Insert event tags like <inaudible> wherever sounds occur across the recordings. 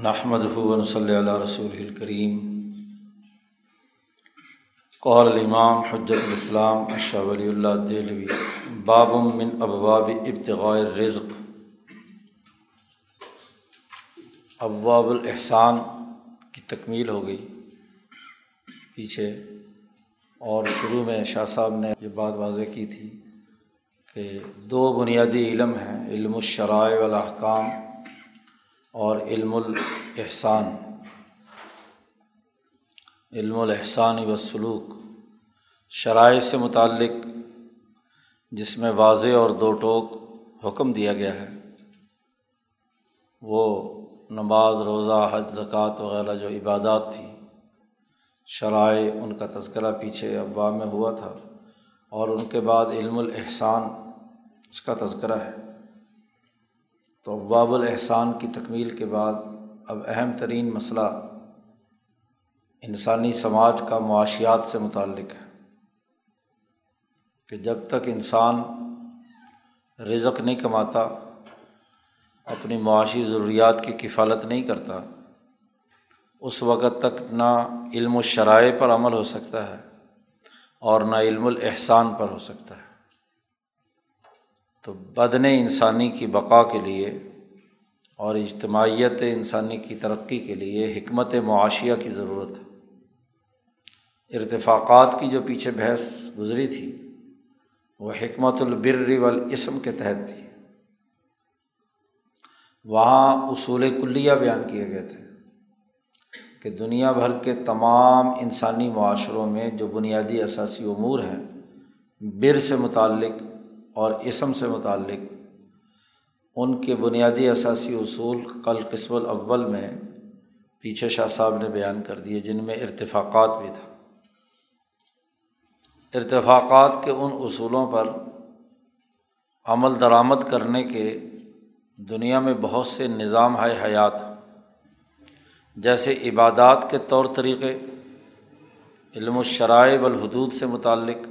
نحمد ہُون صلی اللہ رسول الکریم قول الامام حجت الاسلام اشہ ولی اللہ دہلوی باب من ابواب ابتغاء رزق ابواب الاحسان کی تکمیل ہو گئی پیچھے اور شروع میں شاہ صاحب نے یہ بات واضح کی تھی کہ دو بنیادی علم ہیں، علم الشرائع والاحکام اور علم الاحسان۔ علم الاحسان و سلوک۔ شرائع سے متعلق جس میں واضح اور دو ٹوک حکم دیا گیا ہے، وہ نماز، روزہ، حج، زکوٰۃ وغیرہ جو عبادات تھی، شرائع ان کا تذکرہ پیچھے ابوا میں ہوا تھا اور ان کے بعد علم الاحسان اس کا تذکرہ ہے۔ تو باب الاحسان کی تکمیل کے بعد اب اہم ترین مسئلہ انسانی سماج کا معاشیات سے متعلق ہے کہ جب تک انسان رزق نہیں کماتا، اپنی معاشی ضروریات کی کفالت نہیں کرتا، اس وقت تک نہ علم و شرائع پر عمل ہو سکتا ہے اور نہ علم الاحسان پر ہو سکتا ہے۔ تو بدن انسانی کی بقا کے لیے اور اجتماعیت انسانی کی ترقی کے لیے حکمت معاشیہ کی ضرورت ہے۔ ارتفاقات کی جو پیچھے بحث گزری تھی، وہ حکمت البر والاسم کے تحت تھی۔ وہاں اصول کلیہ بیان کیے گئے تھے کہ دنیا بھر کے تمام انسانی معاشروں میں جو بنیادی اثاثی امور ہیں، بر سے متعلق اور اسم سے متعلق ان کے بنیادی اثاثی اصول کل قسم الاول میں پیچھے شاہ صاحب نے بیان کر دیے، جن میں ارتفاقات بھی تھا۔ ارتفاقات کے ان اصولوں پر عمل درآمد کرنے کے دنیا میں بہت سے نظام ہے حیات، جیسے عبادات کے طور طریقے، علم الشرائع والحدود سے متعلق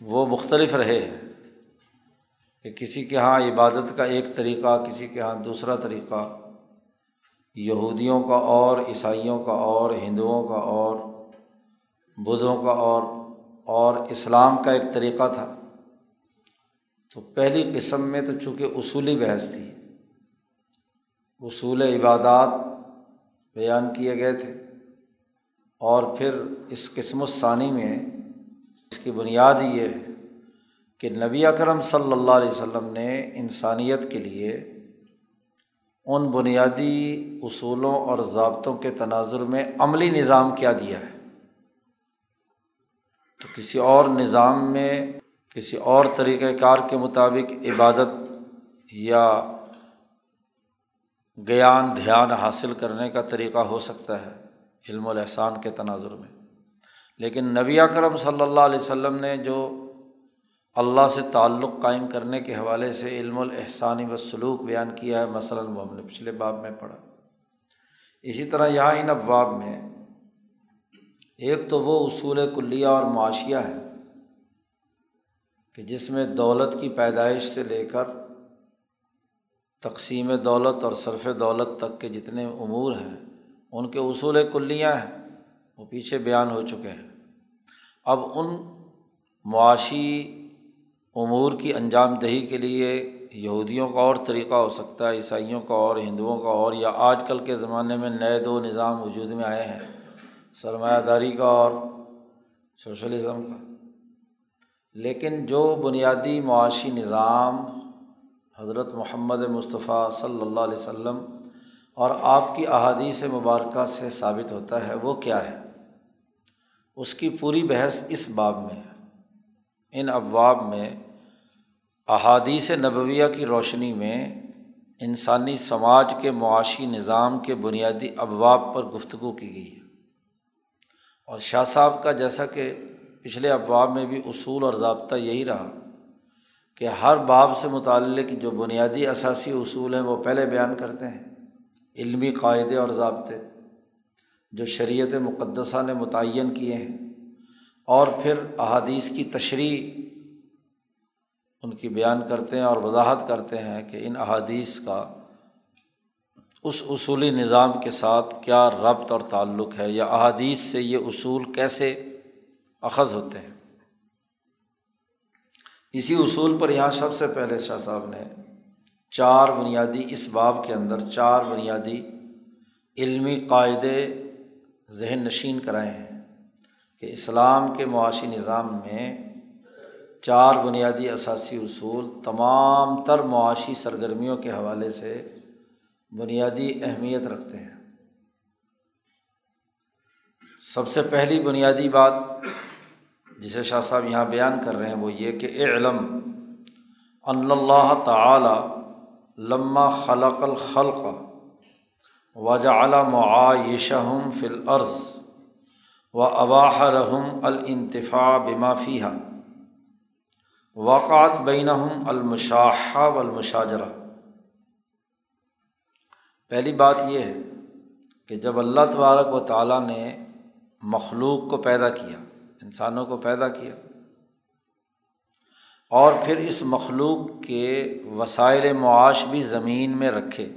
وہ مختلف رہے ہیں کہ کسی کے یہاں عبادت کا ایک طریقہ، کسی کے یہاں دوسرا طریقہ۔ یہودیوں کا اور، عیسائیوں کا اور، ہندوؤں کا اور، بدھوں کا اور اور اسلام کا ایک طریقہ تھا۔ تو پہلی قسم میں تو چونکہ اصولی بحث تھی، اصول عبادات بیان کیے گئے تھے۔ اور پھر اس قسم الثانی میں اس کی بنیاد یہ ہے کہ نبی اکرم صلی اللہ علیہ وسلم نے انسانیت کے لیے ان بنیادی اصولوں اور ضابطوں کے تناظر میں عملی نظام کیا دیا ہے۔ تو کسی اور نظام میں، کسی اور طریقۂ کار کے مطابق عبادت یا گیان، دھیان حاصل کرنے کا طریقہ ہو سکتا ہے علم الاحسان کے تناظر میں۔ لیکن نبی اکرم صلی اللہ علیہ وسلم نے جو اللہ سے تعلق قائم کرنے کے حوالے سے علم الاحسانی و سلوک بیان کیا ہے، مثلاً وہ ہم نے پچھلے باب میں پڑھا۔ اسی طرح یہاں ان ابواب میں ایک تو وہ اصول کلیہ اور معاشیہ ہے کہ جس میں دولت کی پیدائش سے لے کر تقسیم دولت اور صرف دولت تک کے جتنے امور ہیں، ان کے اصول کلیہ ہیں۔ وہ پیچھے بیان ہو چکے ہیں۔ اب ان معاشی امور کی انجام دہی کے لیے یہودیوں کا اور طریقہ ہو سکتا ہے، عیسائیوں کا اور ہندوؤں کا اور، یا آج کل کے زمانے میں نئے دو نظام وجود میں آئے ہیں، سرمایہ داری کا اور سوشلزم کا۔ لیکن جو بنیادی معاشی نظام حضرت محمد مصطفیٰ صلی اللہ علیہ وسلم اور آپ کی احادیث مبارکہ سے ثابت ہوتا ہے، وہ کیا ہے؟ اس کی پوری بحث اس باب میں ہے۔ ان ابواب میں، احادیث نبویہ کی روشنی میں انسانی سماج کے معاشی نظام کے بنیادی ابواب پر گفتگو کی گئی ہے۔ اور شاہ صاحب کا جیسا کہ پچھلے ابواب میں بھی اصول اور ضابطہ یہی رہا کہ ہر باب سے متعلق جو بنیادی اثاثی اصول ہیں وہ پہلے بیان کرتے ہیں، علمی قاعدے اور ضابطے۔ جو شریعت مقدسہ نے متعین کیے ہیں اور پھر احادیث کی تشریح ان کی بیان کرتے ہیں اور وضاحت کرتے ہیں کہ ان احادیث کا اس اصولی نظام کے ساتھ کیا ربط اور تعلق ہے یا احادیث سے یہ اصول کیسے اخذ ہوتے ہیں۔ اسی اصول پر یہاں سب سے پہلے شاہ صاحب نے چار بنیادی اس باب کے اندر چار بنیادی علمی قاعدے ذہن نشین کرائے ہیں کہ اسلام کے معاشی نظام میں چار بنیادی اثاثی اصول تمام تر معاشی سرگرمیوں کے حوالے سے بنیادی اہمیت رکھتے ہیں۔ سب سے پہلی بنیادی بات جسے شاہ صاحب یہاں بیان کر رہے ہیں وہ یہ کہ علم ان اللہ تعالی لمہ خلق الخلق وجعل معاشہم فی الارض و اباح رحم الانتفاع بما فیحہ واقعات بینہم المشاح والمشاجرہ پہلی بات یہ ہے کہ جب اللہ تبارک و تعالیٰ نے مخلوق کو پیدا کیا، انسانوں کو پیدا کیا، اور پھر اس مخلوق کے وسائل معاش بھی زمین میں رکھے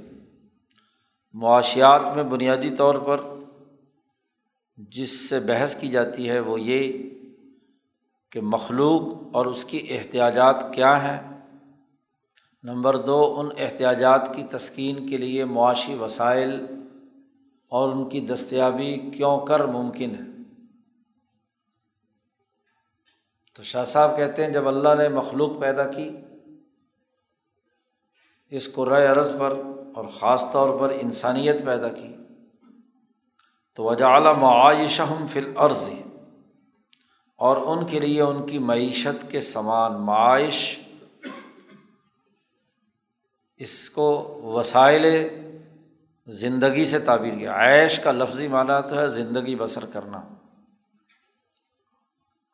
معاشیات میں بنیادی طور پر جس سے بحث کی جاتی ہے وہ یہ کہ مخلوق اور اس کی احتیاجات کیا ہیں۔ نمبر دو، ان احتیاجات کی تسکین کے لیے معاشی وسائل اور ان کی دستیابی کیوں کر ممکن ہے۔ تو شاہ صاحب کہتے ہیں، جب اللہ نے مخلوق پیدا کی، اس قرۂۂ عرض پر اور خاص طور پر انسانیت پیدا کی۔ تو وجعلہ معاشہ ہم فل عرض اور ان کے لیے ان کی معیشت کے سامان، معائش، اس کو وسائل زندگی سے تعبیر کیا۔ عیش کا لفظی معنی تو ہے زندگی بسر کرنا۔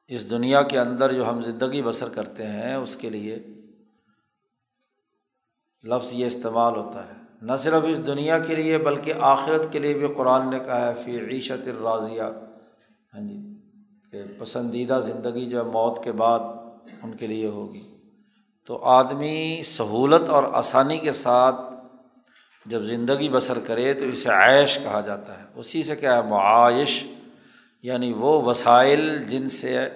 اس دنیا کے اندر جو ہم زندگی بسر کرتے ہیں، اس کے لیے لفظ یہ استعمال ہوتا ہے۔ نہ صرف اس دنیا کے لیے بلکہ آخرت کے لیے بھی قرآن نے کہا ہے، فی عیشت الراضیہ ہاں جی کہ پسندیدہ زندگی جو ہے موت کے بعد ان کے لیے ہوگی۔ تو آدمی سہولت اور آسانی کے ساتھ جب زندگی بسر کرے تو اسے عیش کہا جاتا ہے۔ اسی سے کیا ہے؟ معائش یعنی وہ وسائل جن سے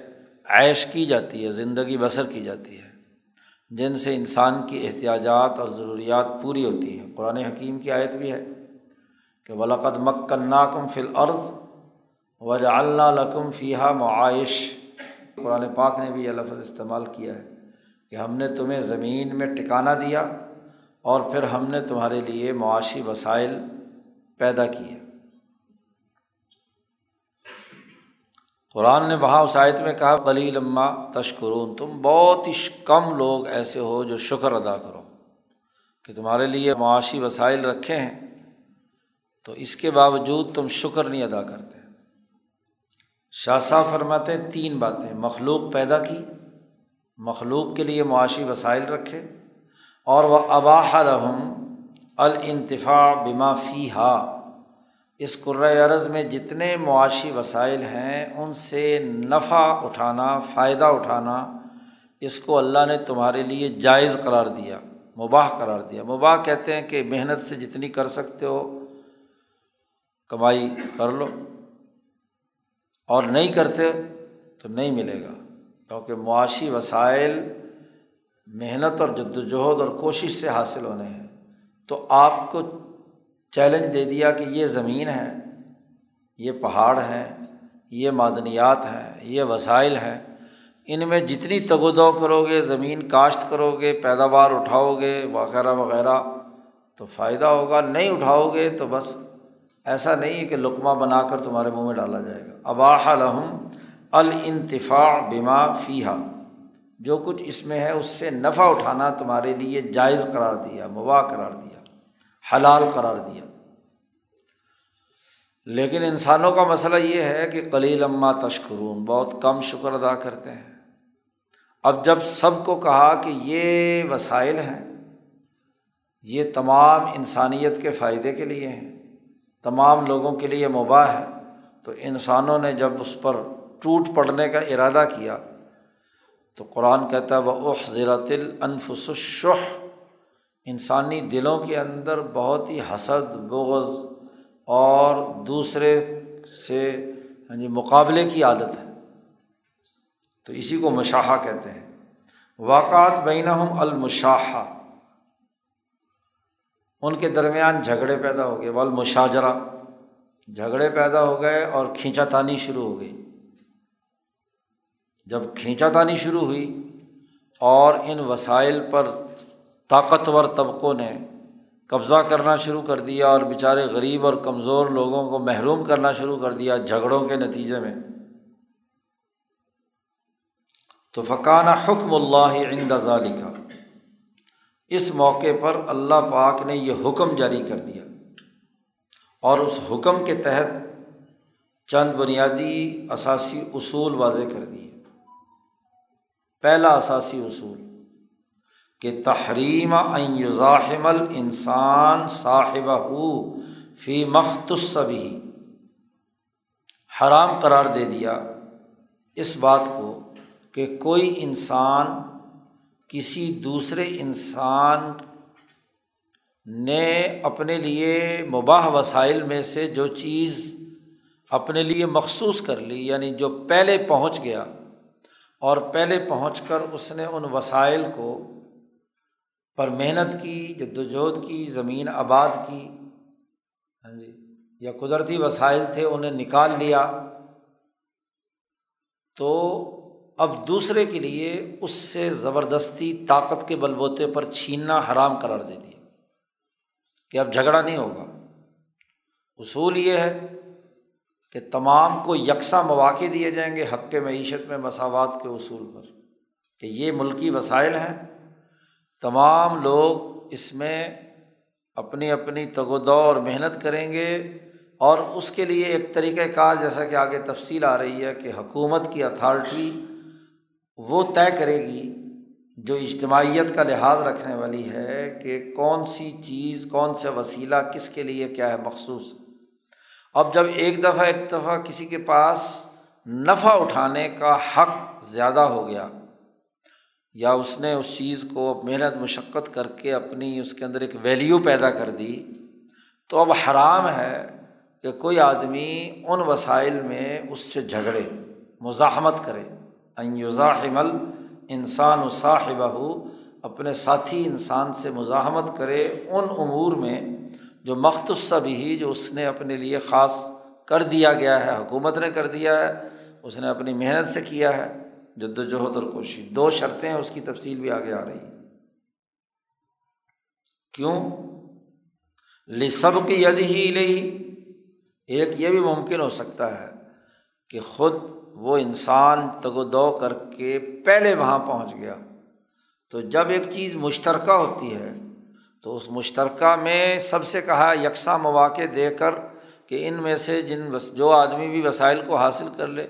عیش کی جاتی ہے، زندگی بسر کی جاتی ہے۔ جن سے انسان کی احتیاجات اور ضروریات پوری ہوتی ہیں۔ قرآن حکیم کی آیت بھی ہے کہ ولاقت مکن فل عرض وجہ اللہ لقم فیحہ معائش قرآن پاک نے بھی یہ لفظ استعمال کیا ہے کہ ہم نے تمہیں زمین میں ٹکانا دیا اور پھر ہم نے تمہارے لیے معاشی وسائل پیدا کیے۔ قرآن نے وہاں اس آیت میں کہا کلی لمہ تشکرون، تم بہت ہی کم لوگ ایسے ہو جو شکر ادا کرو کہ تمہارے لیے معاشی وسائل رکھے ہیں، تو اس کے باوجود تم شکر نہیں ادا کرتے۔ شاہ صاحب فرماتے، تین باتیں، مخلوق پیدا کی، مخلوق کے لیے معاشی وسائل رکھے، اور وہ اباہ رحم الانتفاع بما فی ہا اس عرض میں جتنے معاشی وسائل ہیں، ان سے نفع اٹھانا، فائدہ اٹھانا، اس کو اللہ نے تمہارے لیے جائز قرار دیا، مباح قرار دیا۔ مباح کہتے ہیں کہ محنت سے جتنی کر سکتے ہو، کمائی کر لو۔ اور نہیں کرتے تو نہیں ملے گا۔ کیونکہ معاشی وسائل محنت اور جد وجہد اور کوشش سے حاصل ہونے ہیں۔ تو آپ کو چیلنج دے دیا کہ یہ زمین ہے، یہ پہاڑ ہیں یہ معدنیات ہیں، یہ وسائل ہیں۔ ان میں جتنی تگ و دو کرو گے، زمین کاشت کرو گے، پیداوار اٹھاؤ گے، وغیرہ وغیرہ، تو فائدہ ہوگا۔ نہیں اٹھاؤ گے تو بس ایسا نہیں ہے کہ لقمہ بنا کر تمہارے منہ میں ڈالا جائے گا۔ اباح الحم الانتفاع بما فیحہ جو کچھ اس میں ہے، اس سے نفع اٹھانا تمہارے لیے جائز قرار دیا مواع قرار دیا۔ حلال قرار دیا۔ لیکن انسانوں کا مسئلہ یہ ہے کہ کلی لمہ تشکرون، بہت کم شکر ادا کرتے ہیں۔ اب جب سب کو کہا کہ یہ وسائل ہیں، یہ تمام انسانیت کے فائدے کے لیے ہیں، تمام لوگوں کے لیے مباح ہے تو انسانوں نے جب اس پر ٹوٹ پڑنے کا ارادہ کیا، تو قرآن کہتا ہے وہ اح زیرت الفسش انسانی دلوں کے اندر بہت ہی حسد، بغض اور دوسرے سے جی مقابلے کی عادت ہے۔ تو اسی کو مشاحہ کہتے ہیں۔ واقعات بین المشاحہ ان کے درمیان جھگڑے پیدا ہو گئے۔ والمشاجرہ۔ جھگڑے پیدا ہو گئے اور کھینچا تانی شروع ہو گئی۔ جب کھینچا تانی شروع ہوئی اور ان وسائل پر طاقتور طبقوں نے قبضہ کرنا شروع کر دیا اور بیچارے غریب اور کمزور لوگوں کو محروم کرنا شروع کر دیا جھگڑوں کے نتیجے میں۔ تو فقانہ حکم اللہ عند ذالی اس موقع پر اللہ پاک نے یہ حکم جاری کر دیا۔ اور اس حکم کے تحت چند بنیادی اثاثی اصول واضح کر دیے۔ پہلا اثاثی اصول۔ کہ تحریم یزاحم انسان صاحب فی مختصبی حرام قرار دے دیا اس بات کو کہ کوئی انسان کسی دوسرے انسان نے اپنے لیے مباح وسائل میں سے جو چیز اپنے لیے مخصوص کر لی یعنی جو پہلے پہنچ گیا اور پہلے پہنچ کر اس نے ان وسائل کو پر محنت کی جدوجہد کی، زمین آباد کی ہاں جی یا قدرتی وسائل تھے، انہیں نکال لیا۔ تو اب دوسرے کے لیے اس سے زبردستی طاقت کے بل بوتے پر چھیننا حرام قرار دے دیا۔ کہ اب جھگڑا نہیں ہوگا۔ اصول یہ ہے کہ تمام کو یکساں مواقع دیے جائیں گے حق معیشت میں مساوات کے اصول پر۔ کہ یہ ملکی وسائل ہیں۔ تمام لوگ اس میں اپنی اپنی تگ و دو اور محنت کریں گے اور اس کے لیے ایک طریقۂ کار جیسا کہ آگے تفصیل آ رہی ہے کہ حکومت کی اتھارٹی وہ طے کرے گی جو اجتماعیت کا لحاظ رکھنے والی ہے کہ کون سی چیز، کون سا وسیلہ کس کے لیے کیا ہے مخصوص۔ اب جب ایک دفعہ ایک دفعہ کسی کے پاس نفع اٹھانے کا حق زیادہ ہو گیا یا اس نے اس چیز کو محنت مشقت کر کے اپنی اس کے اندر ایک ویلیو پیدا کر دی، تو اب حرام ہے کہ کوئی آدمی ان وسائل میں اس سے جھگڑے، مزاحمت کرے۔ یزاحمل انسان و صاحبہ، اپنے ساتھی انسان سے مزاحمت کرے ان امور میں جو مختص بھی جو اس نے اپنے لیے خاص کر دیا گیا ہے، حکومت نے کر دیا ہے، اس نے اپنی محنت سے کیا ہے۔ جد وجہد اور کوشش۔ دو شرطیں ہیں اس کی تفصیل بھی آگے آ رہی ہے کیوں؟ لسب کی ید ہی لے ایک یہ بھی ممکن ہو سکتا ہے کہ خود وہ انسان تگ و دو کر کے پہلے وہاں پہنچ گیا۔ تو جب ایک چیز مشترکہ ہوتی ہے، تو اس مشترکہ میں سب سے کہا یکساں مواقع دے کر کہ ان میں سے جن جو آدمی بھی وسائل کو حاصل کر لے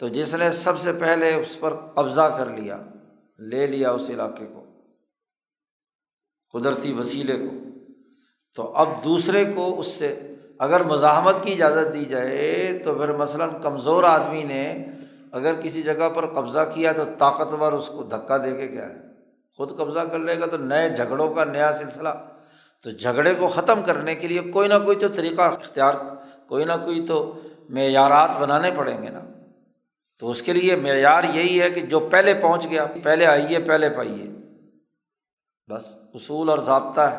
تو جس نے سب سے پہلے اس پر قبضہ کر لیا، لے لیا اس علاقے کو، قدرتی وسیلے کو، تو اب دوسرے کو اس سے اگر مزاحمت کی اجازت دی جائے تو پھر مثلاً کمزور آدمی نے اگر کسی جگہ پر قبضہ کیا تو طاقتور اس کو دھکا دے کے کیا ہے؟ خود قبضہ کر لے گا تو نئے جھگڑوں کا نیا سلسلہ۔ تو جھگڑے کو ختم کرنے کے لیے کوئی نہ کوئی تو طریقہ اختیار، کوئی نہ کوئی تو معیارات بنانے پڑیں گے نا۔ تو اس کے لیے معیار یہی ہے کہ جو پہلے پہنچ گیا، پہلے آئیے، پہلے پائیے۔ بس اصول اور ضابطہ ہے،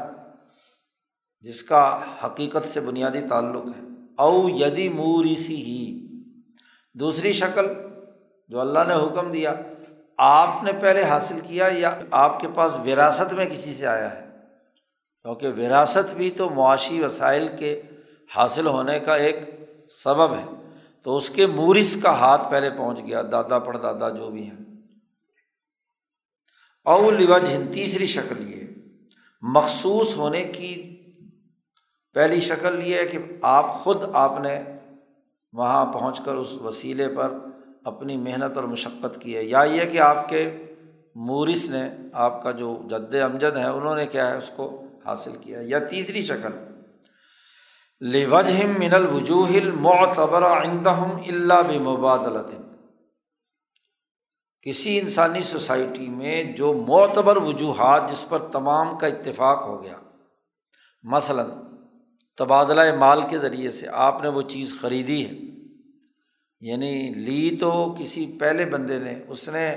جس کا حقیقت سے بنیادی تعلق ہے۔ او یدی موریسی ہی دوسری شکل جو اللہ نے حکم دیا، آپ نے پہلے حاصل کیا یا آپ کے پاس وراثت میں کسی سے آیا ہے؟ کیونکہ وراثت بھی تو معاشی وسائل کے حاصل ہونے کا ایک سبب ہے۔ تو اس کے مورث کا ہاتھ پہلے پہنچ گیا، دادا پڑ دادا جو بھی ہیں۔ اول وجہ تیسری شکل یہ۔ مخصوص ہونے کی پہلی شکل یہ ہے کہ آپ خود آپ نے وہاں پہنچ کر اس وسیلے پر اپنی محنت اور مشقت کی ہے۔ یا یہ کہ آپ کے مورث نے آپ کا جو جد امجد ہے، انہوں نے کیا ہے، اس کو حاصل کیا یا تیسری شکل۔ لوجہم من الوجوہ المعتبر عندہم اللہ بمبادلت۔ کسی انسانی سوسائٹی میں جو معتبر وجوہات جس پر تمام کا اتفاق ہو گیا، مثلاً تبادلہ مال کے ذریعے سے آپ نے وہ چیز خریدی ہے یعنی لی تو کسی پہلے بندے نے، اس نے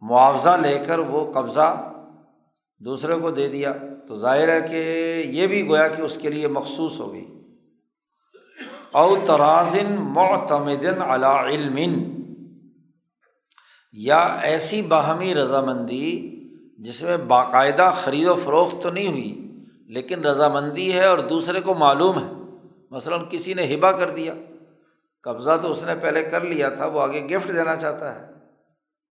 معاوضہ لے کر وہ قبضہ دوسرے کو دے دیا۔ تو ظاہر ہے کہ یہ بھی گویا کہ اس کے لیے مخصوص ہو گئی۔ او ترازن معتمدن علا علم یا ایسی باہمی رضامندی جس میں باقاعدہ خرید و فروخت تو نہیں ہوئی، لیکن رضامندی ہے اور دوسرے کو معلوم ہے۔ مثلاً کسی نے ہبا کر دیا، قبضہ تو اس نے پہلے کر لیا تھا، وہ آگے گفٹ دینا چاہتا ہے۔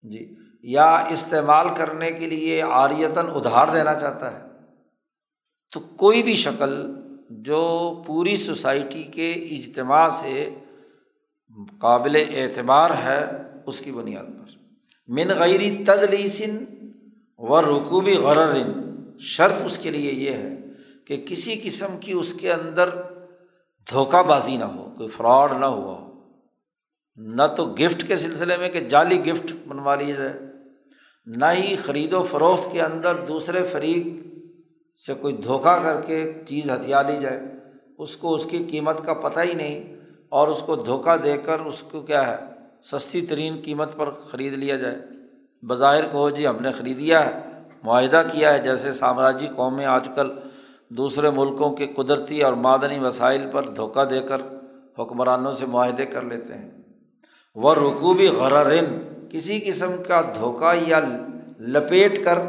جی یا استعمال کرنے کے لیے آریتاً ادھار دینا چاہتا ہے۔ تو کوئی بھی شکل جو پوری سوسائٹی کے اجتماع سے قابل اعتبار ہے، اس کی بنیاد پر۔ من غیری تدلیسن و رقوبی غررن شرط اس کے لیے یہ ہے کہ کسی قسم کی اس کے اندر دھوکہ بازی نہ ہو، کوئی فراڈ نہ ہوا ہو۔ نہ تو گفٹ کے سلسلے میں کہ جعلی گفٹ بنوا لی جائے، نہ ہی خرید و فروخت کے اندر دوسرے فریق سے کوئی دھوکہ کر کے چیز ہتھیا لی جائے، اس کو اس کی قیمت کا پتہ ہی نہیں اور اس کو دھوکہ دے کر اس کو کیا ہے، سستی ترین قیمت پر خرید لیا جائے۔ بظاہر کو جی ہم نے خریدیا ہے، معاہدہ کیا ہے، جیسے سامراجی قومیں آج کل دوسرے ملکوں کے قدرتی اور معدنی وسائل پر دھوکہ دے کر حکمرانوں سے معاہدے کر لیتے ہیں۔ وہ رقوبی غررن کسی قسم کا دھوکہ یا لپیٹ کر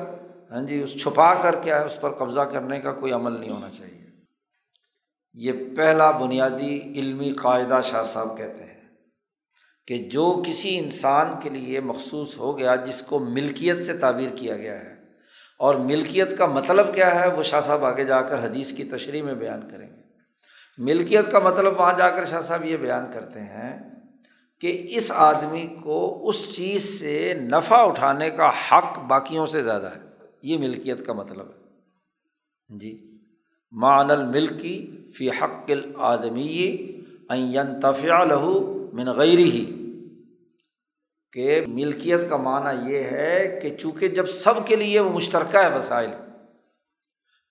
ہاں جی اس چھپا کر کیا ہے اس پر قبضہ کرنے کا کوئی عمل نہیں ہونا چاہیے۔ یہ پہلا بنیادی علمی قاعدہ شاہ صاحب کہتے ہیں کہ جو کسی انسان کے لیے مخصوص ہو گیا، جس کو ملکیت سے تعبیر کیا گیا ہے، اور ملکیت کا مطلب کیا ہے، وہ شاہ صاحب آگے جا کر حدیث کی تشریح میں بیان کریں گے۔ ملکیت کا مطلب وہاں جا کر شاہ صاحب یہ بیان کرتے ہیں کہ اس آدمی کو اس چیز سے نفع اٹھانے کا حق باقیوں سے زیادہ ہے۔ یہ ملکیت کا مطلب ہے۔ جی۔ مان الملکی فی حق العدمی تفیہ لہو من غیری ہی کہ ملکیت کا معنی یہ ہے کہ چونکہ جب سب کے لیے وہ مشترکہ ہے وسائل،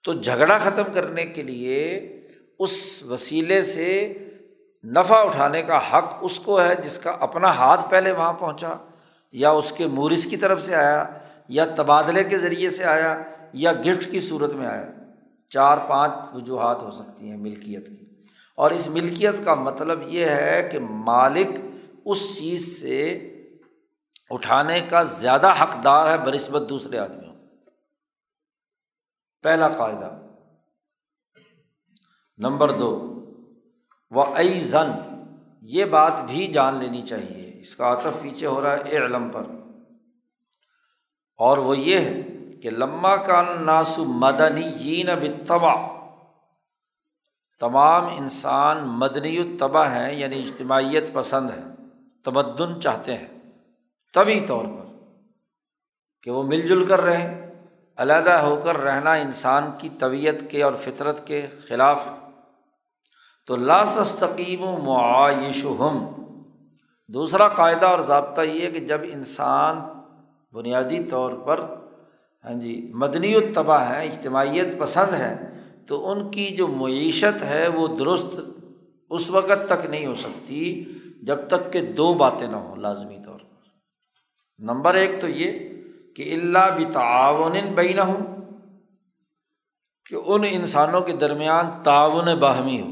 تو جھگڑا ختم کرنے کے لیے اس وسیلے سے نفع اٹھانے کا حق اس کو ہے جس کا اپنا ہاتھ پہلے وہاں پہنچا یا اس کے مورث کی طرف سے آیا۔ یا تبادلے کے ذریعے سے آیا یا گفٹ کی صورت میں آیا۔ چار پانچ وجوہات ہو سکتی ہیں ملکیت کی۔ اور اس ملکیت کا مطلب یہ ہے کہ مالک اس چیز سے اٹھانے کا زیادہ حقدار ہے برسبت دوسرے آدمیوں پہلا قاعدہ۔ نمبر دو۔ وہ ای زن یہ بات بھی جان لینی چاہیے۔ اس کا عطف پیچھے ہو رہا ہے اے علم پر۔ اور وہ یہ ہے کہ لمبا کا ناسو مدنی جین بتبا تمام انسان مدنی التبا ہیں یعنی اجتماعیت پسند ہے تمدن چاہتے ہیں، طبی طور پر کہ وہ مل جل کر رہیں، علیحدہ ہو کر رہنا انسان کی طبیعت کے اور فطرت کے خلاف ہے۔ تو لاسطقیم و معائش ہم دوسرا قاعدہ اور ضابطہ یہ کہ جب انسان بنیادی طور پر ہاں جی مدنی التبا ہے، اجتماعیت پسند ہے، تو ان کی جو معیشت ہے وہ درست اس وقت تک نہیں ہو سکتی جب تک کہ دو باتیں نہ ہوں لازمی طور پر۔ نمبر ایک تو یہ کہ اللہ بھی تعاون ہوں کہ ان انسانوں کے درمیان تعاون باہمی ہو۔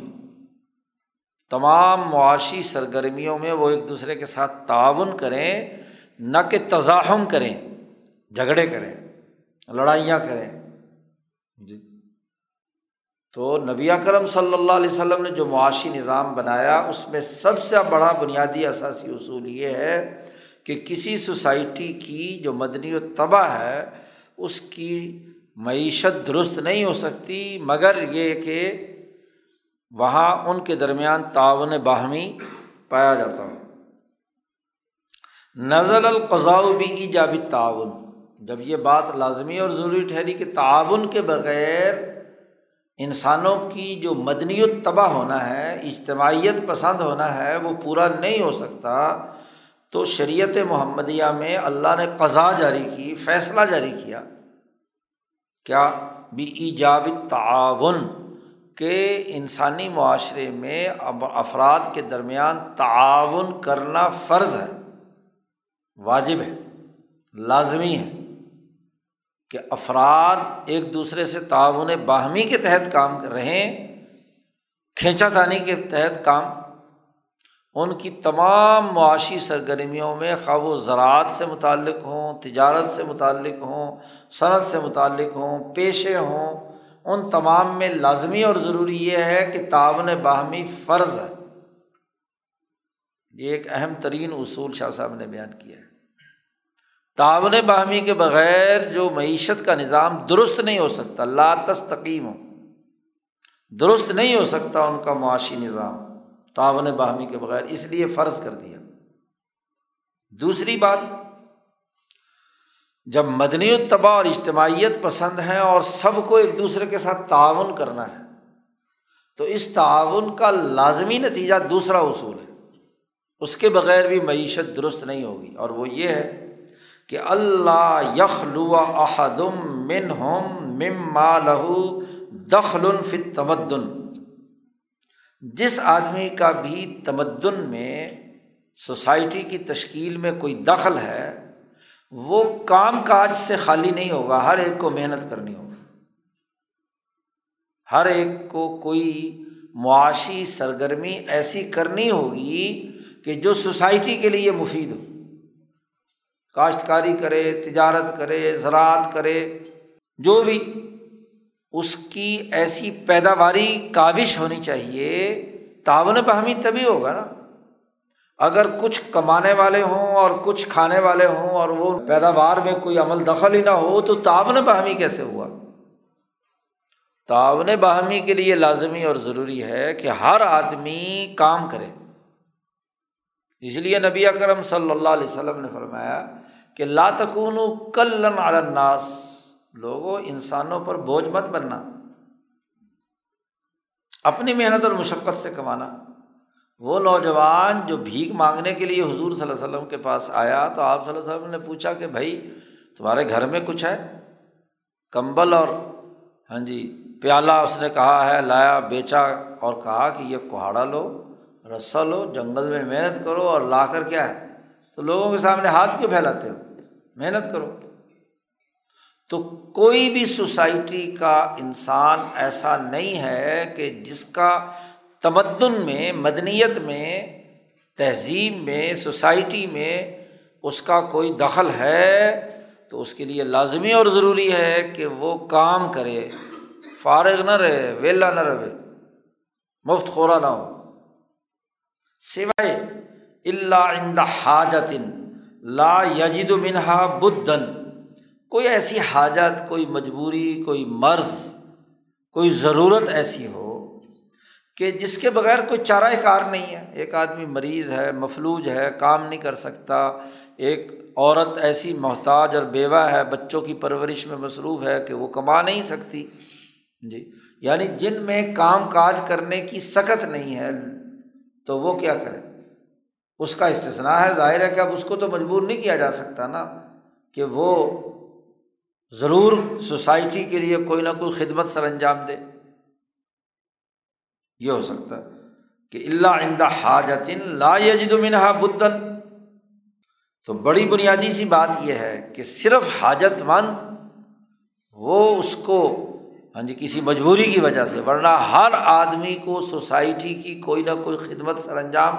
تمام معاشی سرگرمیوں میں وہ ایک دوسرے کے ساتھ تعاون کریں نہ کہ تزاہم کریں، جھگڑے کریں، لڑائیاں کریں۔ جی۔ تو نبی کرم صلی اللہ علیہ وسلم نے جو معاشی نظام بنایا، اس میں سب سے بڑا بنیادی اثاثی اصول یہ ہے کہ کسی سوسائٹی کی جو مدنی و تباہ ہے، اس کی معیشت درست نہیں ہو سکتی، مگر یہ کہ وہاں ان کے درمیان تعاون باہمی پایا جاتا ہے نزل القضاء بھی ایجابی تعاون جب یہ بات لازمی اور ضروری ٹھہری کہ تعاون کے بغیر انسانوں کی جو مدنی تباہ ہونا ہے، اجتماعیت پسند ہونا ہے، وہ پورا نہیں ہو سکتا، تو شریعت محمدیہ میں اللہ نے قضا جاری کی، فیصلہ جاری کیا۔ کیا؟ بھی ایجاب تعاون کہ انسانی معاشرے میں افراد کے درمیان تعاون کرنا فرض ہے۔ واجب ہے، لازمی ہے کہ افراد ایک دوسرے سے تعاون باہمی کے تحت کام کر رہے ہیں، کھینچا تانی کے تحت کام، ان کی تمام معاشی سرگرمیوں میں خواہ و زراعت سے متعلق ہوں، تجارت سے متعلق ہوں، صنعت سے متعلق ہوں، پیشے ہوں، ان تمام میں لازمی اور ضروری یہ ہے کہ تعاون باہمی فرض ہے۔ یہ ایک اہم ترین اصول شاہ صاحب نے بیان کیا ہے۔ تعاون باہمی کے بغیر جو معیشت کا نظام درست نہیں ہو سکتا، لا تستقیم ہو درست نہیں ہو سکتا ان کا معاشی نظام۔ تعاون باہمی کے بغیر اس لیے فرض کر دیا۔ دوسری بات، جب مدنی التبا اور اجتماعیت پسند ہیں اور سب کو ایک دوسرے کے ساتھ تعاون کرنا ہے، تو اس تعاون کا لازمی نتیجہ دوسرا اصول ہے۔ اس کے بغیر بھی معیشت درست نہیں ہوگی۔ اور وہ یہ ہے کہ اللہ یخلو احدم من ہم مم لہو دخل فت تمدن جس آدمی کا بھی تمدن میں سوسائٹی کی تشکیل میں کوئی دخل ہے، وہ کام کاج سے خالی نہیں ہوگا، ہر ایک کو محنت کرنی ہوگی۔ ہر ایک کو کوئی معاشی سرگرمی ایسی کرنی ہوگی کہ جو سوسائٹی کے لیے مفید ہو۔ کاشتکاری کرے، تجارت کرے، زراعت کرے، جو بھی، اس کی ایسی پیداواری کاوش ہونی چاہیے، تعاون باہمی تبھی ہوگا نا۔ اگر کچھ کمانے والے ہوں اور کچھ کھانے والے ہوں اور وہ پیداوار میں کوئی عمل دخل ہی نہ ہو، تو تعاون باہمی کیسے ہوا؟ تعاون باہمی کے لیے لازمی اور ضروری ہے کہ ہر آدمی کام کرے۔ اس لیے نبی اکرم صلی اللہ علیہ وسلم نے فرمایا کہ لاتکون کل الناس لوگوں انسانوں پر بوجھ مت بننا۔ اپنی محنت اور مشقت سے کمانا۔ وہ نوجوان جو بھیک مانگنے کے لیے حضور صلی اللہ علیہ وسلم کے پاس آیا تو آپ صلی اللہ علیہ وسلم نے پوچھا کہ بھائی، تمہارے گھر میں کچھ ہے؟ کمبل اور ہاں جی پیالہ اس نے کہا ہے، لایا، بیچا اور کہا کہ یہ کوہاڑا لو رسا لو، جنگل میں محنت کرو اور لا کر کیا ہے؟ تو لوگوں کے سامنے ہاتھ کیوں پھیلاتے ہو؟ محنت کرو۔ تو کوئی بھی سوسائٹی کا انسان ایسا نہیں ہے کہ جس کا تمدن میں، مدنیت میں، تہذیب میں، سوسائٹی میں اس کا کوئی دخل ہے، تو اس کے لیے لازمی اور ضروری ہے کہ وہ کام کرے۔ فارغ نہ رہے ویلا نہ رہے، مفت خورا نہ ہو۔ سوائے اللہ حاجت لا یجد منہا بدن۔ کوئی ایسی حاجت، کوئی مجبوری، کوئی مرض، کوئی ضرورت ایسی ہو کہ جس کے بغیر کوئی چارہ کار نہیں ہے۔ ایک آدمی مریض ہے، مفلوج ہے، کام نہیں کر سکتا۔ ایک عورت ایسی محتاج اور بیوہ ہے، بچوں کی پرورش میں مصروف ہے کہ وہ کما نہیں سکتی۔ جی یعنی جن میں کام کاج کرنے کی سخت نہیں ہے تو وہ کیا کرے؟ اس کا استثنا ہے، ظاہر ہے کہ اب اس کو تو مجبور نہیں کیا جا سکتا نا کہ وہ ضرور سوسائٹی کے لیے کوئی نہ کوئی خدمت سر انجام دے۔ یہ ہو سکتا ہے کہ اللہ عندہ حاجت لا یجد منہا بدن تو بڑی بنیادی سی بات یہ ہے کہ صرف حاجت مند وہ اس کو ہاں جی کسی مجبوری کی وجہ سے، ورنہ ہر آدمی کو سوسائٹی کی کوئی نہ کوئی خدمت سر انجام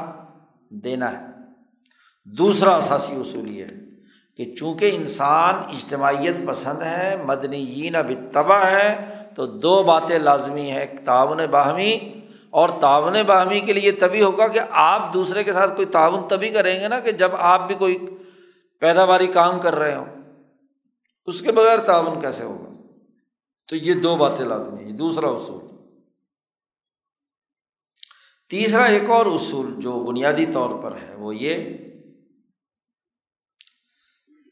دینا ہے۔ دوسرا اثاثی اصول یہ ہے کہ چونکہ انسان اجتماعیت پسند ہے مدنی اب تباہ ہے تو دو باتیں لازمی ہیں تعاون باہمی اور تعاون باہمی کے لیے تبھی ہوگا کہ آپ دوسرے کے ساتھ کوئی تعاون تبھی کریں گے نا کہ جب آپ بھی کوئی پیداواری کام کر رہے ہوں۔ اس کے بغیر تعاون کیسے ہوگا؟ تو یہ دو باتیں لازمی ہیں دوسرا اصول۔ تیسرا ایک اور اصول جو بنیادی طور پر ہے وہ یہ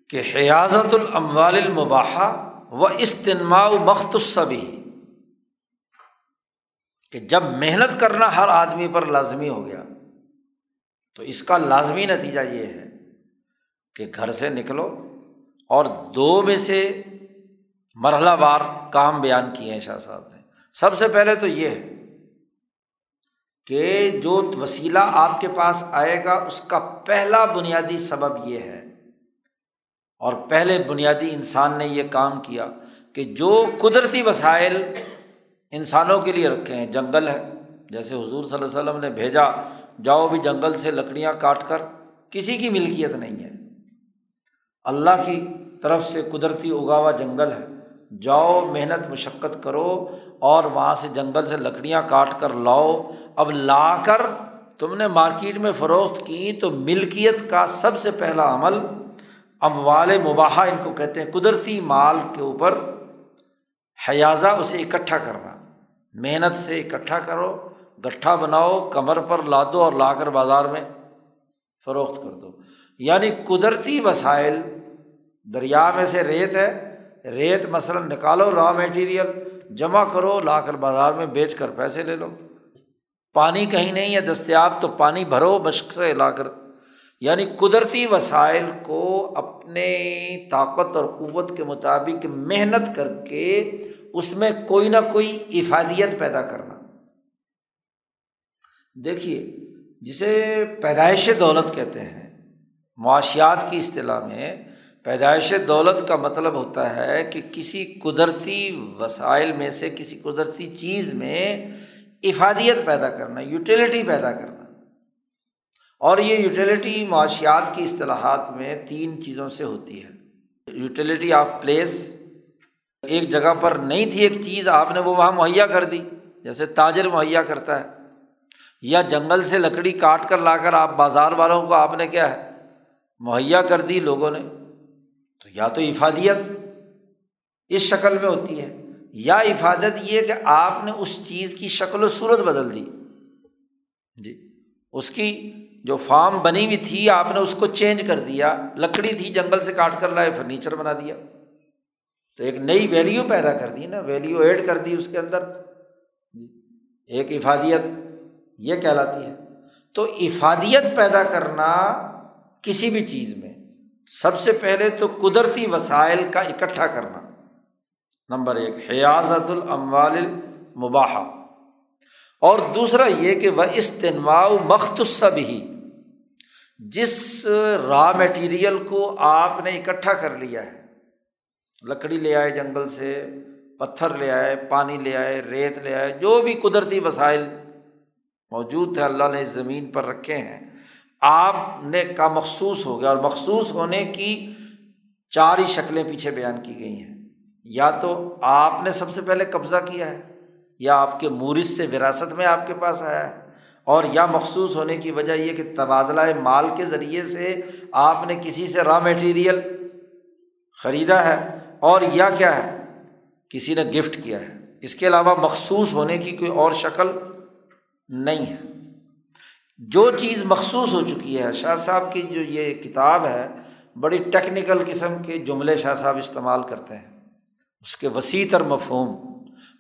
کہ حیاضت الموال المباحہ و استنماع مختصبی کہ جب محنت کرنا ہر آدمی پر لازمی ہو گیا، تو اس کا لازمی نتیجہ یہ ہے کہ گھر سے نکلو اور دو میں سے مرحلہ وار کام بیان کیے ہیں شاہ صاحب نے۔ سب سے پہلے تو یہ ہے کہ جو وسیلہ آپ کے پاس آئے گا، اس کا پہلا بنیادی سبب یہ ہے۔ اور پہلے بنیادی انسان نے یہ کام کیا کہ جو قدرتی وسائل انسانوں کے لیے رکھے ہیں، جنگل ہے۔ جیسے حضور صلی اللہ علیہ وسلم نے بھیجا، جاؤ بھی جنگل سے لکڑیاں کاٹ کر، کسی کی ملکیت نہیں ہے۔ اللہ کی طرف سے قدرتی اگاوا جنگل ہے۔ جاؤ، محنت، مشقت کرو اور وہاں سے جنگل سے لکڑیاں کاٹ کر لاؤ۔ اب لا کر تم نے مارکیٹ میں فروخت کی تو ملکیت کا سب سے پہلا عمل۔ اموال مباحہ ان کو کہتے ہیں قدرتی مال کے اوپر۔ حیازہ اسے اکٹھا کرنا۔ محنت سے اکٹھا کرو، گٹھا بناؤ، کمر پر لا دو اور لا کر بازار میں فروخت کر دو۔ یعنی قدرتی وسائل دریا میں سے ریت ہے۔ ریت مثلاً نکالو را میٹیریل جمع کرو لا کر بازار میں بیچ کر پیسے لے لو۔ پانی کہیں نہیں ہے، دستیاب تو پانی بھرو مشق سے لا کر۔ یعنی قدرتی وسائل کو اپنے طاقت اور قوت کے مطابق محنت کر کے اس میں کوئی نہ کوئی افادیت پیدا کرنا۔ دیکھیے، جسے پیدائش دولت کہتے ہیں، معاشیات کی اصطلاح میں پیدائش دولت کا مطلب ہوتا ہے کہ کسی قدرتی وسائل میں سے، کسی قدرتی چیز میں افادیت پیدا کرنا، یوٹیلیٹی پیدا کرنا۔ اور یہ یوٹیلیٹی معاشیات کی اصطلاحات میں تین چیزوں سے ہوتی ہے۔ یوٹیلیٹی آف پلیس، ایک جگہ پر نہیں تھی ایک چیز، آپ نے وہ وہاں مہیا کر دی، جیسے تاجر مہیا کرتا ہے۔ یا جنگل سے لکڑی کاٹ کر لا کر آپ بازار والوں کو آپ نے کیا ہے، مہیا کر دی لوگوں نے۔ تو یا تو افادیت اس شکل میں ہوتی ہے، یا افادت یہ کہ آپ نے اس چیز کی شکل و صورت بدل دی۔ جی اس کی جو فارم بنی ہوئی تھی، آپ نے اس کو چینج کر دیا، لکڑی تھی جنگل سے کاٹ کر لائے، فرنیچر بنا دیا۔ تو ایک نئی ویلیو پیدا کر دی نا ویلیو ایڈ کر دی اس کے اندر۔ جی، ایک افادیت یہ کہلاتی ہے۔ تو افادیت پیدا کرنا کسی بھی چیز میں سب سے پہلے تو قدرتی وسائل کا اکٹھا کرنا۔ نمبر ایک حیاضت الاموال المباحہ۔ اور دوسرا یہ کہ وہ استنواع مختصب ہی جس را میٹیریل کو آپ نے اکٹھا کر لیا ہے۔ لکڑی لے آئے جنگل سے، پتھر لے آئے، پانی لے آئے، ریت لے آئے، جو بھی قدرتی وسائل موجود تھے، اللہ نے اس زمین پر رکھے ہیں آپ نے کا مخصوص ہو گیا اور مخصوص ہونے کی چار ہی شکلیں پیچھے بیان کی گئی ہیں۔ یا تو آپ نے سب سے پہلے قبضہ کیا ہے، یا آپ کے مورث سے وراثت میں آپ کے پاس آیا ہے۔ اور یا مخصوص ہونے کی وجہ یہ کہ تبادلہ مال کے ذریعے سے آپ نے کسی سے را میٹیریل خریدا ہے اور یا کیا ہے، کسی نے گفٹ کیا ہے۔ اس کے علاوہ مخصوص ہونے کی کوئی اور شکل نہیں ہے۔ جو چیز مخصوص ہو چکی ہے، شاہ صاحب کی جو یہ کتاب ہے، بڑی ٹیکنیکل قسم کے جملے شاہ صاحب استعمال کرتے ہیں۔ اس کے وسیع تر مفہوم۔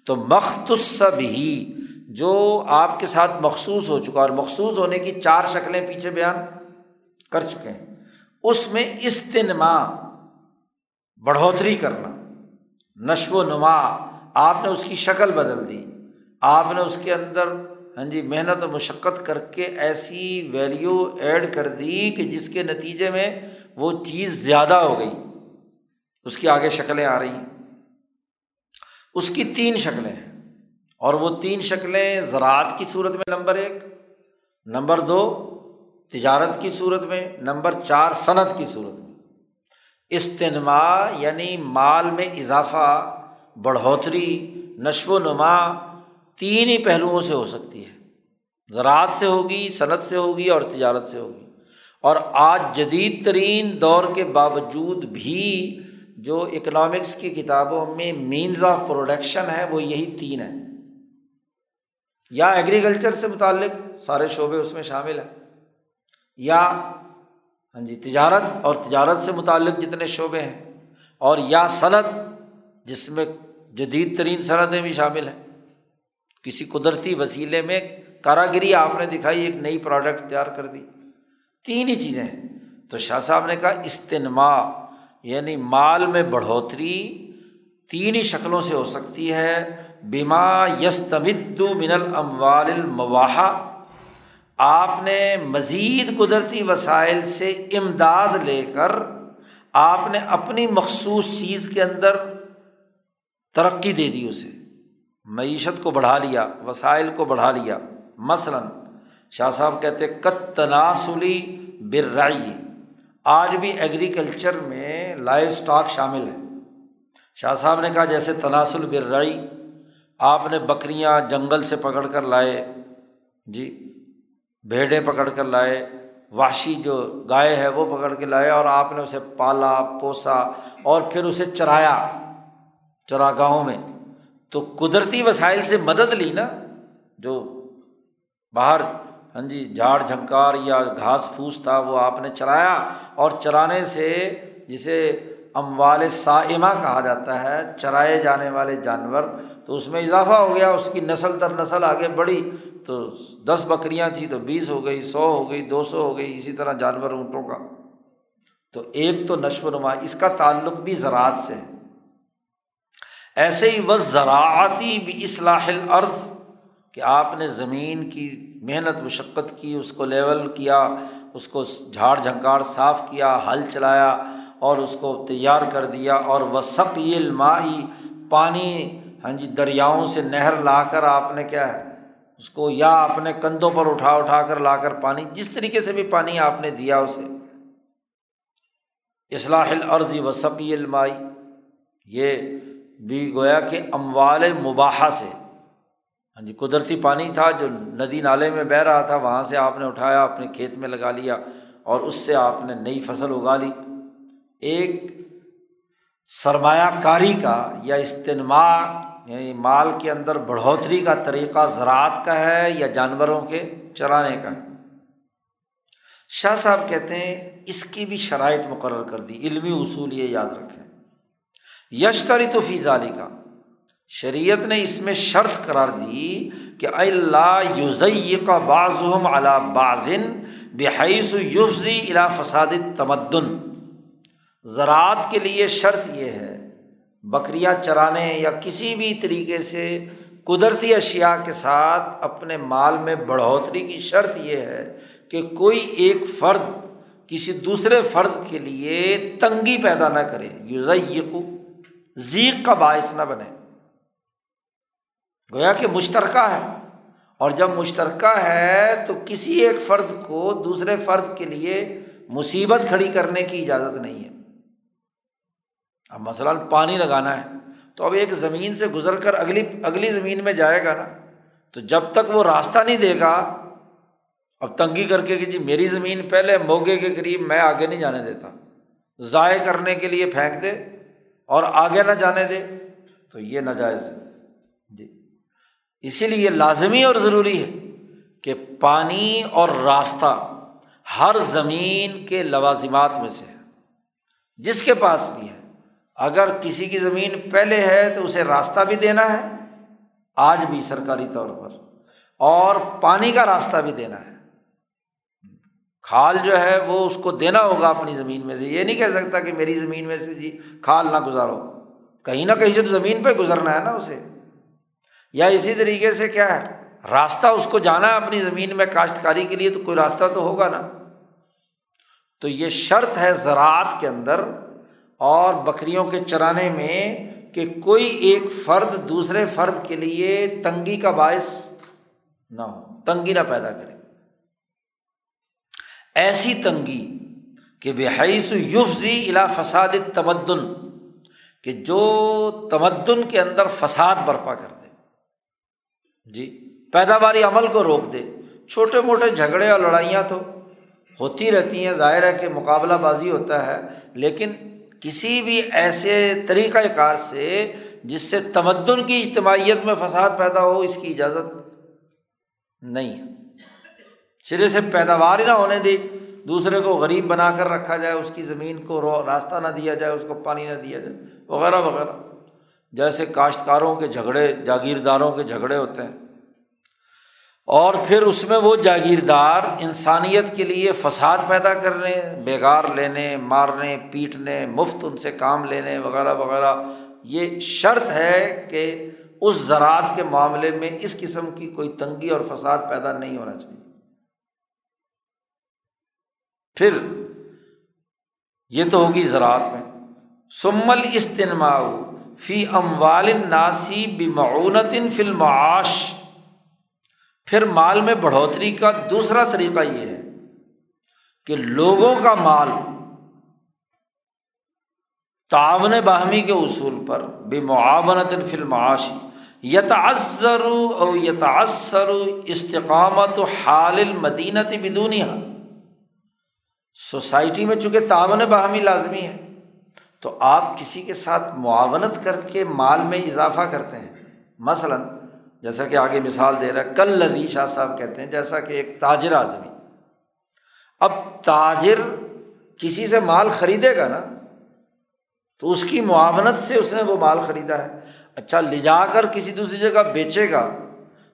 تو مختصب ہی جو آپ کے ساتھ مخصوص ہو چکا اور مخصوص ہونے کی چار شکلیں پیچھے بیان کر چکے ہیں۔ اس میں استنما، بڑھوتری کرنا، نشو و نما، آپ نے اس کی شکل بدل دی۔ آپ نے اس کے اندر ہاں جی محنت و مشقت کر کے ایسی ویلیو ایڈ کر دی کہ جس کے نتیجے میں وہ چیز زیادہ ہو گئی۔ اس کی آگے شکلیں آ رہی ہیں۔ اس کی تین شکلیں ہیں۔ اور وہ تین شکلیں زراعت کی صورت میں، نمبر ایک۔ نمبر دو، تجارت کی صورت میں۔ نمبر چار، صنعت کی صورت میں۔ استنما یعنی مال میں اضافہ، بڑھوتری، نشو و نما تین ہی پہلوؤں سے ہو سکتی ہے۔ زراعت سے ہوگی، صنعت سے ہوگی اور تجارت سے ہوگی۔ اور آج جدید ترین دور کے باوجود بھی جو اکنامکس کی کتابوں میں مینز آف پروڈکشن ہے، وہ یہی تین ہیں۔ یا ایگریکلچر سے متعلق سارے شعبے اس میں شامل ہیں، یا ہاں جی تجارت اور تجارت سے متعلق جتنے شعبے ہیں، اور یا صنعت جس میں جدید ترین صنعتیں بھی شامل ہیں۔ کسی قدرتی وسیلے میں کاراگری آپ نے دکھائی، ایک نئی پروڈکٹ تیار کر دی۔ تین ہی چیزیں۔ ہیں تو شاہ صاحب نے کہا، استنما یعنی مال میں بڑھوتری تین ہی شکلوں سے ہو سکتی ہے۔ بیما یس تمد من الموال المواح آپ نے مزید قدرتی وسائل سے امداد لے کر آپ نے اپنی مخصوص چیز کے اندر ترقی دے دی اسے۔ معیشت کو بڑھا لیا، وسائل کو بڑھا لیا۔ مثلاً شاہ صاحب کہتے کت تناسلی برائی آج بھی ایگریکلچر میں لائف اسٹاک شامل ہے۔ شاہ صاحب نے کہا، جیسے تناسل برائی آپ نے بکریاں جنگل سے پکڑ کر لائے۔ جی بھیڑیں پکڑ کر لائے۔ واشی جو گائے ہے، وہ پکڑ کے لائے اور آپ نے اسے پالا، پوسا اور پھر اسے چرایا چراگاہوں میں۔ تو قدرتی وسائل سے مدد لی نا، جو باہر ہاں جی جھاڑ جھنکار یا گھاس پھوس تھا، وہ آپ نے چرایا اور چرانے سے جسے اموال سائمہ کہا جاتا ہے، چرائے جانے والے جانور، تو اس میں اضافہ ہو گیا، اس کی نسل در نسل آگے بڑھی، تو دس بکریاں تھیں تو بیس ہو گئی، سو ہو گئی، دو سو ہو گئی، اسی طرح جانور اونٹوں کا۔ تو ایک تو نشو و نما، اس کا تعلق بھی زراعت سے ہے۔ ایسے ہی وہ زراعتی بھی اصلاح العرض کہ آپ نے زمین کی محنت، مشقت کی، اس کو لیول کیا، اس کو جھاڑ، جھنکار صاف کیا ہل چلایا اور اس کو تیار کر دیا اور وہ المائی پانی ہاں جی دریاؤں سے نہر لا کر آپ نے کیا ہے، اس کو یا اپنے کندھوں پر اٹھا اٹھا کر لا کر پانی، جس طریقے سے بھی پانی آپ نے دیا اسے۔ اصلاح العرضی و سقی المائی یہ بھی گویا کہ اموال مباحہ سے۔ ہاں جی قدرتی پانی تھا جو ندی نالے میں بہہ رہا تھا، وہاں سے آپ نے اٹھایا، اپنے کھیت میں لگا لیا اور اس سے آپ نے نئی فصل اگا لی ایک سرمایہ کاری کا یا استنما یعنی مال کے اندر بڑھوتری کا طریقہ زراعت کا ہے یا جانوروں کے چرانے کا۔ ہے شاہ صاحب کہتے ہیں، اس کی بھی شرائط مقرر کر دی، علمی اصول یہ یاد رکھیں۔ یشتری تو فیض علی کا شریعت نے اس میں شرط قرار دی کہ اللہ یوزئی کا بعض علا بازن بحیث یوفزی الا فساد تمدن زراعت کے لیے شرط یہ ہے، بکریاں چرانے یا کسی بھی طریقے سے قدرتی اشیا کے ساتھ اپنے مال میں بڑھوتری کی شرط یہ ہے کہ کوئی ایک فرد کسی دوسرے فرد کے لیے تنگی پیدا نہ کرے۔ یوزیقو ذیق کا باعث نہ بنے۔ گویا کہ مشترکہ ہے۔ اور جب مشترکہ ہے تو کسی ایک فرد کو دوسرے فرد کے لیے مصیبت کھڑی کرنے کی اجازت نہیں ہے۔ اب مثلاً پانی لگانا ہے تو اب ایک زمین سے گزر کر اگلی اگلی زمین میں جائے گا نا۔ تو جب تک وہ راستہ نہیں دے گا، اب تنگی کر کے کہ جی میری زمین پہلے موگے کے قریب میں آگے نہیں جانے دیتا۔ ضائع کرنے کے لیے پھینک دے۔ اور آگے نہ جانے دے تو یہ ناجائز ہے۔ جی۔ اسی لیے یہ لازمی اور ضروری ہے کہ پانی اور راستہ ہر زمین کے لوازمات میں سے ہے۔ جس کے پاس بھی ہے۔ اگر کسی کی زمین پہلے ہے تو اسے راستہ بھی دینا ہے، آج بھی سرکاری طور پر، اور پانی کا راستہ بھی دینا ہے۔ کھال جو ہے وہ اس کو دینا ہوگا اپنی زمین میں سے، یہ نہیں کہہ سکتا کہ میری زمین میں سے جی کھال نہ گزارو۔ کہیں نہ کہیں سے تو زمین پہ گزرنا ہے نا اسے۔ یا اسی طریقے سے کیا ہے؟ راستہ اس کو جانا ہے اپنی زمین میں کاشتکاری کے لیے تو کوئی راستہ تو ہوگا نا۔ تو یہ شرط ہے زراعت کے اندر اور بکریوں کے چرانے میں کہ کوئی ایک فرد دوسرے فرد کے لیے تنگی کا باعث نہ ہو، تنگی نہ پیدا کرے۔ ایسی تنگی کہ بحیث یوفزی الا فساد تمدن کہ جو تمدن کے اندر فساد برپا کر دے۔ جی پیداواری عمل کو روک دے۔ چھوٹے موٹے جھگڑے اور لڑائیاں تو ہوتی رہتی ہیں، ظاہر ہے کہ مقابلہ بازی ہوتا ہے، لیکن کسی بھی ایسے طریقۂ کار سے جس سے تمدن کی اجتماعیت میں فساد پیدا ہو، اس کی اجازت نہیں سرے سے پیداوار ہی نہ ہونے دے دوسرے کو غریب بنا کر رکھا جائے، اس کی زمین کو راستہ نہ دیا جائے، اس کو پانی نہ دیا جائے، وغیرہ وغیرہ۔ جیسے کاشتکاروں کے جھگڑے، جاگیرداروں کے جھگڑے ہوتے ہیں۔ اور پھر اس میں وہ جاگیردار انسانیت کے لیے فساد پیدا کرنے بےگار لینے، مارنے، پیٹنے، مفت ان سے کام لینے، وغیرہ وغیرہ۔ یہ شرط ہے کہ اس زراعت کے معاملے میں اس قسم کی کوئی تنگی اور فساد پیدا نہیں ہونا چاہیے۔ پھر یہ تو ہوگی زراعت میں۔ سمل استنما فی اموال ناسی بمعونت فی المعاش۔ پھر مال میں بڑھوتری کا دوسرا طریقہ یہ ہے کہ لوگوں کا مال تعاون باہمی کے اصول پر بے معاونت فی المعاش۔ یتاثر او یتاثر استقامت حال المدینت بدونیا سوسائٹی میں چونکہ تعاون باہمی لازمی ہے، تو آپ کسی کے ساتھ معاونت کر کے مال میں اضافہ کرتے ہیں۔ مثلاً، جیسا کہ آگے مثال دے رہا ہے، کل لذی شاہ صاحب کہتے ہیں، جیسا کہ ایک تاجر آدمی۔ اب تاجر کسی سے مال خریدے گا نا، تو اس کی معاونت سے اس نے وہ مال خریدا ہے۔ اچھا لے جا کر کسی دوسری جگہ بیچے گا،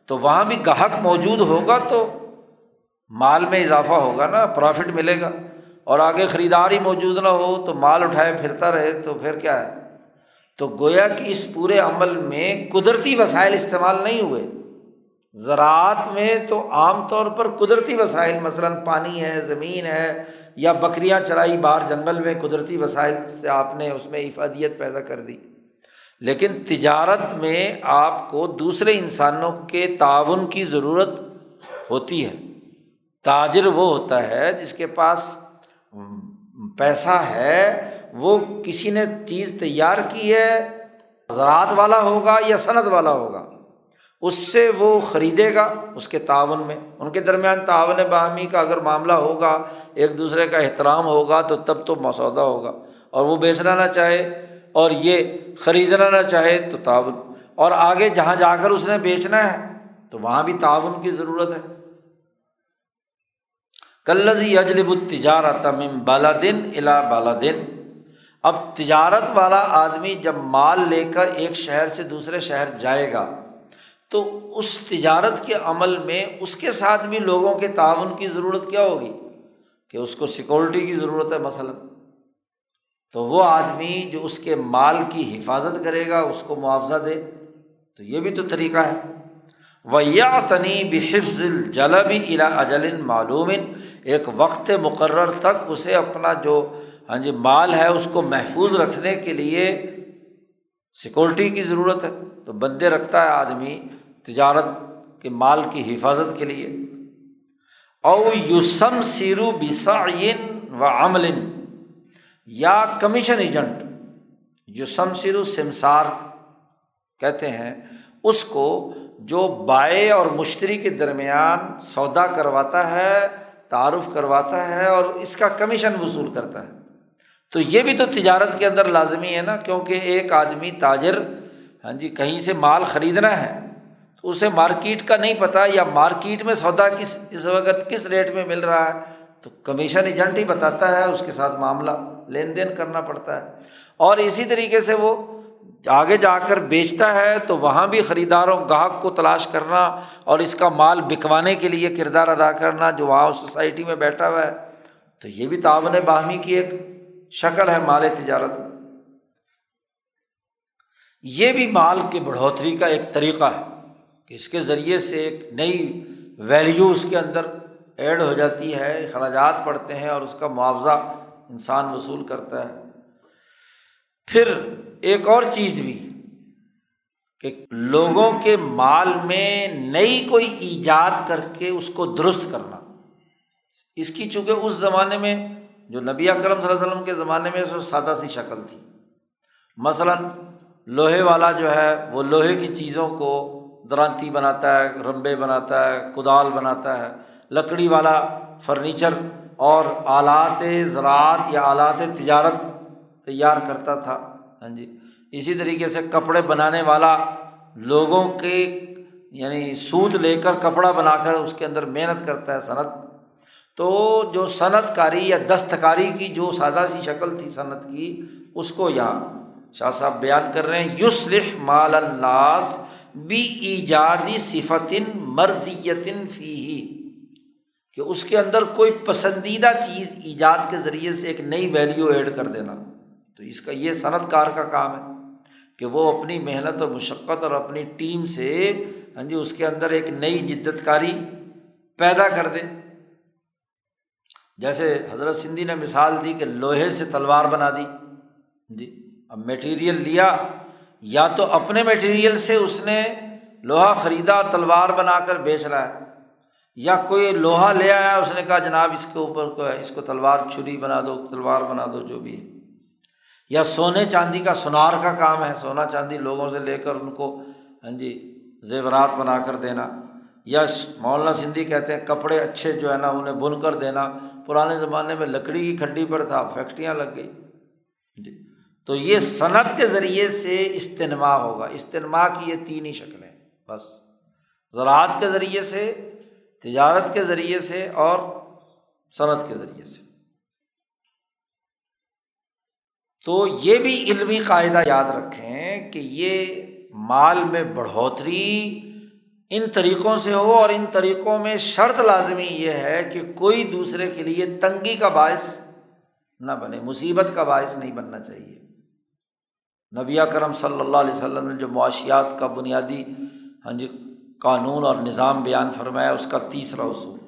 تو وہاں بھی گاہک موجود ہوگا تو مال میں اضافہ ہوگا نا پرافٹ ملے گا۔ اور آگے خریدار ہی موجود نہ ہو تو مال اٹھائے پھرتا رہے تو پھر کیا ہے؟ تو گویا کہ اس پورے عمل میں قدرتی وسائل استعمال نہیں ہوئے۔ زراعت میں تو عام طور پر قدرتی وسائل، مثلاً پانی ہے، زمین ہے یا بکریاں چرائی باہر جنگل میں قدرتی وسائل سے آپ نے اس میں افادیت پیدا کر دی۔ لیکن تجارت میں آپ کو دوسرے انسانوں کے تعاون کی ضرورت ہوتی ہے۔ تاجر وہ ہوتا ہے جس کے پاس پیسہ ہے، وہ کسی نے چیز تیار کی ہے، زراعت والا ہوگا یا صنعت والا ہوگا، اس سے وہ خریدے گا اس کے تعاون میں۔ ان کے درمیان تعاون باہمی کا اگر معاملہ ہوگا، ایک دوسرے کا احترام ہوگا، تو تب تو مسودہ ہوگا۔ اور وہ بیچنا نہ چاہے اور یہ خریدنا نہ چاہے تو تعاون۔ اور آگے جہاں جا کر اس نے بیچنا ہے، تو وہاں بھی تعاون کی ضرورت ہے۔ کلزی اجلب التجارت من بالا دن الا بالا دن اب تجارت والا آدمی جب مال لے کر ایک شہر سے دوسرے شہر جائے گا، تو اس تجارت کے عمل میں اس کے ساتھ بھی لوگوں کے تعاون کی ضرورت کیا ہوگی؟ کہ اس کو سیکورٹی کی ضرورت ہے مثلاً۔ تو وہ آدمی جو اس کے مال کی حفاظت کرے گا، اس کو معاوضہ دے۔ تو یہ بھی تو طریقہ ہے۔ وہ یا تنی بحفظ الجلبی الا اجل معلوم۔ ایک وقت مقرر تک اسے اپنا جو ہاں جی مال ہے، اس کو محفوظ رکھنے کے لیے سیکورٹی کی ضرورت ہے۔ تو بندے رکھتا ہے آدمی تجارت کے مال کی حفاظت کے لیے۔ او یوسم سیرو بسعین و عمل یا کمیشن ایجنٹ یوسم سیرو سمسار کہتے ہیں، اس کو جو بائیں اور مشتری کے درمیان سودا کرواتا ہے، تعارف کرواتا ہے اور اس کا کمیشن وصول کرتا ہے۔ تو یہ بھی تو تجارت کے اندر لازمی ہے نا، کیونکہ ایک آدمی تاجر ہاں جی کہیں سے مال خریدنا ہے، تو اسے مارکیٹ کا نہیں پتہ یا مارکیٹ میں سودا کس، اس وقت کس ریٹ میں مل رہا ہے۔ تو کمیشن ایجنٹ ہی بتاتا ہے، اس کے ساتھ معاملہ، لین دین کرنا پڑتا ہے۔ اور اسی طریقے سے وہ آگے جا کر بیچتا ہے تو وہاں بھی خریداروں گاہک کو تلاش کرنا اور اس کا مال بکوانے کے لیے کردار ادا کرنا جو وہاں سوسائٹی میں بیٹھا ہوا ہے، تو یہ بھی تعاون باہمی کی ایک شکل ہے مال تجارت یہ بھی مال کی بڑھوتری کا ایک طریقہ ہے کہ اس کے ذریعے سے ایک نئی ویلیو اس کے اندر ایڈ ہو جاتی ہے، اخراجات پڑتے ہیں اور اس کا معاوضہ انسان وصول کرتا ہے۔ پھر ایک اور چیز بھی کہ لوگوں کے مال میں نئی کوئی ایجاد کر کے اس کو درست کرنا۔ اس کی چونکہ اس زمانے میں جو نبی اکرم صلی اللہ علیہ وسلم کے زمانے میں سو سادہ سی شکل تھی۔ مثلاً لوہے والا جو ہے وہ لوہے کی چیزوں کو درانتی بناتا ہے، رمبے بناتا ہے، کدال بناتا ہے۔ لکڑی والا فرنیچر اور آلات زراعت یا آلات تجارت تیار کرتا تھا۔ ہاں جی اسی طریقے سے کپڑے بنانے والا لوگوں کے یعنی سوت لے کر کپڑا بنا کر اس کے اندر محنت کرتا ہے صنعت۔ تو جو صنعت کاری یا دستکاری کی جو سادہ سی شکل تھی صنعت کی، اس کو یہاں شاہ صاحب بیان کر رہے ہیں۔ یوسلح مال الناس بھی ایجادی صفتن مرضیتن فی کہ اس کے اندر کوئی پسندیدہ چیز ایجاد کے ذریعے سے ایک نئی ویلیو ایڈ کر دینا۔ تو اس کا یہ صنعت کار کا کام ہے کہ وہ اپنی محنت اور مشقت اور اپنی ٹیم سے ہاں جی اس کے اندر ایک نئی جدت کاری پیدا کر دے۔ جیسے حضرت سندھی نے مثال دی کہ لوہے سے تلوار بنا دی ہاں جی اب میٹیریل لیا۔ یا تو اپنے میٹیریل سے اس نے لوہا خریدا، تلوار بنا کر بیچ رہا ہے۔ یا کوئی لوہا لے آیا، اس نے کہا جناب اس کے اوپر کو ہے، اس کو تلوار چھری بنا دو، تلوار بنا دو، جو بھی ہے۔ یا سونے چاندی کا سونار کا کام ہے، سونا چاندی لوگوں سے لے کر ان کو ہاں جی زیورات بنا کر دینا۔ یا مولانا سندھی کہتے ہیں، کپڑے اچھے جو ہے نا، انہیں بن کر دینا۔ پرانے زمانے میں لکڑی کی کھڈی پر تھا، فیکٹریاں لگ گئی۔ جی۔ تو یہ صنعت کے ذریعے سے استنما ہوگا۔ استنما کی یہ تین ہی شکلیں بس۔ زراعت کے ذریعے سے، تجارت کے ذریعے سے اور صنعت کے ذریعے سے۔ تو یہ بھی علمی قاعدہ یاد رکھیں کہ یہ مال میں بڑھوتری ان طریقوں سے ہو اور ان طریقوں میں شرط لازمی یہ ہے کہ کوئی دوسرے کے لیے تنگی کا باعث نہ بنے، مصیبت کا باعث نہیں بننا چاہیے۔ نبی کرم صلی اللہ علیہ وسلم نے جو معاشیات کا بنیادی ہاں جی قانون اور نظام بیان فرمایا، اس کا تیسرا اصول۔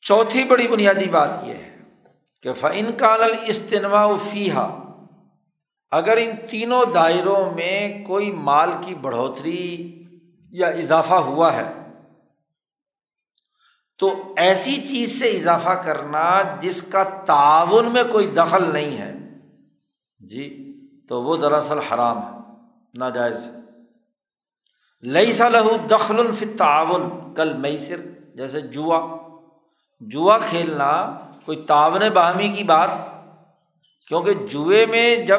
چوتھی بڑی بنیادی بات یہ ہے کہ فعن کال استنوا فیحا اگر ان تینوں دائروں میں کوئی مال کی بڑھوتری یا اضافہ ہوا ہے، تو ایسی چیز سے اضافہ کرنا جس کا تعاون میں کوئی دخل نہیں ہے۔ جی تو وہ دراصل حرام ہے، ناجائز ہے۔ لئی سا لہو دخل الف تعاون کل میسر، جیسے جوا۔ جوا کھیلنا کوئی تعاون باہمی کی بات؟ کیونکہ جوئے میں جب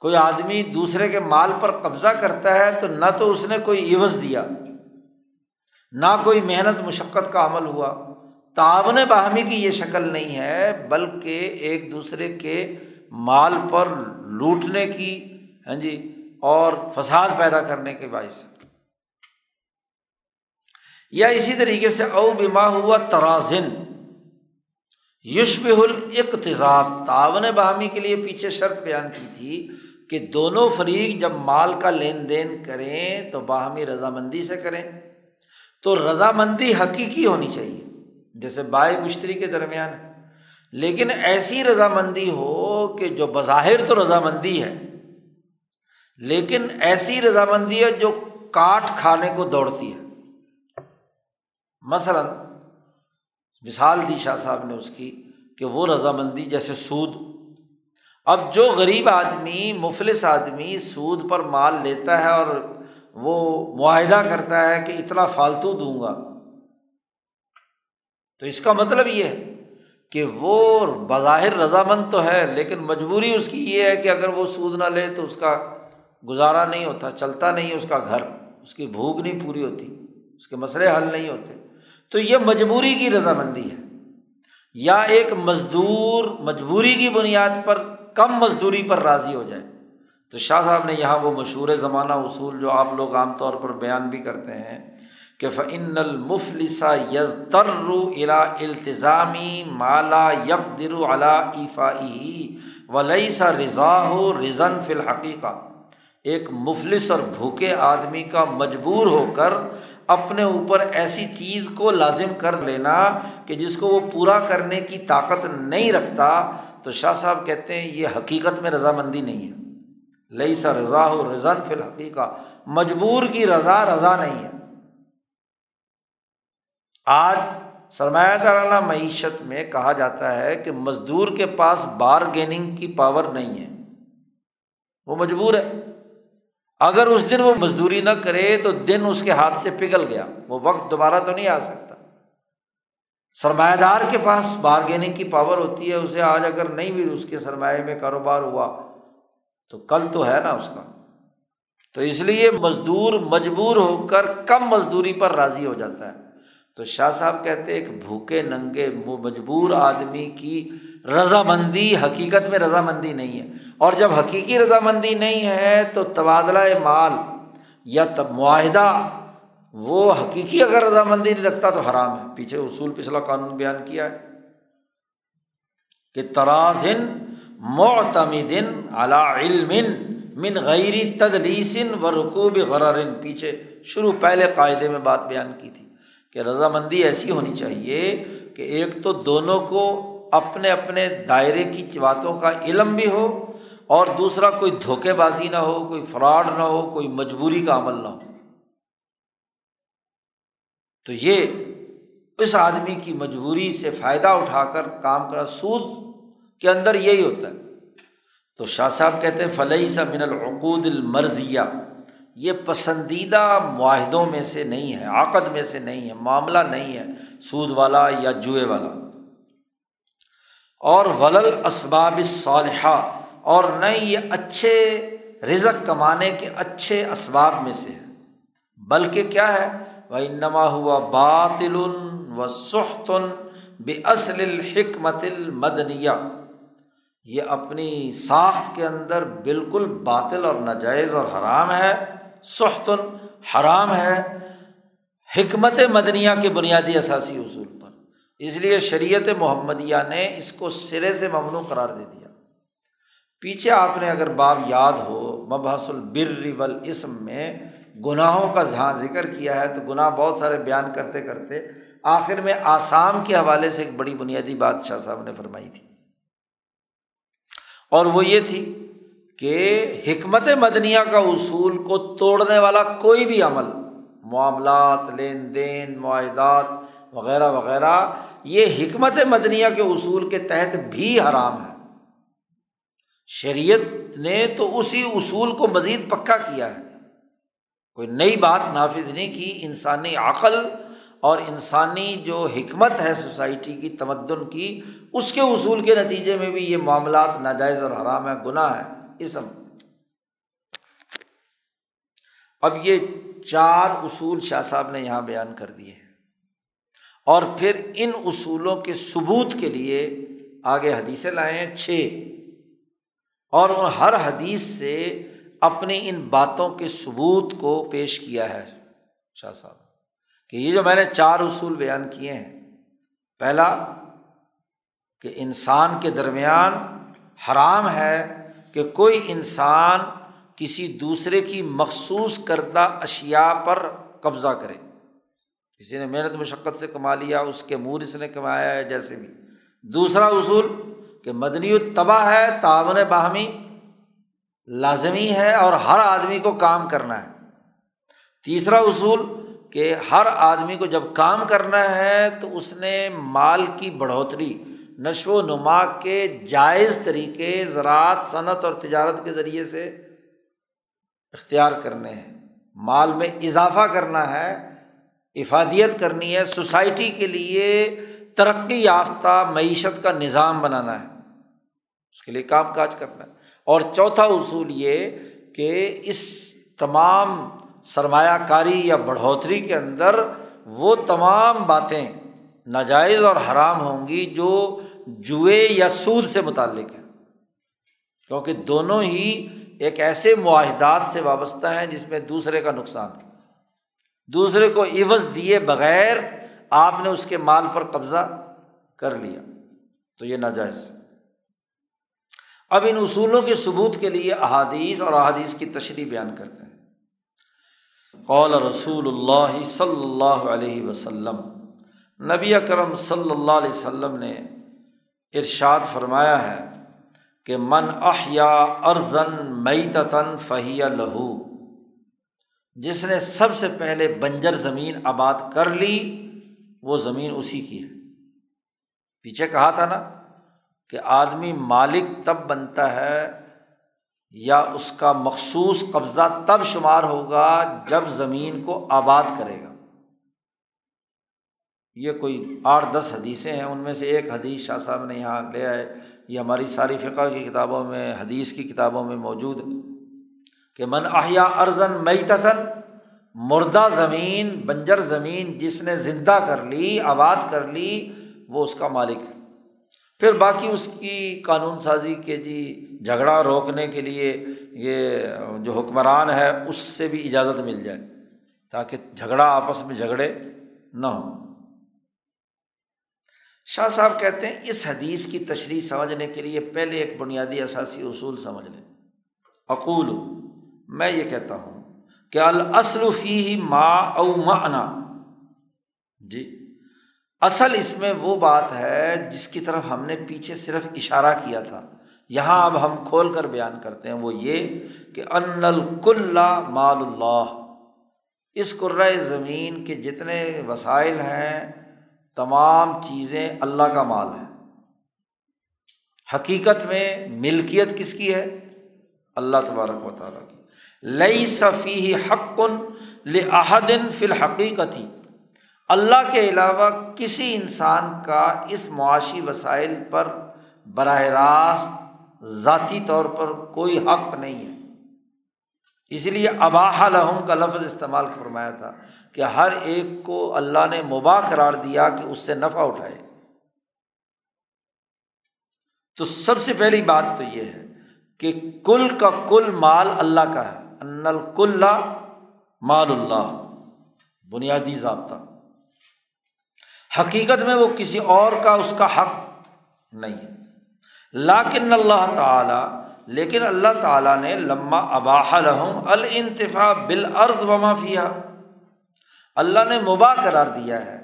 کوئی آدمی دوسرے کے مال پر قبضہ کرتا ہے تو نہ تو اس نے کوئی عوض دیا، نہ کوئی محنت مشقت کا عمل ہوا۔ تعاون باہمی کی یہ شکل نہیں ہے، بلکہ ایک دوسرے کے مال پر لوٹنے کی ہاں جی اور فساد پیدا کرنے کے باعث۔ یا اسی طریقے سے، او بیما ہوا ترازن۔ یشب الاقتصاد تعاون باہمی کے لیے پیچھے شرط بیان کی تھی کہ دونوں فریق جب مال کا لین دین کریں تو باہمی رضامندی سے کریں۔ تو رضامندی حقیقی ہونی چاہیے، جیسے بائے مشتری کے درمیان۔ لیکن ایسی رضامندی ہو کہ جو بظاہر تو رضامندی ہے، لیکن ایسی رضامندی ہے جو کاٹ کھانے کو دوڑتی ہے۔ مثلاً مثال دی شاہ صاحب نے اس کی کہ وہ رضامندی جیسے سود۔ اب جو غریب آدمی، مفلس آدمی سود پر مال لیتا ہے اور وہ معاہدہ کرتا ہے کہ اتنا فالتو دوں گا۔ تو اس کا مطلب یہ ہے کہ وہ بظاہر رضامند تو ہے، لیکن مجبوری اس کی یہ ہے کہ اگر وہ سود نہ لے تو اس کا گزارا نہیں ہوتا، چلتا نہیں، اس کا گھر، اس کی بھوک نہیں پوری ہوتی، اس کے مسئلے حل نہیں ہوتے۔ تو یہ مجبوری کی رضامندی ہے۔ یا ایک مزدور مجبوری کی بنیاد پر کم مزدوری پر راضی ہو جائے۔ تو شاہ صاحب نے یہاں وہ مشہور زمانہ اصول جو آپ لوگ عام طور پر بیان بھی کرتے ہیں کہ فعن المفلسا یز تر الا التظامی مالا یک درو علا ایفائی ولی سا رضا ہو رضن فی الحقیقہ ایک مفلس اور بھوکے آدمی کا مجبور ہو کر اپنے اوپر ایسی چیز کو لازم کر لینا کہ جس کو وہ پورا کرنے کی طاقت نہیں رکھتا، تو شاہ صاحب کہتے ہیں یہ حقیقت میں رضامندی نہیں ہے۔ لئی سا رضا ہو رضن فی الحقیقہ، مجبور کی رضا رضا نہیں ہے۔ آج سرمایہ کارانہ معیشت میں کہا جاتا ہے کہ مزدور کے پاس بارگیننگ کی پاور نہیں ہے۔ وہ مجبور ہے۔ اگر اس دن وہ مزدوری نہ کرے تو دن اس کے ہاتھ سے پگھل گیا۔ وہ وقت دوبارہ تو نہیں آ سکتا۔ سرمایہ دار کے پاس بارگیننگ کی پاور ہوتی ہے، اسے آج اگر نہیں بھی اس کے سرمایہ میں کاروبار ہوا، تو کل تو ہے نا اس کا۔ تو اس لیے مزدور مجبور ہو کر کم مزدوری پر راضی ہو جاتا ہے۔ تو شاہ صاحب کہتے ایک بھوکے ننگے مجبور آدمی کی رضامندی حقیقت میں رضامندی نہیں ہے۔ اور جب حقیقی رضامندی نہیں ہے تو تبادلہ مال یا تب معاہدہ، وہ حقیقی اگر رضامندی نہیں رکھتا تو حرام ہے۔ پیچھے اصول، پچھلا قانون بیان کیا ہے کہ ترازن معتمدن علا علم من غیری تدلیسن و رقوب غرارن پیچھے شروع پہلے قاعدے میں بات بیان کی تھی کہ رضامندی ایسی ہونی چاہیے کہ ایک تو دونوں کو اپنے اپنے دائرے کی باتوں کا علم بھی ہو اور دوسرا کوئی دھوکے بازی نہ ہو، کوئی فراڈ نہ ہو، کوئی مجبوری کا عمل نہ ہو۔ تو یہ اس آدمی کی مجبوری سے فائدہ اٹھا کر کام کرا سود کے اندر یہی ہوتا ہے۔ تو شاہ صاحب کہتے ہیں فلحی سا من العقود المرضیہ یہ پسندیدہ معاہدوں میں سے نہیں ہے، عقد میں سے نہیں ہے، معاملہ نہیں ہے، سود والا یا جوئے والا۔ اور ولل اسباب صالحہ اور نہ یہ اچھے رزق کمانے کے اچھے اسباب میں سے ہے۔ بلکہ کیا ہے؟ وہ انما ہوا باطل و سختن بے اصل الحکمت المدنیہ یہ اپنی ساخت کے اندر بالکل باطل اور ناجائز اور حرام ہے سختن حرام ہے۔ حکمت مدنیہ کے بنیادی اثاثی اصول پر۔ اس لیے شریعت محمدیہ نے اس کو سرے سے ممنوع قرار دے دیا۔ پیچھے آپ نے اگر باب یاد ہو، مبحث البر والاسم میں گناہوں کا جہاں ذکر کیا ہے تو گناہ بہت سارے بیان کرتے کرتے آخر میں آسام کے حوالے سے ایک بڑی بنیادی بات شاہ صاحب نے فرمائی تھی۔ اور وہ یہ تھی کہ حکمت مدنیہ کا اصول کو توڑنے والا کوئی بھی عمل، معاملات، لین دین، معاہدات وغیرہ وغیرہ یہ حکمت مدنیہ کے اصول کے تحت بھی حرام ہے۔ شریعت نے تو اسی اصول کو مزید پکا کیا ہے۔ کوئی نئی بات نافذ نہیں کی، انسانی عقل اور انسانی جو حکمت ہے سوسائٹی کی، تمدن کی، اس کے اصول کے نتیجے میں بھی یہ معاملات ناجائز اور حرام ہے گناہ ہے اسم اب یہ چار اصول شاہ صاحب نے یہاں بیان کر دیے ہیں۔ اور پھر ان اصولوں کے ثبوت کے لیے آگے حدیثیں لائے ہیں چھ۔ اور ہر حدیث سے اپنی ان باتوں کے ثبوت کو پیش کیا ہے۔ شاہ صاحب، کہ یہ جو میں نے چار اصول بیان کیے ہیں، پہلا، کہ انسان کے درمیان حرام ہے کہ کوئی انسان کسی دوسرے کی مخصوص کردہ اشیا پر قبضہ کرے۔ کسی نے محنت مشقت سے کما لیا، اس کے مور اس نے کمایا ہے جیسے بھی۔ دوسرا اصول کہ مدنی التباہ ہے، تعاون باہمی لازمی ہے اور ہر آدمی کو کام کرنا ہے۔ تیسرا اصول کہ ہر آدمی کو جب کام کرنا ہے تو اس نے مال کی بڑھوتری، نشو و نما کے جائز طریقے، زراعت، صنعت اور تجارت کے ذریعے سے اختیار کرنے ہیں۔ مال میں اضافہ کرنا ہے افادیت کرنی ہے، سوسائٹی کے لیے ترقی یافتہ معیشت کا نظام بنانا ہے۔ اس کے لیے کام کاج کرنا ہے۔ اور چوتھا اصول یہ کہ اس تمام سرمایہ کاری یا بڑھوتری کے اندر وہ تمام باتیں ناجائز اور حرام ہوں گی جو جوئے یا سود سے متعلق ہیں۔ کیونکہ دونوں ہی ایک ایسے معاہدات سے وابستہ ہیں جس میں دوسرے کا نقصان ہے۔ دوسرے کو عوض دیے بغیر آپ نے اس کے مال پر قبضہ کر لیا۔ تو یہ ناجائز۔ اب ان اصولوں کے ثبوت کے لیے احادیث اور احادیث کی تشریح بیان کرتے ہیں۔ قول رسول اللہ صلی اللہ علیہ وسلم، نبی اکرم صلی اللہ علیہ وسلم نے ارشاد فرمایا ہے کہ من احیا ارزن معیتن فہیا لہو۔ جس نے سب سے پہلے بنجر زمین آباد کر لی، وہ زمین اسی کی ہے۔ پیچھے کہا تھا نا کہ آدمی مالک تب بنتا ہے یا اس کا مخصوص قبضہ تب شمار ہوگا جب زمین کو آباد کرے گا۔ یہ کوئی آٹھ دس حدیثیں ہیں، ان میں سے ایک حدیث شاہ صاحب نے یہاں لے آئے۔ یہ ہماری ساری فقہ کی کتابوں میں، حدیث کی کتابوں میں موجود ہے۔ کہ من احیا ارزن مئی مردہ زمین، بنجر زمین جس نے زندہ کر لی، آباد کر لی، وہ اس کا مالک ہے۔ پھر باقی اس کی قانون سازی کے جی جھگڑا روکنے کے لیے یہ جو حکمران ہے، اس سے بھی اجازت مل جائے تاکہ جھگڑا آپس میں جھگڑے نہ ہوں۔ شاہ صاحب کہتے ہیں، اس حدیث کی تشریح سمجھنے کے لیے پہلے ایک بنیادی اثاثی اصول سمجھ لیں۔ اقول میں یہ کہتا ہوں کہ الاسلفی ہی ماں او معنا جی اصل اس میں وہ بات ہے جس کی طرف ہم نے پیچھے صرف اشارہ کیا تھا۔ یہاں اب ہم کھول کر بیان کرتے ہیں وہ یہ کہ ان الکل مال اللہ۔ اس قرۂۂ زمین کے جتنے وسائل ہیں، تمام چیزیں اللہ کا مال ہے حقیقت میں ملکیت کس کی ہے؟ اللہ تبارک و تعالیٰ کی۔ لئی صفی حقن لحدن فی الحقیقت ہی اللہ کے علاوہ کسی انسان کا اس معاشی وسائل پر براہ راست ذاتی طور پر کوئی حق نہیں ہے۔ اس لیے اباہ لہم کا لفظ استعمال فرمایا تھا کہ ہر ایک کو اللہ نے مباح قرار دیا کہ اس سے نفع اٹھائے۔ تو سب سے پہلی بات تو یہ ہے کہ کل کا کل مال اللہ کا ہے۔ ان الکل مال اللہ بنیادی ضابطہ حقیقت میں وہ کسی اور کا اس کا حق نہیں ہے۔ لاکن اللہ تعالیٰ، لیکن اللہ تعالیٰ نے لمہ اباہ لہم الانتفا بالعرض وما فیا اللہ نے مباح قرار دیا ہے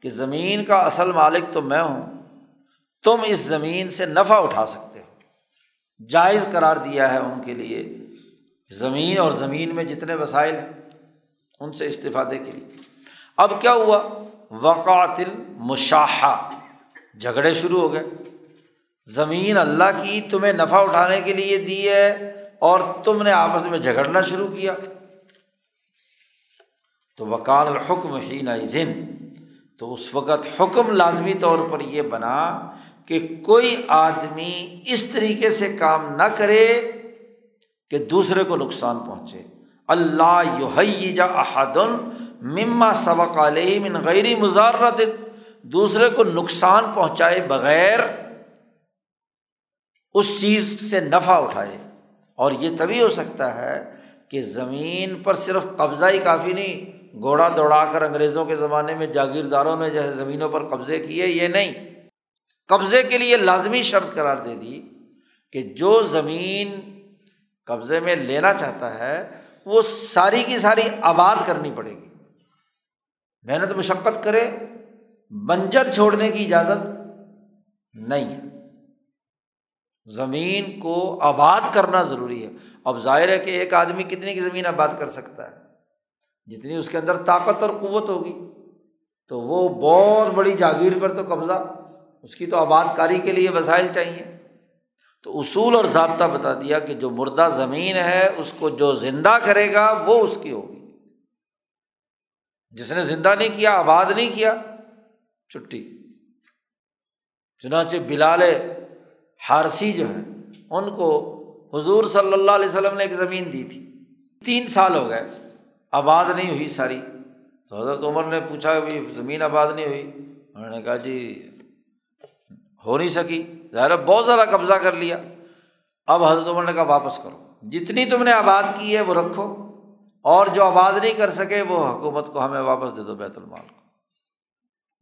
کہ زمین کا اصل مالک تو میں ہوں، تم اس زمین سے نفع اٹھا سکتے ہو۔ جائز قرار دیا ہے ان کے لیے زمین اور زمین میں جتنے وسائل ہیں، ان سے استفادے کے لیے۔ اب کیا ہوا؟ وقاتل مشاحہ جھگڑے شروع ہو گئے۔ زمین اللہ کی تمہیں نفع اٹھانے کے لیے دی ہے اور تم نے آپس میں جھگڑنا شروع کیا۔ تو وکال الحکم ہی ذن تو اس وقت حکم لازمی طور پر یہ بنا کہ کوئی آدمی اس طریقے سے کام نہ کرے کہ دوسرے کو نقصان پہنچے۔ اللہ یو احدن مما سبق علیہ من غیر مزارت دوسرے کو نقصان پہنچائے بغیر اس چیز سے نفع اٹھائے۔ اور یہ تبھی ہو سکتا ہے کہ زمین پر صرف قبضہ ہی کافی نہیں، گھوڑا دوڑا کر انگریزوں کے زمانے میں جاگیرداروں نے جو ہے زمینوں پر قبضے کیے، یہ نہیں۔ قبضے کے لیے لازمی شرط قرار دے دی کہ جو زمین قبضے میں لینا چاہتا ہے، وہ ساری کی ساری آباد کرنی پڑے گی۔ محنت مشقت کرے بنجر چھوڑنے کی اجازت نہیں ہے۔ زمین کو آباد کرنا ضروری ہے۔ اب ظاہر ہے کہ ایک آدمی کتنی کی زمین آباد کر سکتا ہے، جتنی اس کے اندر طاقت اور قوت ہوگی۔ تو وہ بہت بڑی جاگیر پر تو قبضہ، اس کی تو آباد کاری کے لیے وسائل چاہیے۔ تو اصول اور ضابطہ بتا دیا کہ جو مردہ زمین ہے، اس کو جو زندہ کرے گا، وہ اس کی ہوگی۔ جس نے زندہ نہیں کیا، آباد نہیں کیا، چھٹی۔ چنانچہ بلال حارسی جو ہے ان کو حضور صلی اللہ علیہ وسلم نے ایک زمین دی تھی۔ تین سال ہو گئے، آباد نہیں ہوئی ساری۔ تو حضرت عمر نے پوچھا کہ زمین آباد نہیں ہوئی؟ انہوں نے کہا جی ہو نہیں سکی۔ ظاہر بہت زیادہ قبضہ کر لیا۔ اب حضرت عمر نے کہا، واپس کرو۔ جتنی تم نے آباد کی ہے، وہ رکھو۔ اور جو آباد نہیں کر سکے، وہ حکومت کو ہمیں واپس دے دو بیت المال کو۔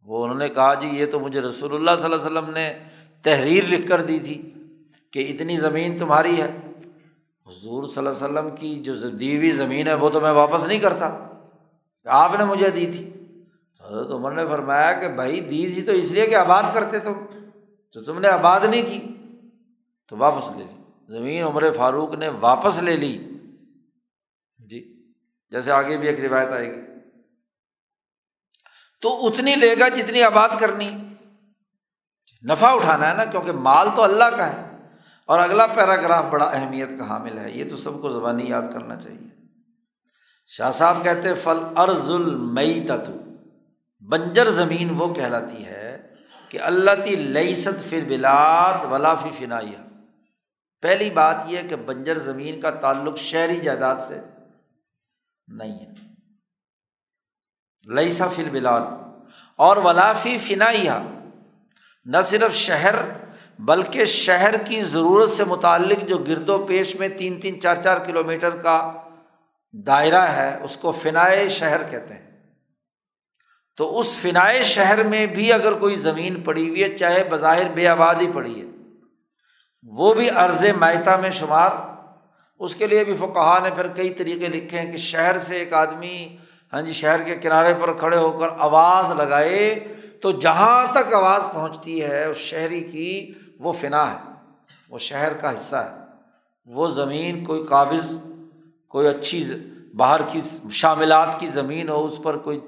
وہ انہوں نے کہا جی یہ تو مجھے رسول اللہ صلی اللہ علیہ وسلم نے تحریر لکھ کر دی تھی کہ اتنی زمین تمہاری ہے۔ حضور صلی اللہ علیہ وسلم کی جو دی ہوئی زمین ہے، وہ تو میں واپس نہیں کرتا۔ آپ نے مجھے دی تھی۔ حضرت عمر نے فرمایا کہ بھائی، دی تھی تو اس لیے کہ آباد کرتے تم تو تم نے آباد نہیں کی، تو واپس لے لی۔ زمین عمر فاروق نے واپس لے لی۔ جی جیسے آگے بھی ایک روایت آئے گی۔ تو اتنی لے گا جتنی آباد کرنی۔ نفع اٹھانا ہے نا، کیونکہ مال تو اللہ کا ہے۔ اور اگلا پیراگراف بڑا اہمیت کا حامل ہے۔ یہ تو سب کو زبانی یاد کرنا چاہیے۔ شاہ صاحب کہتے فل ارض المئی تتو بنجر زمین وہ کہلاتی ہے کہ اللہ تی لئی فر بلاد ولا فی فنائیہ۔ پہلی بات یہ کہ بنجر زمین کا تعلق شہری جائیداد سے نہیں ہے۔ لئیسا فل بلاد اور ولافی فنائیا نہ صرف شہر بلکہ شہر کی ضرورت سے متعلق جو گرد و پیش میں تین تین چار چار کلو میٹر کا دائرہ ہے، اس کو فنائے شہر کہتے ہیں۔ تو اس فنائے شہر میں بھی اگر کوئی زمین پڑی ہوئی ہے، چاہے بظاہر بے آبادی پڑی ہے، وہ بھی عرض معتا میں شمار۔ اس کے لیے بھی فقہ نے پھر کئی طریقے لکھے ہیں کہ شہر سے ایک آدمی ہاں جی شہر کے کنارے پر کھڑے ہو کر آواز لگائے تو جہاں تک آواز پہنچتی ہے، اس شہری کی وہ فنا ہے، وہ شہر کا حصہ ہے۔ وہ زمین کوئی قابض، کوئی اچھی باہر کی شاملات کی زمین ہو، اس پر کوئی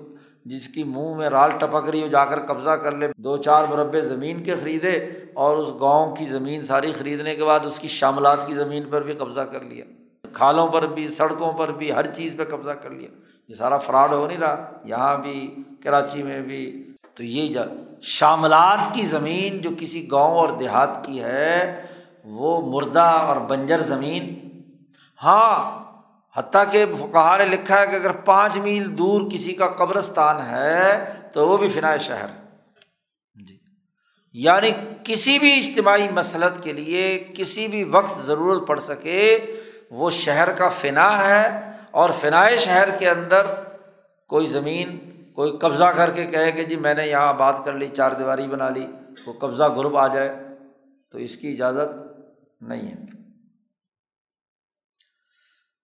جس کی منہ میں رال ٹپک رہی ہو، جا کر قبضہ کر لے۔ دو چار مربع زمین کے خریدے اور اس گاؤں کی زمین ساری خریدنے کے بعد اس کی شاملات کی زمین پر بھی قبضہ کر لیا۔ کھالوں پر بھی، سڑکوں پر بھی، ہر چیز پہ قبضہ کر لیا۔ یہ سارا فراڈ ہو نہیں رہا۔ یہاں بھی، کراچی میں بھی۔ تو یہ شاملات کی زمین جو کسی گاؤں اور دیہات کی ہے، وہ مردہ اور بنجر زمین۔ ہاں حتیٰ کہ فقہ نے لکھا ہے کہ اگر پانچ میل دور کسی کا قبرستان ہے تو وہ بھی فنا شہر جی۔ یعنی کسی بھی اجتماعی مسلط کے لیے کسی بھی وقت ضرورت پڑ سکے وہ شہر کا فنا ہے اور فنائے شہر کے اندر کوئی زمین، کوئی قبضہ کر کے کہے کہ جی میں نے یہاں بات کر لی، چار دیواری بنا لی، وہ قبضہ گروپ آ جائے تو اس کی اجازت نہیں ہے۔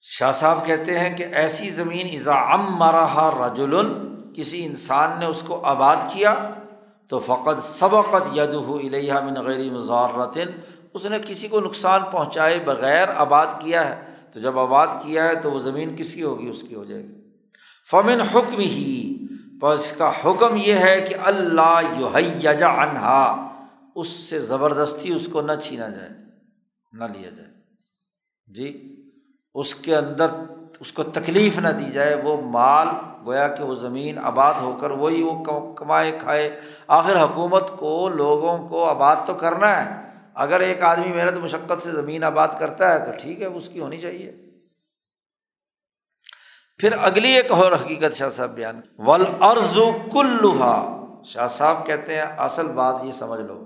شاہ صاحب کہتے ہیں کہ ایسی زمین ام مرا رجول کسی انسان نے اس کو آباد کیا تو فقط سبقت ید ہو الیہ من غیر مزارتن اس نے کسی کو نقصان پہنچائے بغیر آباد کیا ہے، تو جب آباد کیا ہے تو وہ زمین کس کی ہوگی؟ اس کی ہو جائے گی۔ فمن حکم ہی اس کا حکم یہ ہے کہ اللہ یوجا انہا اس سے زبردستی اس کو نہ چھینا جائے، نہ لیا جائے۔ جی؟ اس کے اندر اس کو تکلیف نہ دی جائے، وہ مال گویا کہ وہ زمین آباد ہو کر وہی وہ کمائے کھائے۔ آخر حکومت کو، لوگوں کو آباد تو کرنا ہے۔ اگر ایک آدمی محنت مشقت سے زمین آباد کرتا ہے تو ٹھیک ہے اس کی ہونی چاہیے۔ پھر اگلی ایک اور حقیقت شاہ صاحب بیان۔ ول ارزو کلوہا شاہ صاحب کہتے ہیں، اصل بات یہ سمجھ لو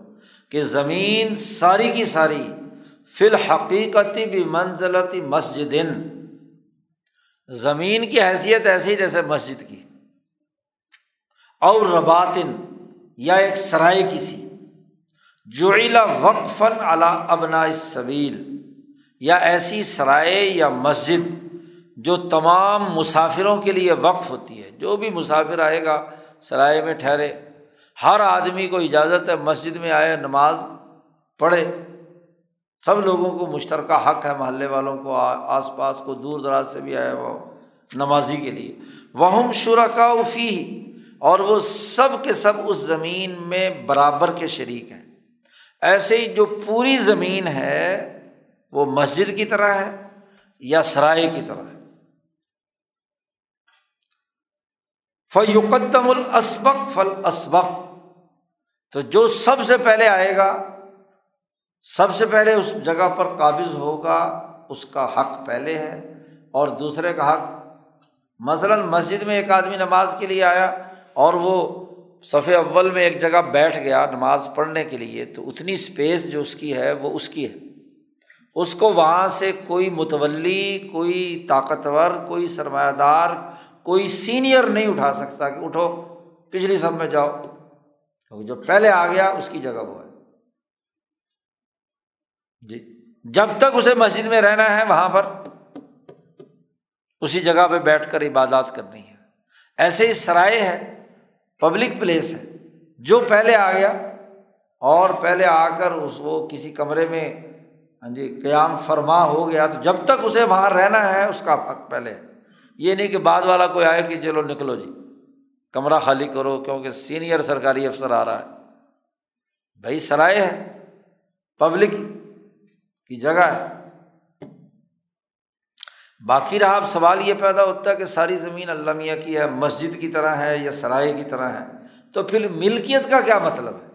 کہ زمین ساری کی ساری فی الحقیقتی بھی منزلتی مسجد زمین کی حیثیت ایسی جیسے مسجد کی۔ اور رباتن یا ایک سرائے کسی۔ جو وقفن اعلیٰ ابنا صبیل یا ایسی سرائے یا مسجد جو تمام مسافروں کے لیے وقف ہوتی ہے۔ جو بھی مسافر آئے گا سرائے میں ٹھہرے۔ ہر آدمی کو اجازت ہے مسجد میں آئے، نماز پڑھے۔ سب لوگوں کو مشترکہ حق ہے، محلے والوں کو آس پاس کو، دور دراز سے بھی آیا وہ نمازی کے لیے۔ وہ شرکا فی اور وہ سب کے سب اس زمین میں برابر کے شریک ہیں۔ ایسے ہی جو پوری زمین ہے، وہ مسجد کی طرح ہے یا سرائے کی طرح ہے۔ فیقدم الاسبق فل اسبق تو جو سب سے پہلے آئے گا سب سے پہلے اس جگہ پر قابض ہوگا، اس کا حق پہلے ہے۔ اور دوسرے کا حق، مثلاً مسجد میں ایک آدمی نماز کے لیے آیا اور وہ صفح اول میں ایک جگہ بیٹھ گیا نماز پڑھنے کے لیے، تو اتنی اسپیس جو اس کی ہے وہ اس کی ہے۔ اس کو وہاں سے کوئی متولی، کوئی طاقتور، کوئی سرمایہ دار کوئی سینئر نہیں اٹھا سکتا کہ اٹھو، پچھلی سب میں جاؤ۔ کیونکہ جو پہلے آ گیا، اس کی جگہ وہ ہے۔ جی جب تک اسے مسجد میں رہنا ہے، وہاں پر اسی جگہ پہ بیٹھ کر عبادات کرنی ہے۔ ایسے ہی سرائے ہے پبلک پلیس ہے۔ جو پہلے آ گیا، اور پہلے آ کر اس وہ کسی کمرے میں ہاں جی قیام فرما ہو گیا، تو جب تک اسے وہاں رہنا ہے، اس کا حق پہلے ہے۔ یہ نہیں کہ بعد والا کوئی آئے کہ چلو نکلو جی کمرہ خالی کرو، کیونکہ سینئر سرکاری افسر آ رہا ہے۔ بھائی سرائے ہے پبلک کی جگہ ہے۔ باقی رہا، اب سوال یہ پیدا ہوتا ہے کہ ساری زمین اللہ میاں کی ہے، مسجد کی طرح ہے یا سرائے کی طرح ہے؟ تو پھر ملکیت کا کیا مطلب ہے؟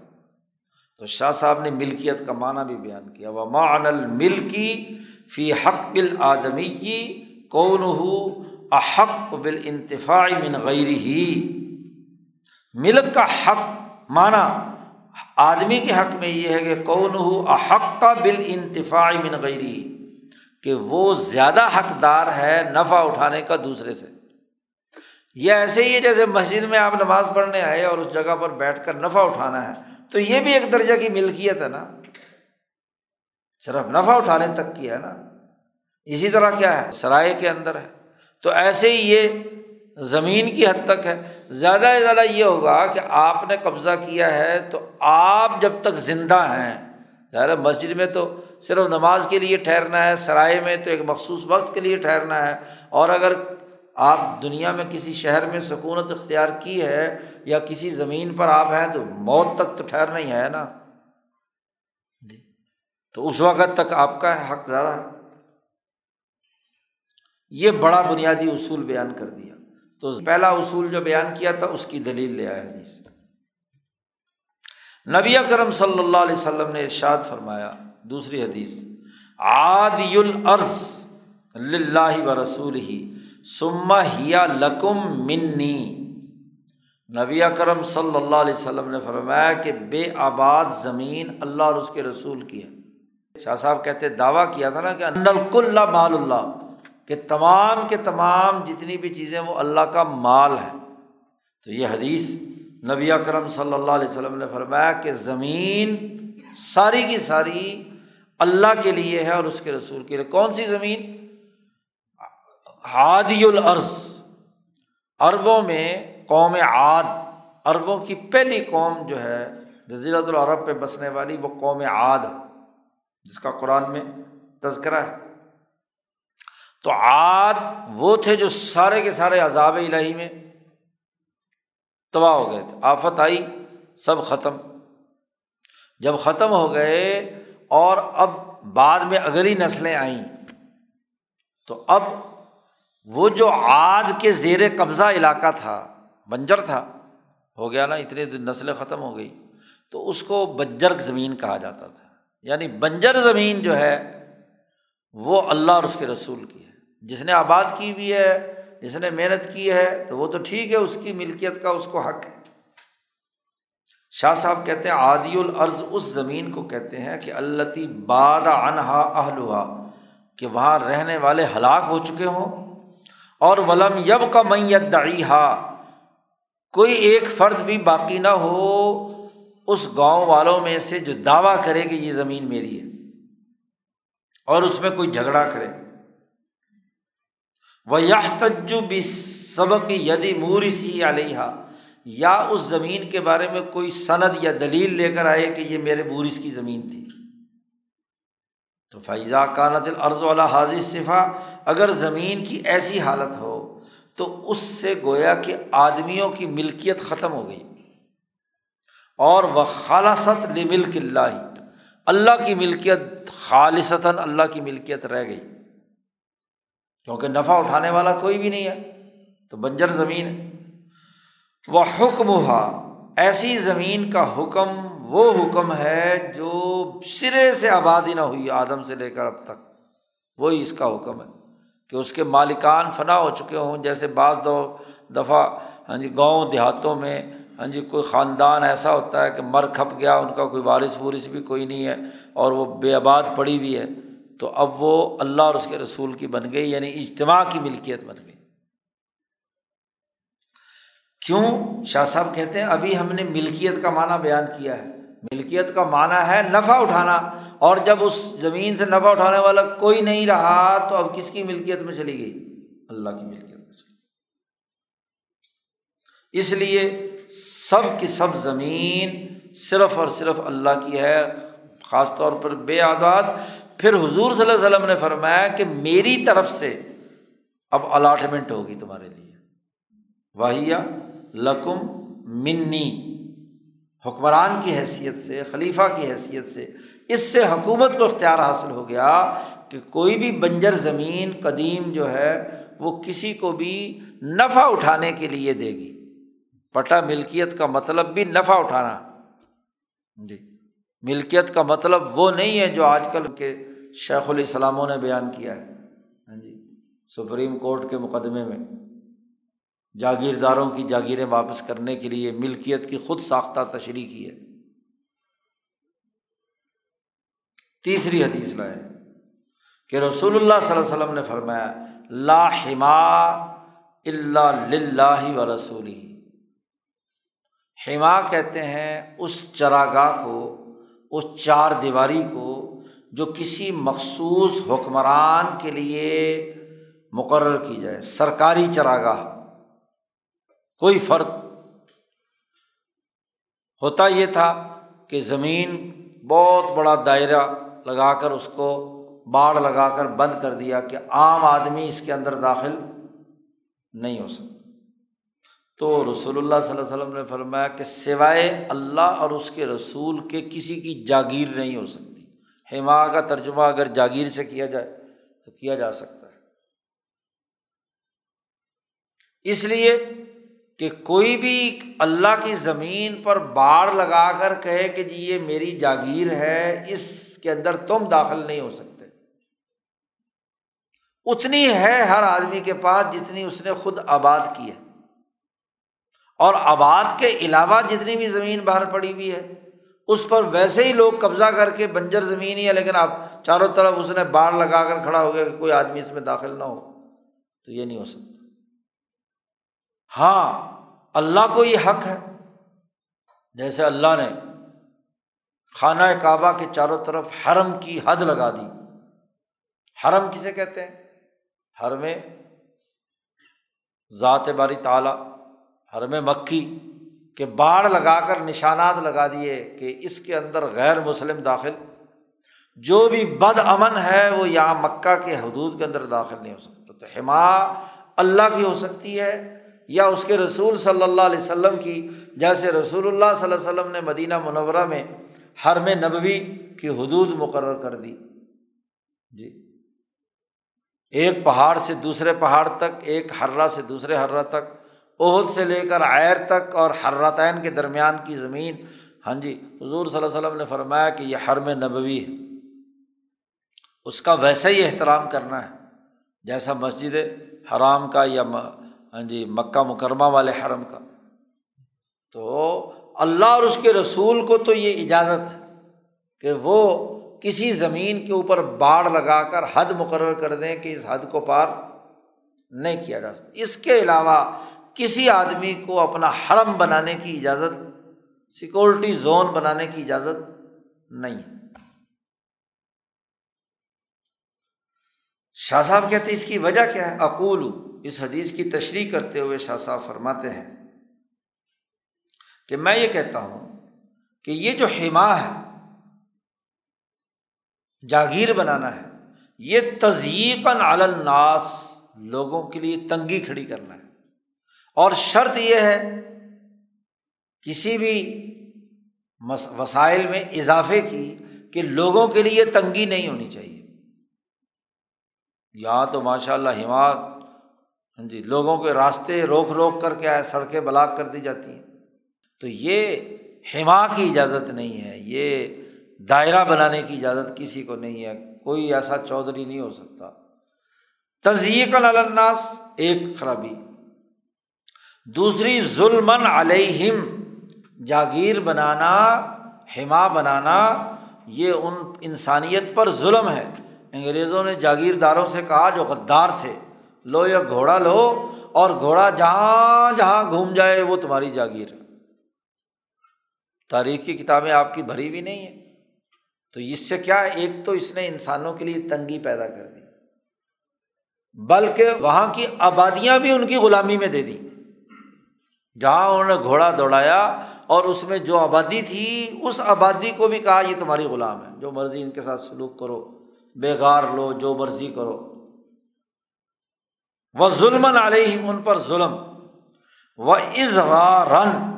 تو شاہ صاحب نے ملکیت کا معنی بھی بیان کیا۔ وہ مان الملکی فی حق بل آدمی کون ہو احق بال انتفاع من غیر ہی ملک کا حق مانا آدمی کے حق میں یہ ہے کہ کون ہو احق کا بال انتفاع من غیری، کہ وہ زیادہ حقدار ہے نفع اٹھانے کا دوسرے سے۔ یہ ایسے ہی ہے جیسے مسجد میں آپ نماز پڑھنے آئے اور اس جگہ پر بیٹھ کر نفع اٹھانا ہے، تو یہ بھی ایک درجہ کی ملکیت ہے نا۔ صرف نفع اٹھانے تک کی ہے نا۔ اسی طرح کیا ہے؟ سرائے کے اندر ہے۔ تو ایسے ہی یہ زمین کی حد تک ہے۔ زیادہ سے زیادہ یہ ہوگا کہ آپ نے قبضہ کیا ہے تو آپ جب تک زندہ ہیں، ظاہر مسجد میں تو صرف نماز کے لیے ٹھہرنا ہے، سرائے میں تو ایک مخصوص وقت کے لیے ٹھہرنا ہے۔ اور اگر آپ دنیا میں کسی شہر میں سکونت اختیار کی ہے یا کسی زمین پر آپ ہیں تو موت تک تو ٹھہرنا ہی ہے نا۔ تو اس وقت تک آپ کا حق زیادہ ہے۔ یہ بڑا بنیادی اصول بیان کر دیا۔ تو پہلا اصول جو بیان کیا تھا، اس کی دلیل لے آیا حدیث نبی اکرم صلی اللہ علیہ وسلم نے ارشاد فرمایا، دوسری حدیث، عادی العرض لاہ و رسول ہی سما ہیا لکم منی۔ نبی اکرم صلی اللہ علیہ وسلم نے فرمایا کہ بے آباد زمین اللہ اور اس کے رسول کی ہے۔ شاہ صاحب کہتے، دعویٰ کیا تھا نا کہ اللہ مال اللہ۔ کہ تمام کے تمام جتنی بھی چیزیں وہ اللہ کا مال ہے۔ تو یہ حدیث نبی اکرم صلی اللہ علیہ وسلم نے فرمایا کہ زمین ساری کی ساری اللہ کے لیے ہے اور اس کے رسول کے لیے۔ کون سی زمین؟ ہادی العرض۔ عربوں میں قوم عاد، عربوں کی پہلی قوم جو ہے جزیرت العرب پہ بسنے والی وہ قوم عاد، جس کا قرآن میں تذکرہ ہے۔ تو عاد وہ تھے جو سارے کے سارے عذاب الہی میں تباہ ہو گئے تھے۔ آفت آئی، سب ختم۔ جب ختم ہو گئے اور اب بعد میں اگلی نسلیں آئیں، تو اب وہ جو آج کے زیر قبضہ علاقہ تھا، بنجر تھا، ہو گیا نا، اتنے نسلیں ختم ہو گئی، تو اس کو بنجر زمین کہا جاتا تھا۔ یعنی بنجر زمین جو ہے وہ اللہ اور اس کے رسول کی ہے۔ جس نے آباد کی بھی ہے، جس نے محنت کی ہے، تو وہ تو ٹھیک ہے، اس کی ملکیت کا اس کو حق ہے۔ شاہ صاحب کہتے ہیں، عادی العرض اس زمین کو کہتے ہیں کہ اللہ باد انہا اہلوا کہ وہاں رہنے والے ہلاک ہو چکے ہوں۔ اور ولم یب کا میت دعی کوئی ایک فرد بھی باقی نہ ہو، اس گاؤں والوں میں سے جو دعویٰ کرے کہ یہ زمین میری ہے۔ اور اس میں کوئی جھگڑا کرے۔ وہ یا تجو بھی سبق یدی مورسی علیہ یا اس زمین کے بارے میں کوئی سند یا دلیل لے کر آئے کہ یہ میرے بورس کی زمین تھی۔ تو فیضا کانت العرض والا حاضر صفا اگر زمین کی ایسی حالت ہو، تو اس سے گویا کہ آدمیوں کی ملکیت ختم ہو گئی۔ اور وہ خالصت ملک اللہ اللہ کی ملکیت خالصتاً اللہ کی ملکیت رہ گئی۔ کیونکہ نفع اٹھانے والا کوئی بھی نہیں ہے، تو بنجر زمین ہے۔ وہ حکم ہوا ایسی زمین کا حکم، وہ حکم ہے جو سرے سے آبادی نہ ہوئی آدم سے لے کر اب تک۔ وہی اس کا حکم ہے کہ اس کے مالکان فنا ہو چکے ہوں، جیسے بعض دو دفعہ ہاں جی گاؤں دیہاتوں میں ہاں جی کوئی خاندان ایسا ہوتا ہے کہ مر کھپ گیا، ان کا کوئی وارث وورث بھی کوئی نہیں ہے اور وہ بے آباد پڑی ہوئی ہے، تو اب وہ اللہ اور اس کے رسول کی بن گئی یعنی اجتماع کی ملکیت بن گئی۔ کیوں؟ شاہ صاحب کہتے ہیں، ابھی ہم نے ملکیت کا معنی بیان کیا ہے۔ ملکیت کا معنی ہے نفع اٹھانا، اور جب اس زمین سے نفع اٹھانے والا کوئی نہیں رہا، تو اب کس کی ملکیت میں چلی گئی؟ اللہ کی ملکیت میں چلی اس لیے سب کی سب زمین صرف اور صرف اللہ کی ہے، خاص طور پر بے آداد پھر حضور صلی اللہ علیہ وسلم نے فرمایا کہ میری طرف سے اب الاٹمنٹ ہوگی تمہارے لیے۔ واہیا لکم منی حکمران کی حیثیت سے، خلیفہ کی حیثیت سے اس سے حکومت کو اختیار حاصل ہو گیا کہ کوئی بھی بنجر زمین قدیم جو ہے، وہ کسی کو بھی نفع اٹھانے کے لیے دے گی۔ پٹا ملکیت کا مطلب بھی نفع اٹھانا۔ جی۔ ملکیت کا مطلب وہ نہیں ہے جو آج کل کے شیخ الاسلاموں نے بیان کیا ہے۔ ہاں جی۔ سپریم کورٹ کے مقدمے میں۔ جاگیرداروں کی جاگیریں واپس کرنے کے لیے ملکیت کی خود ساختہ تشریح کی ہے۔ تیسری حدیث لائے۔ کہ رسول اللہ صلی اللہ علیہ وسلم نے فرمایا، لا حما اللہ و رسولی حما کہتے ہیں اس چراگاہ کو، اس چار دیواری کو جو کسی مخصوص حکمران کے لیے مقرر کی جائے، سرکاری چراگاہ۔ کوئی فرد ہوتا یہ تھا کہ زمین بہت بڑا دائرہ لگا کر اس کو باڑ لگا کر بند کر دیا کہ عام آدمی اس کے اندر داخل نہیں ہو سکتا۔ تو رسول اللہ صلی اللہ علیہ وسلم نے فرمایا کہ سوائے اللہ اور اس کے رسول کے کسی کی جاگیر نہیں ہو سکتی۔ ہما کا ترجمہ اگر جاگیر سے کیا جائے تو کیا جا سکتا ہے۔ اس لیے کہ کوئی بھی اللہ کی زمین پر باڑ لگا کر کہے کہ جی یہ میری جاگیر ہے، اس کے اندر تم داخل نہیں ہو سکتے۔ اتنی ہے ہر آدمی کے پاس جتنی اس نے خود آباد کی ہے۔ اور آباد کے علاوہ جتنی بھی زمین باہر پڑی ہوئی ہے، اس پر ویسے ہی لوگ قبضہ کر کے بنجر زمین ہی ہے، لیکن اب چاروں طرف اس نے باڑ لگا کر کھڑا ہو گیا کہ کوئی آدمی اس میں داخل نہ ہو۔ تو یہ نہیں ہو سکتا۔ ہاں اللہ کو یہ حق ہے۔ جیسے اللہ نے خانہ کعبہ کے چاروں طرف حرم کی حد لگا دی۔ حرم کسے کہتے ہیں؟ ہر میں ذات باری تعلیٰ ہر میں مکھی کہ باڑ لگا کر نشانات لگا دیے کہ اس کے اندر غیر مسلم داخل، جو بھی بد امن ہے وہ یہاں مکہ کے حدود کے اندر داخل نہیں ہو سکتا۔ تو حما اللہ کی ہو سکتی ہے یا اس کے رسول صلی اللہ علیہ وسلم کی، جیسے رسول اللہ صلی اللہ علیہ وسلم نے مدینہ منورہ میں حرم نبوی کی حدود مقرر کر دی۔ جی۔ ایک پہاڑ سے دوسرے پہاڑ تک، ایک ہررا سے دوسرے ہررا تک عہد سے لے کر عیر تک اور حراتین کے درمیان کی زمین۔ ہاں جی حضور صلی اللہ علیہ وسلم نے فرمایا کہ یہ حرم نبوی ہے۔ اس کا ویسا ہی احترام کرنا ہے، جیسا مسجد حرام کا یا ہاں جی مکہ مکرمہ والے حرم کا۔ تو اللہ اور اس کے رسول کو تو یہ اجازت ہے کہ وہ کسی زمین کے اوپر باڑ لگا کر حد مقرر کر دیں کہ اس حد کو پار نہیں کیا جا سکتا۔ اس کے علاوہ کسی آدمی کو اپنا حرم بنانے کی اجازت سیکورٹی زون بنانے کی اجازت نہیں۔ ہے شاہ صاحب کہتے اس کی وجہ کیا ہے؟ اقول، اس حدیث کی تشریح کرتے ہوئے شاہ صاحب فرماتے ہیں کہ میں یہ کہتا ہوں کہ یہ جو حما ہے، جاگیر بنانا ہے، یہ تزیقن الناس، لوگوں کے لیے تنگی کھڑی کرنا ہے۔ اور شرط یہ ہے کسی بھی وسائل میں اضافے کی کہ لوگوں کے لیے تنگی نہیں ہونی چاہیے۔ یہاں تو ماشاء اللہ ہمات ہاں جی لوگوں کے راستے روک روک کر کے آئے، سڑکیں بلاک کر دی جاتی ہیں۔ تو یہ ہما کی اجازت نہیں ہے، یہ دائرہ بنانے کی اجازت کسی کو نہیں ہے، کوئی ایسا چودھری نہیں ہو سکتا۔ تزیق الناس، ایک خرابی۔ دوسری ظلم علیہم، جاگیر بنانا حما بنانا، یہ ان انسانیت پر ظلم ہے۔ انگریزوں نے جاگیرداروں سے کہا جو غدار تھے، لو یا گھوڑا لو، اور گھوڑا جہاں جہاں گھوم جائے وہ تمہاری جاگیر۔ ہے تاریخ کی کتابیں آپ کی بھری بھی نہیں ہیں۔ تو اس سے کیا ایک تو اس نے انسانوں کے لیے تنگی پیدا کر دی، بلکہ وہاں کی آبادیاں بھی ان کی غلامی میں دے دی جہاں انہوں نے گھوڑا دوڑایا اور اس میں جو آبادی تھی، اس آبادی کو بھی کہا، یہ تمہاری غلام ہے، جو مرضی ان کے ساتھ سلوک کرو بےگار لو، جو مرضی کرو۔ وہ ظلم علیہم ان پر ظلم۔ و رن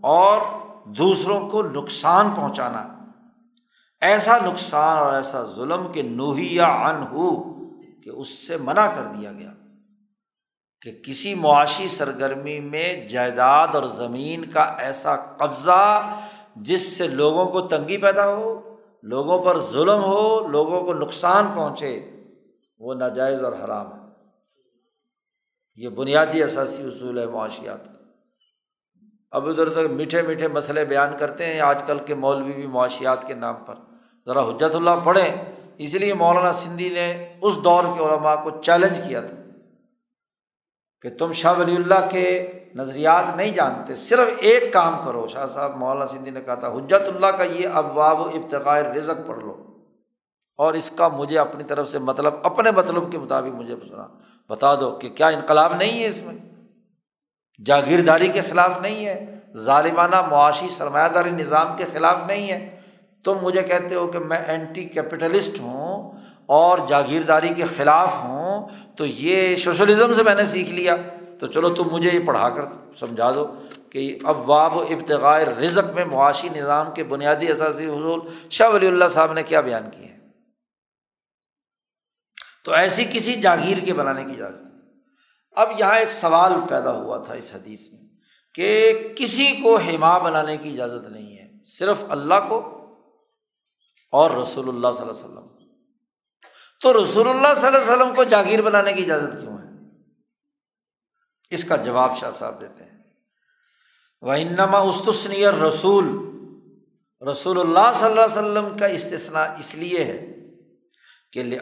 اور دوسروں کو نقصان پہنچانا۔ ایسا نقصان اور ایسا ظلم کہ نوہی یا ان ہو کہ اس سے منع کر دیا گیا۔ کہ کسی معاشی سرگرمی میں جائیداد اور زمین کا ایسا قبضہ جس سے لوگوں کو تنگی پیدا ہو، لوگوں پر ظلم ہو، لوگوں کو نقصان پہنچے، وہ ناجائز اور حرام ہے۔ یہ بنیادی اثاثی اصول ہے معاشیات کا اب ادھر ادھر میٹھے میٹھے مسئلے بیان کرتے ہیں آج کل کے مولوی بھی معاشیات کے نام پر۔ ذرا حجت اللہ پڑھیں۔ اس لیے مولانا سندھی نے اس دور کے علماء کو چیلنج کیا تھا۔ کہ تم شاہ ولی اللہ کے نظریات نہیں جانتے، صرف ایک کام کرو۔ شاہ صاحب، مولانا سندھی نے کہا تھا، حجت اللہ کا یہ ابواب و ابتقاء رزق پڑھ لو۔ اور اس کا مجھے اپنی طرف سے مطلب اپنے مطلب کے مطابق مجھے سنا۔ بتا دو کہ کیا انقلاب نہیں ہے اس میں؟ جاگیرداری کے خلاف نہیں ہے، ظالمانہ معاشی سرمایہ داری نظام کے خلاف نہیں ہے۔ تم مجھے کہتے ہو کہ میں اینٹی کیپٹلسٹ ہوں اور جاگیرداری کے خلاف ہوں، تو یہ سوشلزم سے میں نے سیکھ لیا۔ تو چلو تم مجھے یہ پڑھا کر سمجھا دو کہ اب واب و ابتغاء رزق میں معاشی نظام کے بنیادی اثاثی حضول شاہ ولی اللہ صاحب نے کیا بیان کیے ہیں؟ تو ایسی کسی جاگیر کے بنانے کی اجازت اب یہاں ایک سوال پیدا ہوا تھا اس حدیث میں کہ کسی کو حما بنانے کی اجازت نہیں ہے، صرف اللہ کو اور رسول اللہ صلی اللہ علیہ وسلم تو رسول اللہ صلی اللہ علیہ وسلم کو جاگیر بنانے کی اجازت کیوں ہے؟ اس کا جواب شاہ صاحب دیتے ہیں۔ وہ انما استثنی رسول رسول اللہ صلی اللہ علیہ وسلم کا استثنا اس لیے ہے کہ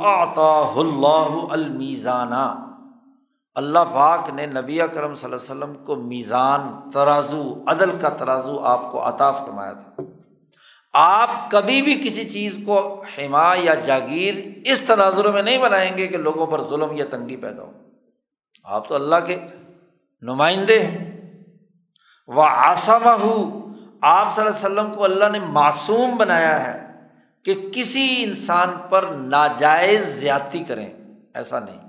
آتا اللہ المیزانہ اللہ پاک نے نبی کرم صلی اللہ علیہ وسلم کو میزان، ترازو، عدل کا ترازو آپ کو عطا فرمایا تھا۔ آپ کبھی بھی کسی چیز کو حما یا جاگیر اس تناظر میں نہیں بنائیں گے کہ لوگوں پر ظلم یا تنگی پیدا ہو۔ آپ تو اللہ کے نمائندے ہیں۔ وہ آسامہ ہو آپ صلی اللہ علیہ وسلم کو اللہ نے معصوم بنایا ہے کہ کسی انسان پر ناجائز زیادتی کریں۔ ایسا نہیں۔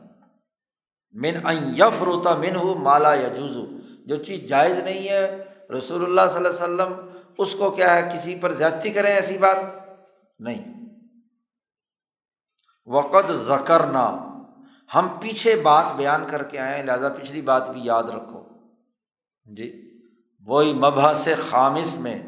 من یف روتا من ہو مالا یا جو چیز جائز نہیں ہے، رسول اللہ صلی اللہ علیہ وسلم اس کو کیا ہے، کسی پر زیادتی کریں ایسی بات؟ نہیں۔ وقت زکر نہ ہم پیچھے بات بیان کر کے آئے لہٰذا پچھلی بات بھی یاد رکھو۔ جی وہی مبہ سے خامص میں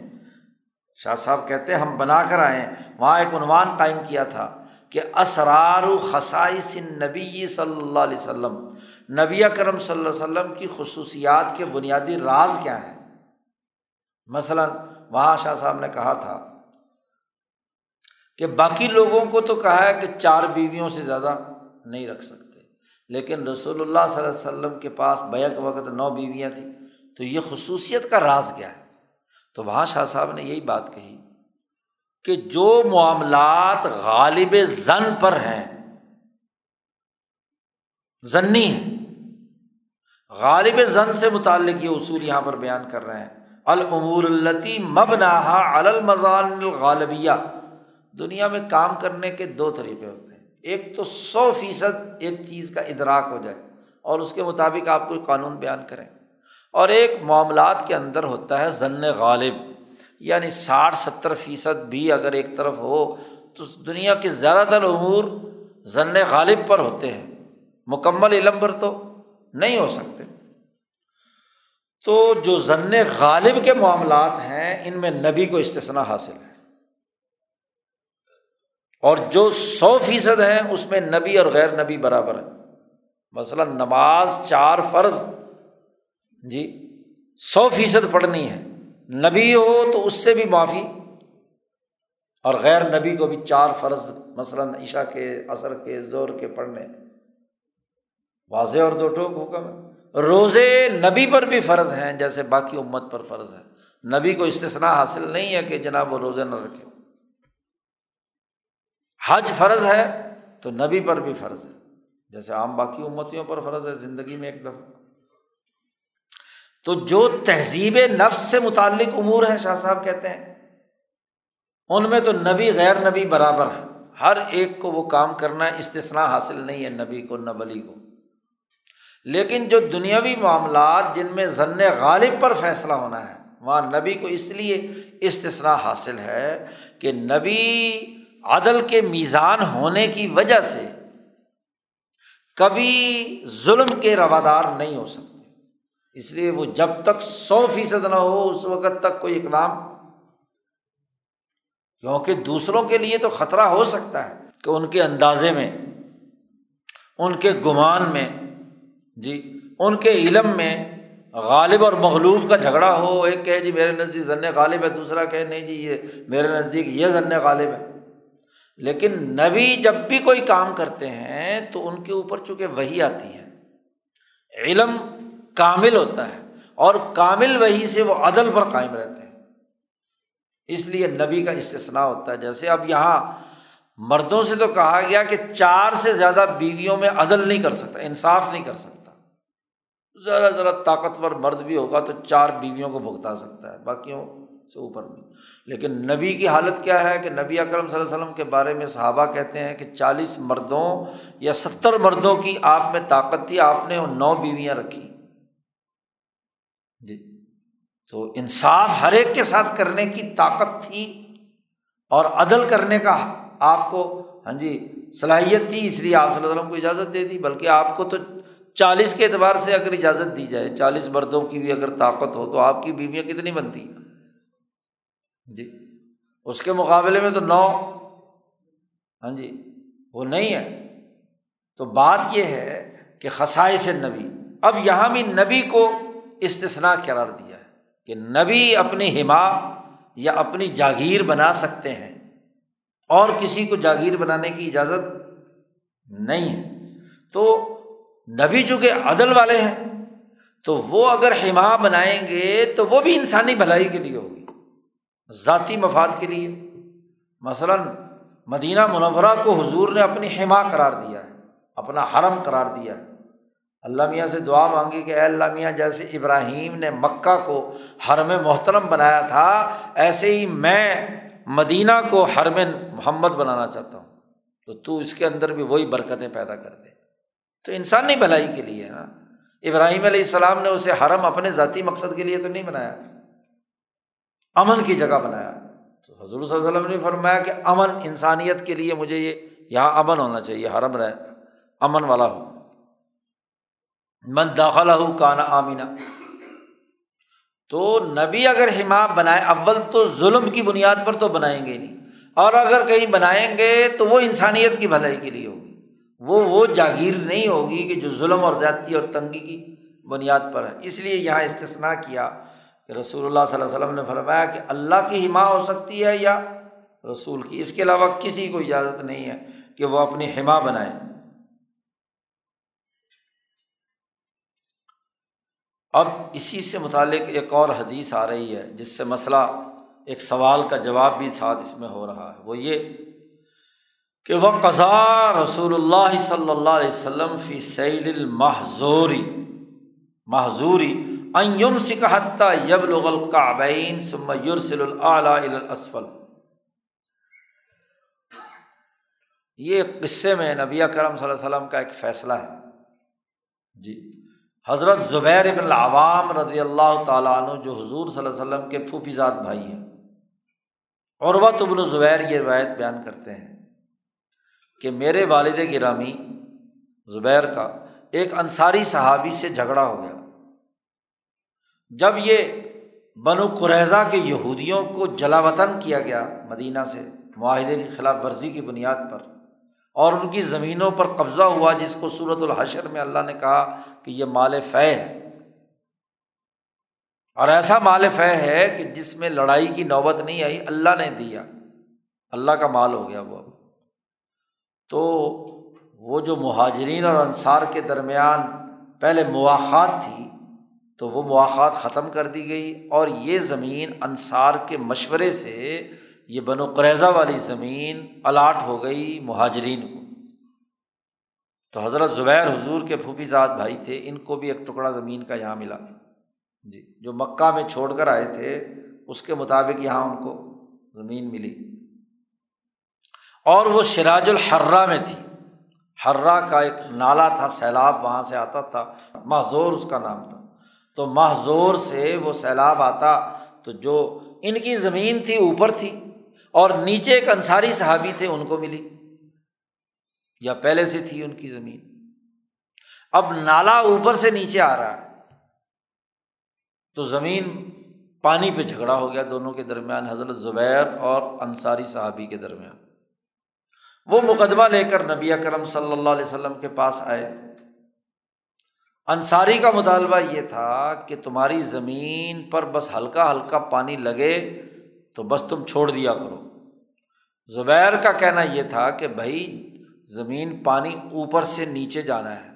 شاہ صاحب کہتے ہم بنا کر آئے وہاں ایک عنوان قائم کیا تھا کہ اسرار و خسائس نبی صلی اللہ علیہ وسلم، نبی کرم صلی اللہ علیہ وسلم کی خصوصیات کے بنیادی راز کیا ہیں؟ مثلاً وہاں شاہ صاحب نے کہا تھا کہ باقی لوگوں کو تو کہا ہے کہ چار بیویوں سے زیادہ نہیں رکھ سکتے۔ لیکن رسول اللہ صلی اللہ علیہ وسلم کے پاس بیک وقت نو بیویاں تھیں، تو یہ خصوصیت کا راز کیا ہے؟ تو وہاں شاہ صاحب نے یہی بات کہی کہ جو معاملات غالب زن پر ہیں ضنی ہیں، غالب زن سے متعلق یہ اصول یہاں پر بیان کر رہے ہیں۔ العمور التی مبنا المضان الغالبیہ۔ دنیا میں کام کرنے کے دو طریقے ہوتے ہیں۔ ایک تو سو فیصد ایک چیز کا ادراک ہو جائے اور اس کے مطابق آپ کوئی قانون بیان کریں۔ اور ایک معاملات کے اندر ہوتا ہے ضن غالب یعنی ساٹھ ستر فیصد بھی اگر ایک طرف ہو تو دنیا کے زیادہ تر امور ضن غالب پر ہوتے ہیں۔ مکمل علم پر تو نہیں ہو سکتے۔ تو جو ضن غالب کے معاملات ہیں، ان میں نبی کو استثنا حاصل ہے۔ اور جو سو فیصد ہیں، اس میں نبی اور غیر نبی برابر ہے مثلاً نماز چار فرض جی سو فیصد پڑھنی ہے۔ نبی ہو تو اس سے بھی معافی، اور غیر نبی کو بھی چار فرض، مثلاً عشا کے اثر کے زور کے پڑھنے۔ واضح اور دو ٹوک حکم ہے۔ روزے نبی پر بھی فرض ہیں، جیسے باقی امت پر فرض ہے نبی کو استثنا حاصل نہیں ہے کہ جناب وہ روزے نہ رکھے۔ حج فرض ہے تو نبی پر بھی فرض ہے۔ جیسے عام باقی امتیوں پر فرض ہے، زندگی میں ایک دفعہ۔ تو جو تہذیب نفس سے متعلق امور ہیں، شاہ صاحب کہتے ہیں، ان میں تو نبی غیر نبی برابر ہے ہر ایک کو وہ کام کرنا استثنا حاصل نہیں ہے، نبی کو، نہ بلی کو۔ لیکن جو دنیاوی معاملات جن میں ضن غالب پر فیصلہ ہونا ہے، وہاں نبی کو اس لیے استثنا حاصل ہے کہ نبی عدل کے میزان ہونے کی وجہ سے کبھی ظلم کے روادار نہیں ہو سکتے۔ اس لیے وہ جب تک سو فیصد نہ ہو، اس وقت تک کوئی اقدام کیونکہ دوسروں کے لیے تو خطرہ ہو سکتا ہے کہ ان کے اندازے میں، ان کے گمان میں جی ان کے علم میں غالب اور مغلوب کا جھگڑا ہو، ایک کہے جی میرے نزدیک ضن غالب ہے، دوسرا کہے نہیں جی یہ میرے نزدیک یہ ضن غالب ہے۔ لیکن نبی جب بھی کوئی کام کرتے ہیں تو ان کے اوپر چونکہ وہی آتی ہے، علم کامل ہوتا ہے اور کامل وہی سے وہ عدل پر قائم رہتے ہیں۔ اس لیے نبی کا استثنا ہوتا ہے۔ جیسے اب یہاں مردوں سے تو کہا گیا کہ چار سے زیادہ بیویوں میں عدل نہیں کر سکتا، انصاف نہیں کر سکتا۔ ذرا ذرا طاقتور مرد بھی ہوگا تو چار بیویوں کو بھگتا سکتا ہے، باقیوں سے اوپر بھی۔ لیکن نبی کی حالت کیا ہے کہ نبی اکرم صلی اللہ علیہ وسلم کے بارے میں صحابہ کہتے ہیں کہ چالیس مردوں یا ستر مردوں کی آپ میں طاقت تھی، آپ نے وہ نو بیویاں رکھی۔ جی۔ تو انصاف ہر ایک کے ساتھ کرنے کی طاقت تھی اور عدل کرنے کا آپ کو ہاں جی صلاحیت تھی، اس لیے آپ صلی اللہ علیہ وسلم کو اجازت دے دی۔ بلکہ آپ کو تو چالیس کے اعتبار سے اگر اجازت دی جائے، چالیس مردوں کی بھی اگر طاقت ہو تو آپ کی بیویاں کتنی بنتی جی اس کے مقابلے میں تو نو۔ ہاں جی وہ نہیں ہے۔ تو بات یہ ہے کہ خسائے سے نبی، اب یہاں بھی نبی کو استثنا قرار دیا ہے کہ نبی اپنی ہما یا اپنی جاگیر بنا سکتے ہیں۔ اور کسی کو جاگیر بنانے کی اجازت نہیں ہے۔ تو نبی چونکہ عدل والے ہیں، تو وہ اگر حما بنائیں گے تو وہ بھی انسانی بھلائی کے لیے ہوگی، ذاتی مفاد کے لیے۔ مثلاً مدینہ منورہ کو حضور نے اپنی حما قرار دیا ہے، اپنا حرم قرار دیا ہے۔ اللہ میاں سے دعا مانگی کہ اے اللہ میاں، جیسے ابراہیم نے مکہ کو حرم محترم بنایا تھا، ایسے ہی میں مدینہ کو حرم محمد بنانا چاہتا ہوں۔ تو تو اس کے اندر بھی وہی برکتیں پیدا کر دے۔ تو انسانی بھلائی کے لیے نا۔ ابراہیم علیہ السلام نے اسے حرم اپنے ذاتی مقصد کے لیے تو نہیں بنایا۔ امن کی جگہ بنایا۔ تو حضور صلی اللہ علیہ وسلم نے فرمایا کہ امن انسانیت کے لیے مجھے یہ یہاں امن ہونا چاہیے حرم رہے، امن والا ہو۔ من داخلہ ہو کانا آمینہ تو نبی اگر حما بنائے، اول تو ظلم کی بنیاد پر تو بنائیں گے نہیں۔ اور اگر کہیں بنائیں گے تو وہ انسانیت کی بھلائی کے لیے ہوگی وہ وہ جاگیر نہیں ہوگی کہ جو ظلم اور زیادتی اور تنگی کی بنیاد پر ہے۔ اس لیے یہاں استثنا کیا کہ رسول اللہ صلی اللہ علیہ وسلم نے فرمایا کہ اللہ کی حما ہو سکتی ہے یا رسول کی۔ اس کے علاوہ کسی کو اجازت نہیں ہے کہ وہ اپنی حما بنائے۔ اب اسی سے متعلق ایک اور حدیث آ رہی ہے جس سے مسئلہ، ایک سوال کا جواب بھی ساتھ اس میں ہو رہا ہے۔ وہ یہ کہ وہ قضا رسول اللہ صلی اللہ علیہ وسلم فی سیل المحضوری محضوری یم سکھتا یب لغل کابین سم یورسل الاسفل یہ قصے میں نبی کرم صلی اللہ علیہ وسلم کا ایک فیصلہ ہے۔ جی۔ حضرت زبیر ابن العوام رضی اللہ تعالیٰ عنہ، جو حضور صلی اللہ علیہ وسلم کے پھوپھی ذات بھائی ہیں، عروت ابن زبیر یہ روایت بیان کرتے ہیں۔ کہ میرے والد گرامی زبیر کا ایک انصاری صحابی سے جھگڑا ہو گیا۔ جب یہ بنو قریضہ کے یہودیوں کو جلا وطن کیا گیا مدینہ سے، معاہدے کی خلاف ورزی کی بنیاد پر، اور ان کی زمینوں پر قبضہ ہوا جس کو صورت الحشر میں اللہ نے کہا کہ یہ مال فے ہے۔ اور ایسا مال فے ہے کہ جس میں لڑائی کی نوبت نہیں آئی، اللہ نے دیا۔ اللہ کا مال ہو گیا وہ۔ اب تو وہ جو مہاجرین اور انصار کے درمیان پہلے مواقع تھی، تو وہ مواقع ختم کر دی گئی اور یہ زمین انصار کے مشورے سے یہ بن و قریضہ والی زمین الاٹ ہو گئی مہاجرین کو۔ تو حضرت زبیر حضور کے پھوپھی ذات بھائی تھے، ان کو بھی ایک ٹکڑا زمین کا یہاں ملا۔ جی جو مکہ میں چھوڑ کر آئے تھے، اس کے مطابق یہاں ان کو زمین ملی۔ اور وہ سراج الحرہ میں تھی۔ ہررا کا ایک نالا تھا، سیلاب وہاں سے آتا تھا۔ محضور اس کا نام تھا۔ تو محضور سے وہ سیلاب آتا، تو جو ان کی زمین تھی، اوپر تھی اور نیچے ایک انصاری صحابی تھے، ان کو ملی۔ یا پہلے سے تھی ان کی زمین۔ اب نالا اوپر سے نیچے آ رہا ہے۔ تو زمین پانی پہ جھگڑا ہو گیا دونوں کے درمیان، حضرت زبیر اور انصاری صحابی کے درمیان۔ وہ مقدمہ لے کر نبی کرم صلی اللہ علیہ وسلم کے پاس آئے۔ انصاری کا مطالبہ یہ تھا کہ تمہاری زمین پر بس ہلکا ہلکا پانی لگے تو بس تم چھوڑ دیا کرو۔ زبیر کا کہنا یہ تھا کہ بھائی، زمین پانی اوپر سے نیچے جانا ہے۔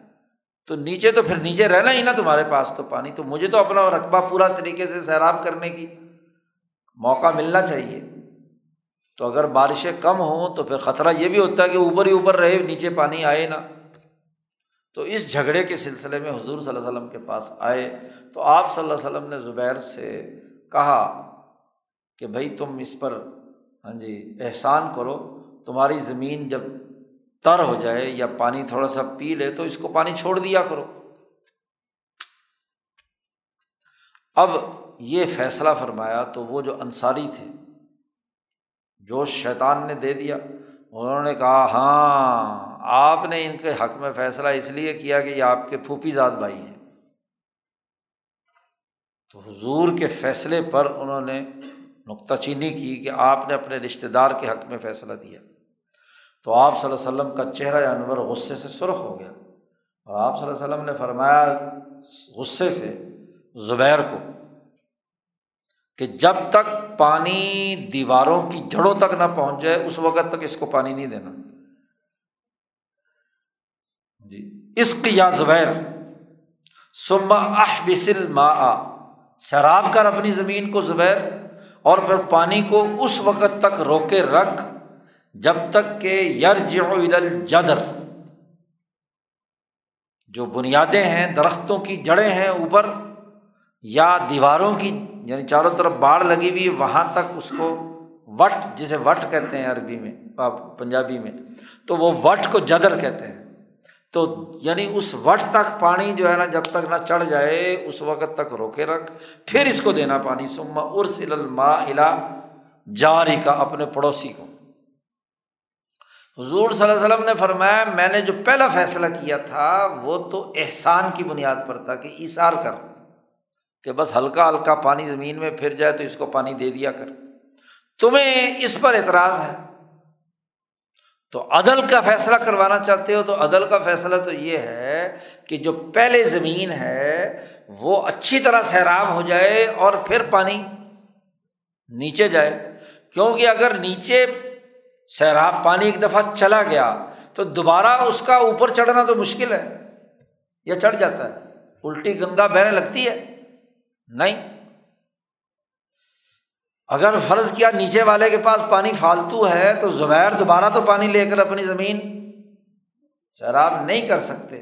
تو نیچے تو پھر نیچے رہنا ہی نا تمہارے پاس تو پانی۔ تو مجھے تو اپنا رقبہ پورا طریقے سے سیراب کرنے کی موقع ملنا چاہیے۔ تو اگر بارشیں کم ہوں تو پھر خطرہ یہ بھی ہوتا ہے کہ اوپر ہی اوپر رہے، نیچے پانی آئے نا تو اس جھگڑے کے سلسلے میں حضور صلی اللہ علیہ وسلم کے پاس آئے تو آپ صلی اللہ علیہ وسلم نے زبیر سے کہا کہ بھائی تم اس پر ہاں جی احسان کرو۔ تمہاری زمین جب تر ہو جائے یا پانی تھوڑا سا پی لے تو اس کو پانی چھوڑ دیا کرو۔ اب یہ فیصلہ فرمایا تو وہ جو انصاری تھے جو شیطان نے دے دیا۔ انہوں نے کہا ہاں آپ نے ان کے حق میں فیصلہ اس لیے کیا کہ یہ آپ کے پھوپھی زاد بھائی ہیں۔ تو حضور کے فیصلے پر انہوں نے نقطہ چینی کی کہ آپ نے اپنے رشتے دار کے حق میں فیصلہ دیا۔ تو آپ صلی اللہ علیہ وسلم کا چہرہ انور غصے سے سرخ ہو گیا۔ اور آپ صلی اللہ علیہ وسلم نے فرمایا غصے سے زبیر کو کہ جب تک پانی دیواروں کی جڑوں تک نہ پہنچ جائے، اس وقت تک اس کو پانی نہیں دینا۔ جی۔ عشق یا زبیر۔ سما اح بسل ما سیراب کر اپنی زمین کو زبیر اور پھر پانی کو اس وقت تک روکے رکھ جب تک کہ یرج الجدر۔ جو بنیادیں ہیں، درختوں کی جڑیں ہیں اوپر یا دیواروں کی یعنی چاروں طرف باڑھ لگی ہوئی وہاں تک اس کو وٹ، جسے وٹ کہتے ہیں عربی میں پنجابی میں، تو وہ وٹ کو جدر کہتے ہیں۔ تو یعنی اس وٹ تک پانی جو ہے نا، جب تک نہ چڑھ جائے، اس وقت تک روکے رکھ، پھر اس کو دینا پانی۔ سما ارسل الما الا جاری کا اپنے پڑوسی کو۔ حضور صلی اللہ علیہ وسلم نے فرمایا، میں نے جو پہلا فیصلہ کیا تھا، وہ تو احسان کی بنیاد پر تھا کہ ایسار کر۔ کہ بس ہلکا ہلکا پانی زمین میں پھر جائے تو اس کو پانی دے دیا کر۔ تمہیں اس پر اعتراض ہے۔ تو عدل کا فیصلہ کروانا چاہتے ہو تو عدل کا فیصلہ تو یہ ہے کہ جو پہلے زمین ہے وہ اچھی طرح سیراب ہو جائے اور پھر پانی نیچے جائے۔ کیونکہ اگر نیچے سیراب پانی ایک دفعہ چلا گیا تو دوبارہ اس کا اوپر چڑھنا تو مشکل ہے۔ یا چڑھ جاتا ہے۔ الٹی گنگا بہنے لگتی ہے۔ نہیں۔ اگر فرض کیا نیچے والے کے پاس پانی فالتو ہے، تو زبیر دوبارہ تو پانی لے کر اپنی زمین سیراب نہیں کر سکتے۔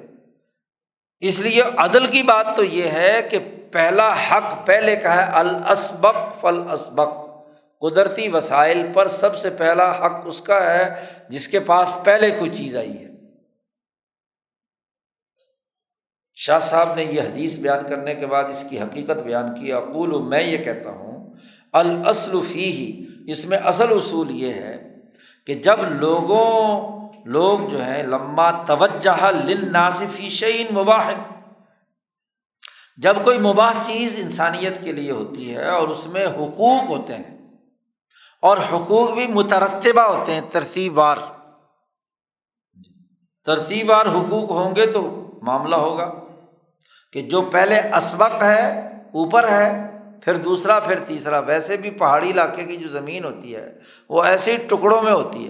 اس لیے عدل کی بات تو یہ ہے کہ پہلا حق پہلے کا ہے، الاسبق فل اسبق قدرتی وسائل پر سب سے پہلا حق اس کا ہے جس کے پاس پہلے کوئی چیز آئی ہے۔ شاہ صاحب نے یہ حدیث بیان کرنے کے بعد اس کی حقیقت بیان کی، اقول، میں یہ کہتا ہوں، الاصل فی ہی اس میں اصل اصول یہ ہے کہ جب لوگوں، لوگ جو ہیں لمبا توجہ لناسفی شعین مباح، جب کوئی مباح چیز انسانیت کے لیے ہوتی ہے اور اس میں حقوق ہوتے ہیں، اور حقوق بھی مترتبہ ہوتے ہیں ترتیب وار ترتیب وار حقوق ہوں گے تو معاملہ ہوگا۔ کہ جو پہلے اسبق ہے، اوپر ہے، پھر دوسرا، پھر تیسرا۔ ویسے بھی پہاڑی علاقے کی جو زمین ہوتی ہے، وہ ایسے ہی ٹکڑوں میں ہوتی ہے۔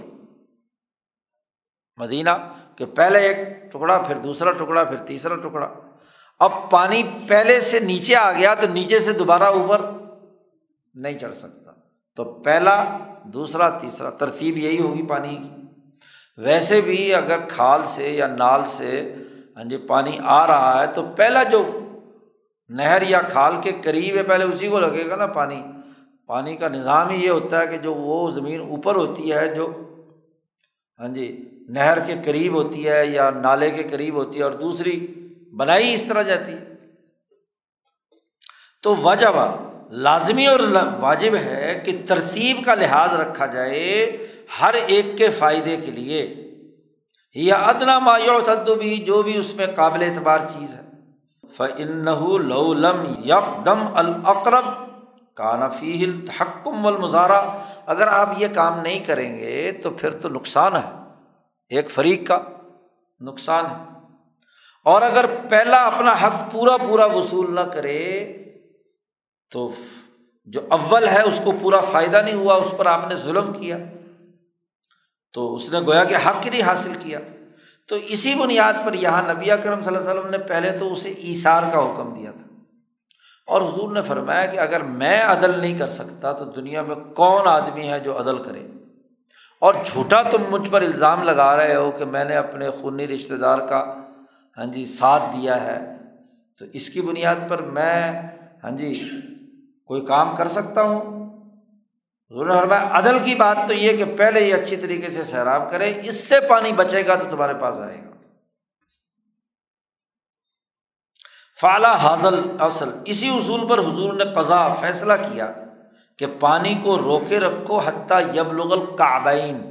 مدینہ کہ پہلے ایک ٹکڑا، پھر دوسرا ٹکڑا، پھر تیسرا ٹکڑا۔ اب پانی پہلے سے نیچے آ گیا تو نیچے سے دوبارہ اوپر نہیں چڑھ سکتا۔ تو پہلا، دوسرا، تیسرا، ترتیب یہی ہوگی پانی کی۔ ویسے بھی اگر کھال سے یا نال سے ہاں جی پانی آ رہا ہے تو پہلا جو نہر یا کھال کے قریب ہے، پہلے اسی کو لگے گا نا پانی۔ پانی کا نظام ہی یہ ہوتا ہے کہ جو وہ زمین اوپر ہوتی ہے، جو ہاں جی نہر کے قریب ہوتی ہے یا نالے کے قریب ہوتی ہے اور دوسری بنائی اس طرح جاتی ہے۔ تو وجب لازمی اور واجب ہے کہ ترتیب کا لحاظ رکھا جائے ہر ایک کے فائدے کے لیے۔ یا ادنا مایو بھی جو بھی اس میں قابل اعتبار چیز ہے۔ فن لم یک دم القرب کانفی الحکم المظارہ اگر آپ یہ کام نہیں کریں گے تو پھر تو نقصان ہے۔ ایک فریق کا نقصان ہے۔ اور اگر پہلا اپنا حق پورا پورا وصول نہ کرے تو جو اول ہے اس کو پورا فائدہ نہیں ہوا، اس پر آپ نے ظلم کیا۔ تو اس نے گویا کہ حق ہی نہیں حاصل کیا۔ تو اسی بنیاد پر یہاں نبی کرم صلی اللہ علیہ وسلم نے پہلے تو اسے ایسار کا حکم دیا تھا۔ اور حضور نے فرمایا کہ اگر میں عدل نہیں کر سکتا تو دنیا میں کون آدمی ہے جو عدل کرے؟ اور جھوٹا تم مجھ پر الزام لگا رہے ہو کہ میں نے اپنے خونی رشتے دار کا ہاں جی ساتھ دیا ہے، تو اس کی بنیاد پر میں ہاں جی کوئی کام کر سکتا ہوں؟ حضور نے عدل کی بات تو یہ کہ پہلے یہ اچھی طریقے سے سیراب کرے اس سے پانی بچے گا تو تمہارے پاس آئے گا۔ فعلا حاضل اصل، اسی اصول پر حضور نے قضا فیصلہ کیا کہ پانی کو روکے رکھو حتیٰ یب لغل کابین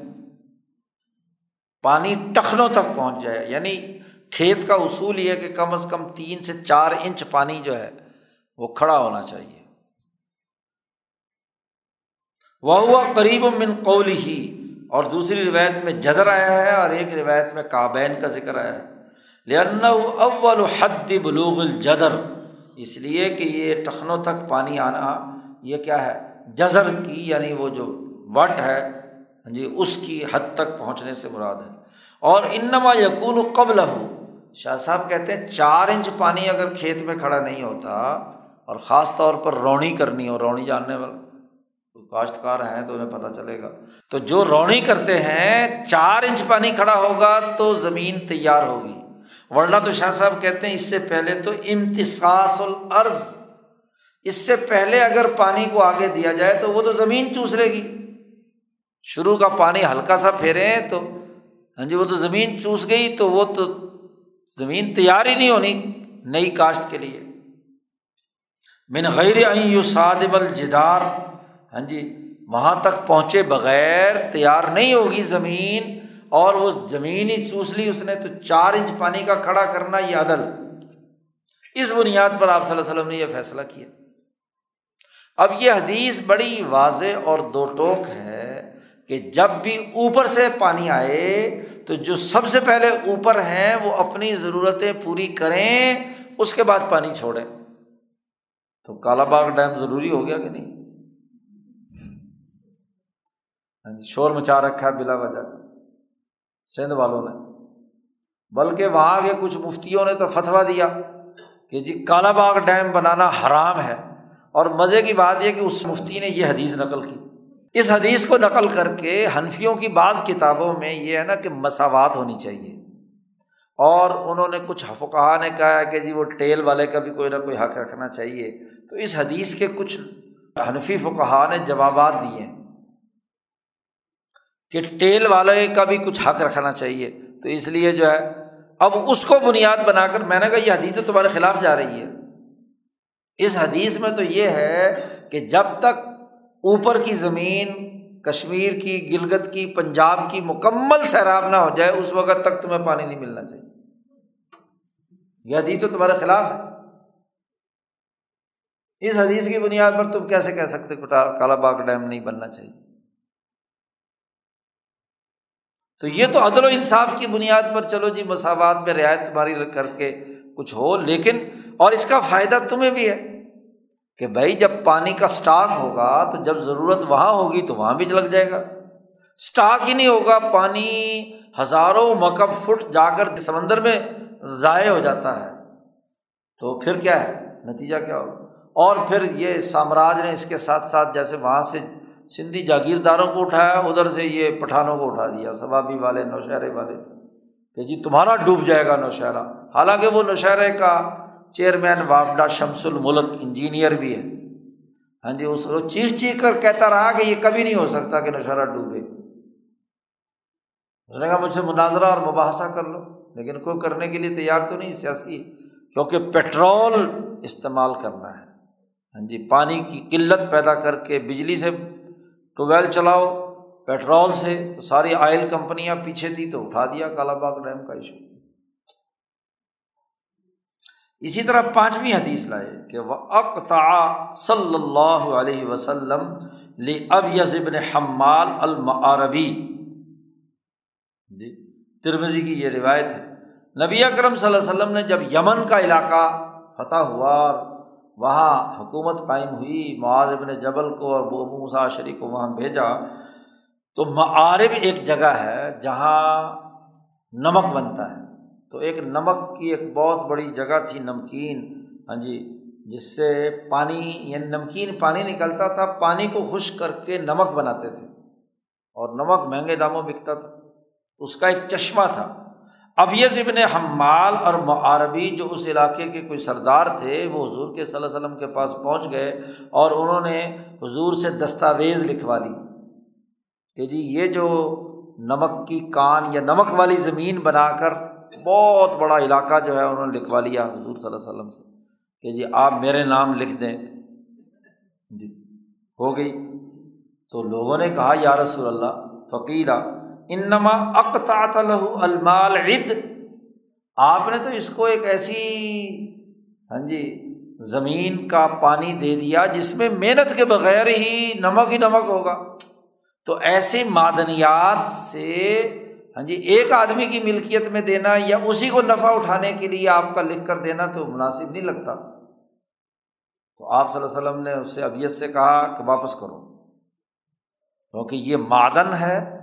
پانی ٹخنوں تک پہنچ جائے۔ یعنی کھیت کا اصول یہ کہ کم از کم تین سے چار انچ پانی جو ہے وہ کھڑا ہونا چاہیے۔ وہ ہوا قریب من قول ہی اور دوسری روایت میں جدر آیا ہے اور ایک روایت میں کابین کا ذکر آیا ہے۔ لن اول حد بلوغ الجدر، اس لیے کہ یہ ٹخنوں تک پانی آنا، یہ کیا ہے؟ جزر کی یعنی وہ جو وٹ ہے ہاں جی اس کی حد تک پہنچنے سے مراد ہے۔ اور انما یقون قبل ہو شاہ صاحب کہتے ہیں چار انچ پانی اگر کھیت میں کھڑا نہیں ہوتا، اور خاص طور پر رونی کرنی ہو، رونی جاننے والا کاشتکار ہیں تو انہیں پتہ چلے گا۔ تو جو رونی کرتے ہیں، چار انچ پانی کھڑا ہوگا تو زمین تیار ہوگی۔ ورنہ تو شاہ صاحب کہتے ہیں، اس سے پہلے تو امتساس العرض اس سے پہلے اگر پانی کو آگے دیا جائے تو وہ تو زمین چوس لے گی۔ شروع کا پانی ہلکا سا پھیرے تو ہاں جی وہ تو زمین چوس گئی تو وہ تو زمین تیار ہی نہیں ہونی نئی کاشت کے لیے۔ من غیر یو صادب الجدار۔ ہاں جی وہاں تک پہنچے بغیر تیار نہیں ہوگی زمین، اور وہ زمین ہی چوس لی اس نے تو چار انچ پانی کا کھڑا کرنا یہ عدل۔ اس بنیاد پر آپ صلی اللہ علیہ وسلم نے یہ فیصلہ کیا۔ اب یہ حدیث بڑی واضح اور دو ٹوک ہے کہ جب بھی اوپر سے پانی آئے تو جو سب سے پہلے اوپر ہیں وہ اپنی ضرورتیں پوری کریں، اس کے بعد پانی چھوڑیں۔ تو کالا باغ ڈیم ضروری ہو گیا کہ نہیں؟ ہاں جی شور مچا رکھا ہے بلا وجہ۔ سندھ والوں نے۔ بلکہ وہاں کے کچھ مفتیوں نے تو فتوا دیا کہ جی کالا باغ ڈیم بنانا حرام ہے۔ اور مزے کی بات یہ کہ اس مفتی نے یہ حدیث نقل کی۔ اس حدیث کو نقل کر کے حنفیوں کی بعض کتابوں میں یہ ہے نا کہ مساوات ہونی چاہیے۔ اور انہوں نے کچھ حفقہ نے کہا ہے کہ جی وہ ٹیل والے کا بھی کوئی نہ کوئی حق رکھنا چاہیے۔ تو اس حدیث کے کچھ حنفی فقہ نے جوابات دیے ہیں۔ کہ ٹیل والے کا بھی کچھ حق رکھنا چاہیے۔ تو اس لیے جو ہے، اب اس کو بنیاد بنا کر میں نے کہا یہ حدیث تو تمہارے خلاف جا رہی ہے۔ اس حدیث میں تو یہ ہے کہ جب تک اوپر کی زمین، کشمیر کی، گلگت کی، پنجاب کی مکمل سیراب نہ ہو جائے، اس وقت تک تمہیں پانی نہیں ملنا چاہیے۔ یہ حدیث تو تمہارے خلاف ہے۔ اس حدیث کی بنیاد پر تم کیسے کہہ سکتے کالا باغ ڈیم نہیں بننا چاہیے۔ تو یہ تو عدل و انصاف کی بنیاد پر چلو جی مساوات میں رعایت تمہاری کر کے کچھ ہو، لیکن اور اس کا فائدہ تمہیں بھی ہے کہ بھائی جب پانی کا اسٹاک ہوگا تو جب ضرورت وہاں ہوگی تو وہاں بھی لگ جائے گا۔ اسٹاک ہی نہیں ہوگا، پانی ہزاروں مکب فٹ جا کر سمندر میں ضائع ہو جاتا ہے۔ تو پھر کیا ہے؟ نتیجہ کیا ہوگا؟ اور پھر یہ سامراج نے اس کے ساتھ ساتھ جیسے وہاں سے سندھی جاگیرداروں کو اٹھایا، ادھر سے یہ پٹھانوں کو اٹھا دیا، ثوابی والے، نوشہرے والے۔ کہ جی تمہارا ڈوب جائے گا نوشہرہ۔ حالانکہ وہ نوشہرے کا چیئرمین وابڈا شمس الملک انجینئر بھی ہے۔ ہاں جی اس روز چیخ چیخ کر کہتا رہا کہ یہ کبھی نہیں ہو سکتا کہ نوشہرہ ڈوبے۔ اس نے کہا، مجھ سے مناظرہ اور مباحثہ کر لو۔ لیکن کوئی کرنے کے لیے تیار تو نہیں، سیاسی، کیونکہ پٹرول استعمال کرنا ہے۔ ہاں جی پانی کی قلت پیدا کر کے بجلی سے ٹویل ویل چلاؤ، پیٹرول سے تو ساری آئل کمپنیاں پیچھے تھی تو اٹھا دیا کالا باغ ڈیم کا ایشو۔ اسی طرح پانچویں حدیث لائے کہ وہ اقتا صلی اللہ علیہ وسلم اب یزبن حمال المعربی جی ترمزی کی یہ روایت ہے۔ نبی اکرم صلی اللہ علیہ وسلم نے جب یمن کا علاقہ فتح ہوا اور وہاں حکومت قائم ہوئی، معاذ ابن جبل کو اور موسا شریف کو وہاں بھیجا۔ تو معارب ایک جگہ ہے جہاں نمک بنتا ہے۔ تو ایک نمک کی ایک بہت بڑی جگہ تھی نمکین۔ ہاں جی جس سے پانی یعنی نمکین پانی نکلتا تھا، پانی کو خشک کر کے نمک بناتے تھے۔ اور نمک مہنگے داموں بکتا تھا۔ اس کا ایک چشمہ تھا۔ اب یہ حمال اور معربی جو اس علاقے کے کوئی سردار تھے، وہ حضور کے صلی اللہ علیہ وسلم کے پاس پہنچ گئے اور انہوں نے حضور سے دستاویز لکھوا لی کہ جی یہ جو نمک کی کان یا نمک والی زمین بنا کر بہت بڑا علاقہ جو ہے انہوں نے لکھوا لیا حضور صلی اللہ علیہ وسلم سے کہ جی آپ میرے نام لکھ دیں۔ جی ہو گئی۔ تو لوگوں نے کہا، یا رسول اللہ فقیرہ انما اقطاط لہو المال عد۔ آپ نے تو اس کو ایک ایسی ہاں جی زمین کا پانی دے دیا جس میں محنت کے بغیر ہی نمک ہی نمک ہوگا۔ تو ایسی معدنیات سے ہاں جی ایک آدمی کی ملکیت میں دینا یا اسی کو نفع اٹھانے کے لیے آپ کا لکھ کر دینا تو مناسب نہیں لگتا۔ تو آپ صلی اللہ علیہ وسلم نے اس سے ابیت سے کہا کہ واپس کرو۔ کیونکہ یہ معدن ہے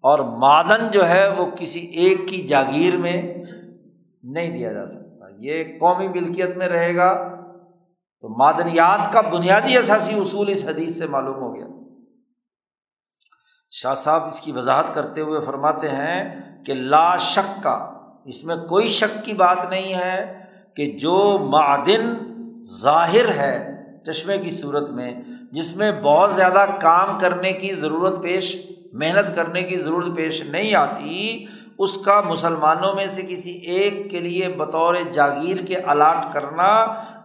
اور معدن جو ہے وہ کسی ایک کی جاگیر میں نہیں دیا جا سکتا۔ یہ قومی ملکیت میں رہے گا۔ تو معدنیات کا بنیادی اثاثی اصول اس حدیث سے معلوم ہو گیا۔ شاہ صاحب اس کی وضاحت کرتے ہوئے فرماتے ہیں کہ لا شک کا، اس میں کوئی شک کی بات نہیں ہے کہ جو معدن ظاہر ہے چشمے کی صورت میں، جس میں بہت زیادہ کام کرنے کی ضرورت پیش محنت کرنے کی ضرورت پیش نہیں آتی، اس کا مسلمانوں میں سے کسی ایک کے لیے بطور جاگیر کے الاٹ کرنا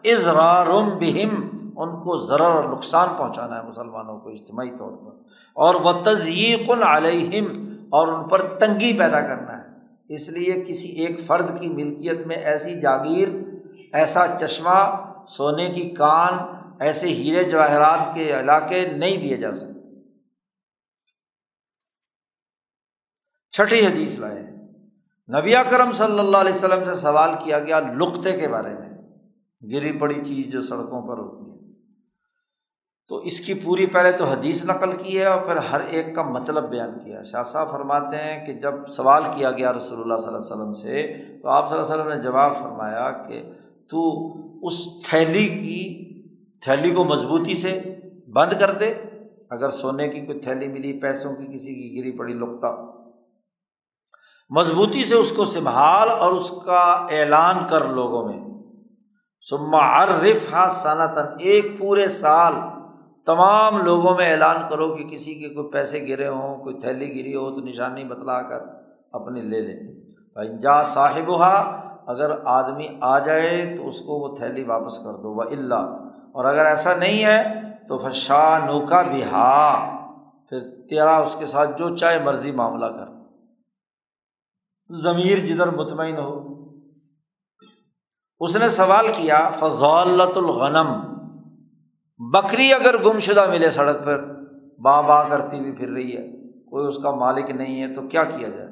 ازرارم بہم، ان کو ذرا اور نقصان پہنچانا ہے مسلمانوں کو اجتماعی طور پر۔ اور وہ تزیق علیہم اور ان پر تنگی پیدا کرنا ہے۔ اس لیے کسی ایک فرد کی ملکیت میں ایسی جاگیر، ایسا چشمہ، سونے کی کان، ایسے ہیرے جواہرات کے علاقے نہیں دیے جا سکتے۔ چھٹی حدیث لائے نبی کرم صلی اللہ علیہ وسلم سے سوال کیا گیا لقطے کے بارے میں۔ گری پڑی چیز جو سڑکوں پر ہوتی ہے۔ تو اس کی پوری پہلے تو حدیث نقل کی ہے اور پھر ہر ایک کا مطلب بیان کیا شاہ صاحب فرماتے ہیں کہ جب سوال کیا گیا رسول اللہ صلی اللہ علیہ وسلم سے تو آپ صلی اللہ علیہ وسلم نے جواب فرمایا کہ تو اس تھیلی کی تھیلی کو مضبوطی سے بند کر دے۔ اگر سونے کی کوئی تھیلی ملی، پیسوں کی، کسی کی گری پڑی لکتا مضبوطی سے اس کو سنبھال اور اس کا اعلان کر لوگوں میں۔ سما عرف ہاں صنعتاً ایک پورے سال تمام لوگوں میں اعلان کرو کہ کسی کے کوئی پیسے گرے ہوں، کوئی تھیلی گری ہو تو نشانی بتلا کر اپنی لے لیں۔ بھائی جا صاحب ہوا اگر آدمی آ جائے تو اس کو وہ تھیلی واپس کر دو۔ وہ اللہ اور اگر ایسا نہیں ہے تو پھر شاہ نوکا بھی ہا پھر تیرا اس کے ساتھ جو چاہے مرضی معاملہ کر۔ ضمیر جدھر مطمئن ہو۔ اس نے سوال کیا، فضالت الغنم۔ بکری اگر گم شدہ ملے سڑک پر، باں باں کرتی ہوئی پھر رہی ہے، کوئی اس کا مالک نہیں ہے، تو کیا کیا جائے؟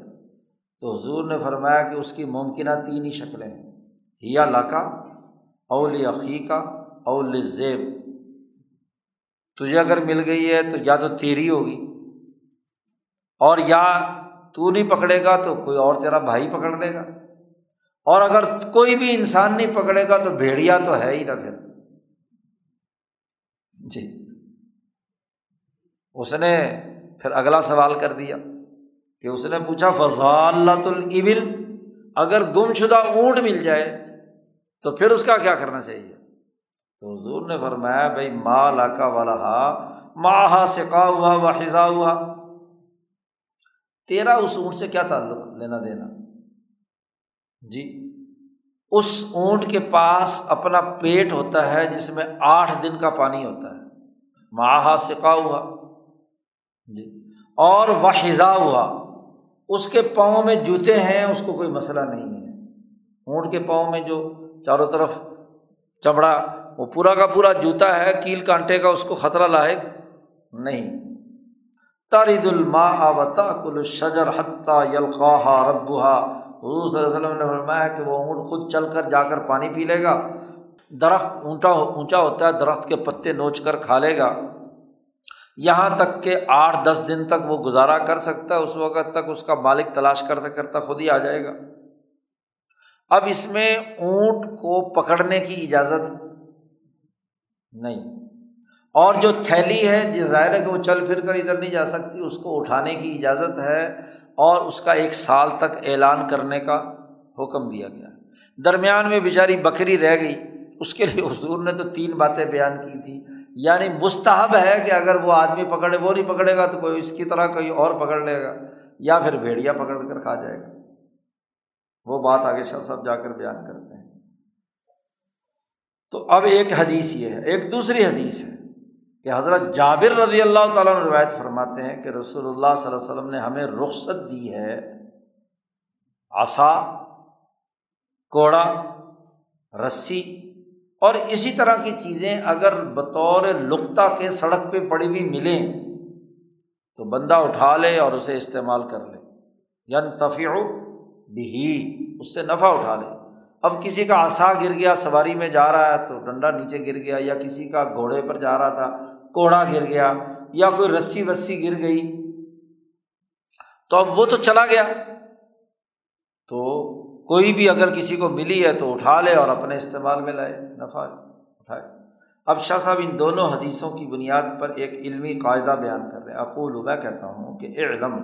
تو حضور نے فرمایا کہ اس کی ممکنہ تین ہی شکلیں ہیا لاکا اول عقیقہ اول زیب۔ تجھے اگر مل گئی ہے تو یا تو تیری ہوگی، اور یا تو نہیں پکڑے گا تو کوئی اور تیرا بھائی پکڑ دے گا۔ اور اگر کوئی بھی انسان نہیں پکڑے گا تو بھیڑیا تو ہے ہی نہ پھر۔ جی۔ اس نے پھر اگلا سوال کر دیا کہ اس نے پوچھا فضالت البل اگر گم شدہ اونٹ مل جائے تو پھر اس کا کیا کرنا چاہیے؟ تو حضور نے فرمایا بھائی ماں لاکا والا ہا ماں ہا سکا ہوا و حضا ہوا تیرا اس اونٹ سے کیا تعلق لینا دینا؟ جی اس اونٹ کے پاس اپنا پیٹ ہوتا ہے جس میں آٹھ دن کا پانی ہوتا ہے۔ ماہا سکا ہوا۔ جی اور وہ حضا ہوا۔ اس کے پاؤں میں جوتے ہیں، اس کو کوئی مسئلہ نہیں ہے۔ اونٹ کے پاؤں میں جو چاروں طرف چمڑا، وہ پورا کا پورا جوتا ہے، کیل کانٹے کا اس کو خطرہ لاحق نہیں۔ تارید الماء و کل شجر حتیٰ یلقاہا ربوہا حضور صلی اللہ علیہ وسلم نے فرمایا کہ وہ اونٹ خود چل کر جا کر پانی پی لے گا۔ درخت اونٹا اونچا ہوتا ہے، درخت کے پتے نوچ کر کھا لے گا۔ یہاں تک کہ آٹھ دس دن تک وہ گزارا کر سکتا ہے، اس وقت تک اس کا مالک تلاش کرتا کرتا خود ہی آ جائے گا۔ اب اس میں اونٹ کو پکڑنے کی اجازت نہیں۔ اور جو تھیلی ہے جس ظاہر ہے کہ وہ چل پھر کر ادھر نہیں جا سکتی، اس کو اٹھانے کی اجازت ہے اور اس کا ایک سال تک اعلان کرنے کا حکم دیا گیا۔ درمیان میں بیچاری بکری رہ گئی۔ اس کے لیے حضور نے تو تین باتیں بیان کی تھی یعنی مستحب ہے کہ اگر وہ آدمی پکڑے، وہ نہیں پکڑے گا تو کوئی اس کی طرح کوئی اور پکڑ لے گا یا پھر بھیڑیا پکڑ کر کھا جائے گا۔ وہ بات آگے شاہ صاحب جا کر بیان کرتے ہیں۔ تو اب ایک حدیث یہ ہے، ایک دوسری حدیث ہے۔ کہ حضرت جابر رضی اللہ تعالیٰ نے روایت فرماتے ہیں کہ رسول اللہ صلی اللہ علیہ وسلم نے ہمیں رخصت دی ہے آسا کوڑا، رسی اور اسی طرح کی چیزیں اگر بطور لقطہ کے سڑک پہ پڑی ہوئی ملیں تو بندہ اٹھا لے اور اسے استعمال کر لے۔ یعنی بھی اس سے نفع اٹھا لے۔ اب کسی کا آسا گر گیا، سواری میں جا رہا ہے تو ڈنڈا نیچے گر گیا یا کسی کا گھوڑے پر جا رہا تھا کوڑا گر گیا یا کوئی رسی وسی گر گئی، تو اب وہ تو چلا گیا۔ تو کوئی بھی اگر کسی کو ملی ہے تو اٹھا لے اور اپنے استعمال میں لائے، نفع اٹھائے۔ اب شاہ صاحب ان دونوں حدیثوں کی بنیاد پر ایک علمی قاعدہ بیان کر رہے ہیں۔ اقول، میں کہتا ہوں کہ علم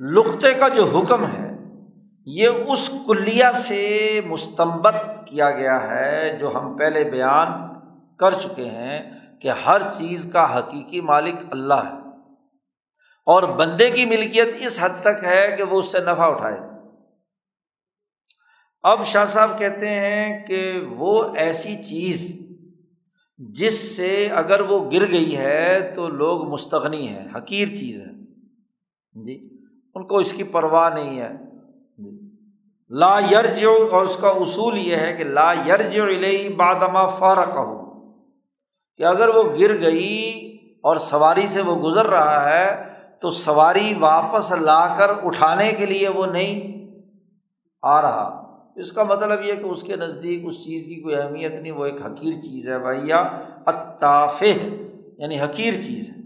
لقطے کا جو حکم ہے، یہ اس کلیا سے مستمت کیا گیا ہے جو ہم پہلے بیان کر چکے ہیں۔ کہ ہر چیز کا حقیقی مالک اللہ ہے۔ اور بندے کی ملکیت اس حد تک ہے کہ وہ اس سے نفع اٹھائے۔ اب شاہ صاحب کہتے ہیں کہ وہ ایسی چیز جس سے اگر وہ گر گئی ہے تو لوگ مستغنی ہیں، حقیر چیز ہے جی ان کو اس کی پرواہ نہیں ہے۔ جی لا یرج اور اس کا اصول یہ ہے کہ لا یرج علیہ بادما فارق ہو کہ اگر وہ گر گئی اور سواری سے وہ گزر رہا ہے تو سواری واپس لا کر اٹھانے کے لیے وہ نہیں آ رہا۔ اس کا مطلب یہ کہ اس کے نزدیک اس چیز کی کوئی اہمیت نہیں، وہ ایک حقیر چیز ہے بھیا اتاف یعنی حقیر چیز ہے۔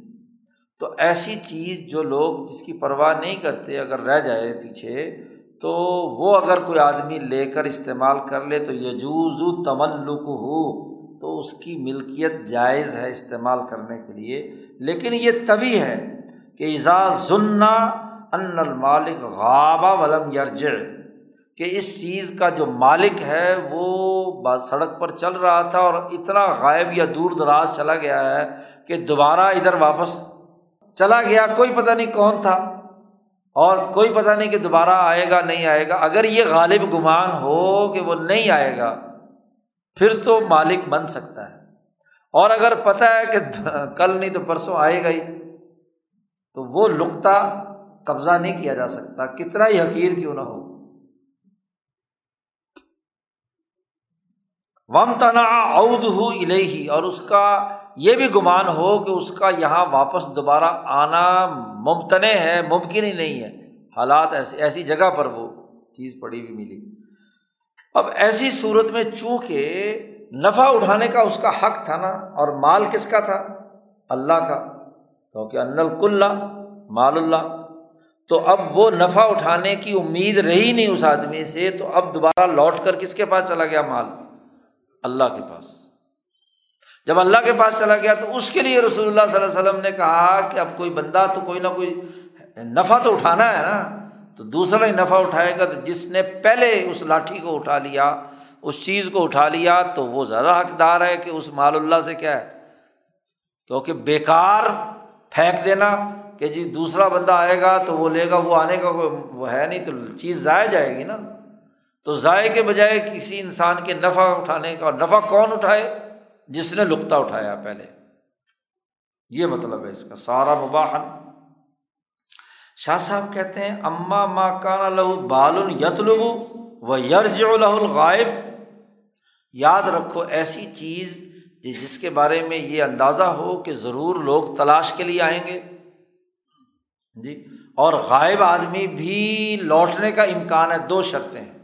تو ایسی چیز جو لوگ جس کی پرواہ نہیں کرتے اگر رہ جائے پیچھے، تو وہ اگر کوئی آدمی لے کر استعمال کر لے تو یجوز تملک ہو تو اس کی ملکیت جائز ہے استعمال کرنے کے لیے۔ لیکن یہ تبھی ہے کہ اعزاز ذنا ان المالک غابہ ولم یرج کہ اس چیز کا جو مالک ہے وہ سڑک پر چل رہا تھا اور اتنا غائب یا دور دراز چلا گیا ہے کہ دوبارہ ادھر واپس چلا گیا۔ کوئی پتہ نہیں کون تھا اور کوئی پتہ نہیں کہ دوبارہ آئے گا نہیں آئے گا۔ اگر یہ غالب گمان ہو کہ وہ نہیں آئے گا پھر تو مالک بن سکتا ہے۔ اور اگر پتہ ہے کہ <laughs> کل نہیں تو پرسوں آئے گا ہی۔ تو وہ لقطہ قبضہ نہیں کیا جا سکتا۔ کتنا ہی حقیر کیوں نہ ہو۔ وم تنا عود ہو الہی اور اس کا یہ بھی گمان ہو کہ اس کا یہاں واپس دوبارہ آنا ممتن ہے، ممکن ہی نہیں ہے۔ حالات ایسے ایسی جگہ پر وہ چیز پڑی ہوئی ملی۔ اب ایسی صورت میں چونکہ نفع اٹھانے کا اس کا حق تھا نا، اور مال کس کا تھا؟ اللہ کا۔ کیونکہ ان الکل مال اللہ۔ تو اب وہ نفع اٹھانے کی امید رہی نہیں اس آدمی سے، تو اب دوبارہ لوٹ کر کس کے پاس چلا گیا مال؟ اللہ کے پاس۔ جب اللہ کے پاس چلا گیا تو اس کے لیے رسول اللہ صلی اللہ علیہ وسلم نے کہا کہ اب کوئی بندہ تو کوئی نہ کوئی نفع تو اٹھانا ہے نا۔ تو دوسرا ہی نفع اٹھائے گا تو جس نے پہلے اس لاٹھی کو اٹھا لیا، اس چیز کو اٹھا لیا تو وہ زیادہ حقدار ہے کہ اس مال اللہ سے کیا ہے؟ کیونکہ بیکار پھینک دینا کہ جی دوسرا بندہ آئے گا تو وہ لے گا، وہ آنے کا وہ ہے نہیں تو چیز ضائع جائے گی نا۔ تو ضائع کے بجائے کسی انسان کے نفع اٹھانے کا، اور نفع کون اٹھائے؟ جس نے لقطہ اٹھایا پہلے۔ یہ مطلب ہے اس کا، سارا مباحن۔ شاہ صاحب کہتے ہیں، اما ماں کان لہو بال یتلب و یرج لہ الغائب۔ یاد رکھو، ایسی چیز جس کے بارے میں یہ اندازہ ہو کہ ضرور لوگ تلاش کے لیے آئیں گے۔ جی اور غائب آدمی بھی لوٹنے کا امکان ہے، دو شرطیں۔ ہیں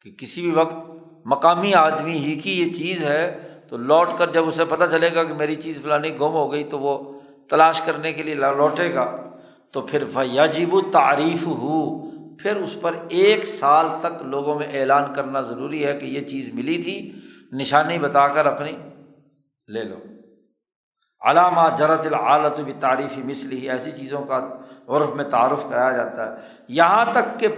کہ کسی بھی وقت مقامی آدمی ہی کی یہ چیز ہے، تو لوٹ کر جب اسے پتہ چلے گا کہ میری چیز فلانی گم ہو گئی، تو وہ تلاش کرنے کے لیے لوٹے گا۔ تو پھر یجب تعریف ہو پھر اس پر ایک سال تک لوگوں میں اعلان کرنا ضروری ہے کہ یہ چیز ملی تھی، نشانی بتا کر اپنی لے لو۔ علامہ جرت العالت بھی تعریفی مسلی ایسی چیزوں کا عرف میں تعارف کرایا جاتا ہے۔ یہاں تک کہ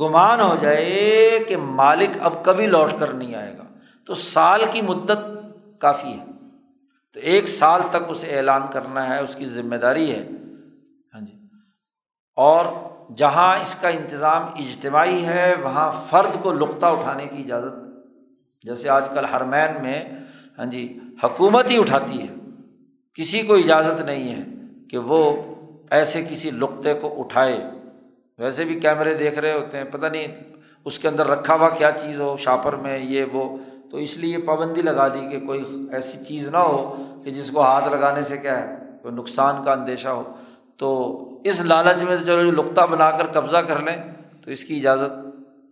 گمان ہو جائے کہ مالک اب کبھی لوٹ کر نہیں آئے گا۔ تو سال کی مدت کافی ہے۔ تو ایک سال تک اسے اعلان کرنا ہے، اس کی ذمہ داری ہے۔ ہاں جی۔ اور جہاں اس کا انتظام اجتماعی ہے، وہاں فرد کو لقطہ اٹھانے کی اجازت، جیسے آج کل ہرمین میں ہاں جی حکومت ہی اٹھاتی ہے۔ کسی کو اجازت نہیں ہے کہ وہ ایسے کسی لقطے کو اٹھائے۔ ویسے بھی کیمرے دیکھ رہے ہوتے ہیں، پتہ نہیں اس کے اندر رکھا ہوا کیا چیز ہو، شاپر میں یہ وہ۔ تو اس لیے پابندی لگا دی کہ کوئی ایسی چیز نہ ہو کہ جس کو ہاتھ لگانے سے کیا ہے، کوئی نقصان کا اندیشہ ہو۔ تو اس لالچ میں چلو جی لقطہ بنا کر قبضہ کر لیں، تو اس کی اجازت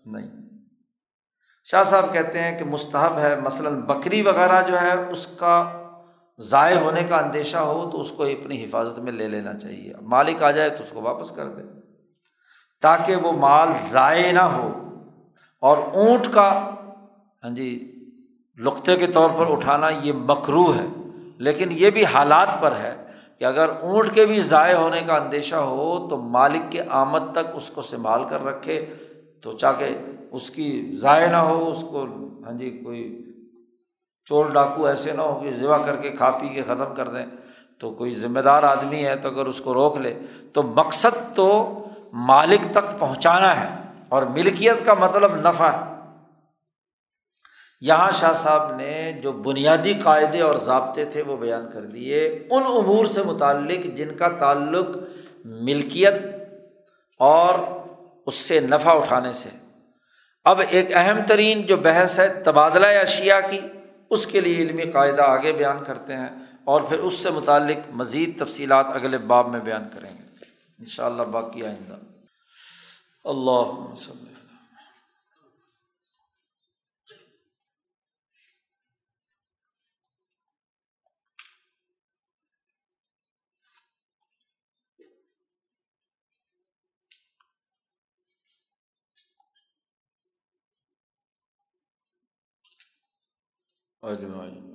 نہیں۔ شاہ صاحب کہتے ہیں کہ مستحب ہے، مثلاً بکری وغیرہ جو ہے، اس کا ضائع ہونے کا اندیشہ ہو تو اس کو اپنی حفاظت میں لے لینا چاہیے۔ مالک آ جائے تو اس کو واپس کر دے تاکہ وہ مال ضائع نہ ہو اور اونٹ کا ہاں جی لقطے کے طور پر اٹھانا یہ مکرو ہے، لیکن یہ بھی حالات پر ہے کہ اگر اونٹ کے بھی ضائع ہونے کا اندیشہ ہو تو مالک کے آمد تک اس کو سنبھال کر رکھے تو چاہ کے اس کی ضائع نہ ہو، اس کو ہاں جی کوئی چور ڈاکو ایسے نہ ہو کہ ذبح کر کے کھا پی کے ختم کر دیں۔ تو کوئی ذمہ دار آدمی ہے تو اگر اس کو روک لے، تو مقصد تو مالک تک پہنچانا ہے اور ملکیت کا مطلب نفع ہے۔ یہاں شاہ صاحب نے جو بنیادی قاعدے اور ضابطے تھے وہ بیان کر دیے، ان امور سے متعلق جن کا تعلق ملکیت اور اس سے نفع اٹھانے سے۔ اب ایک اہم ترین جو بحث ہے تبادلہ اشیا کی، اس کے لیے علمی قاعدہ آگے بیان کرتے ہیں اور پھر اس سے متعلق مزید تفصیلات اگلے باب میں بیان کریں گے۔ ان شاء اللہ باقی آئندہ۔ اللہ اجمائی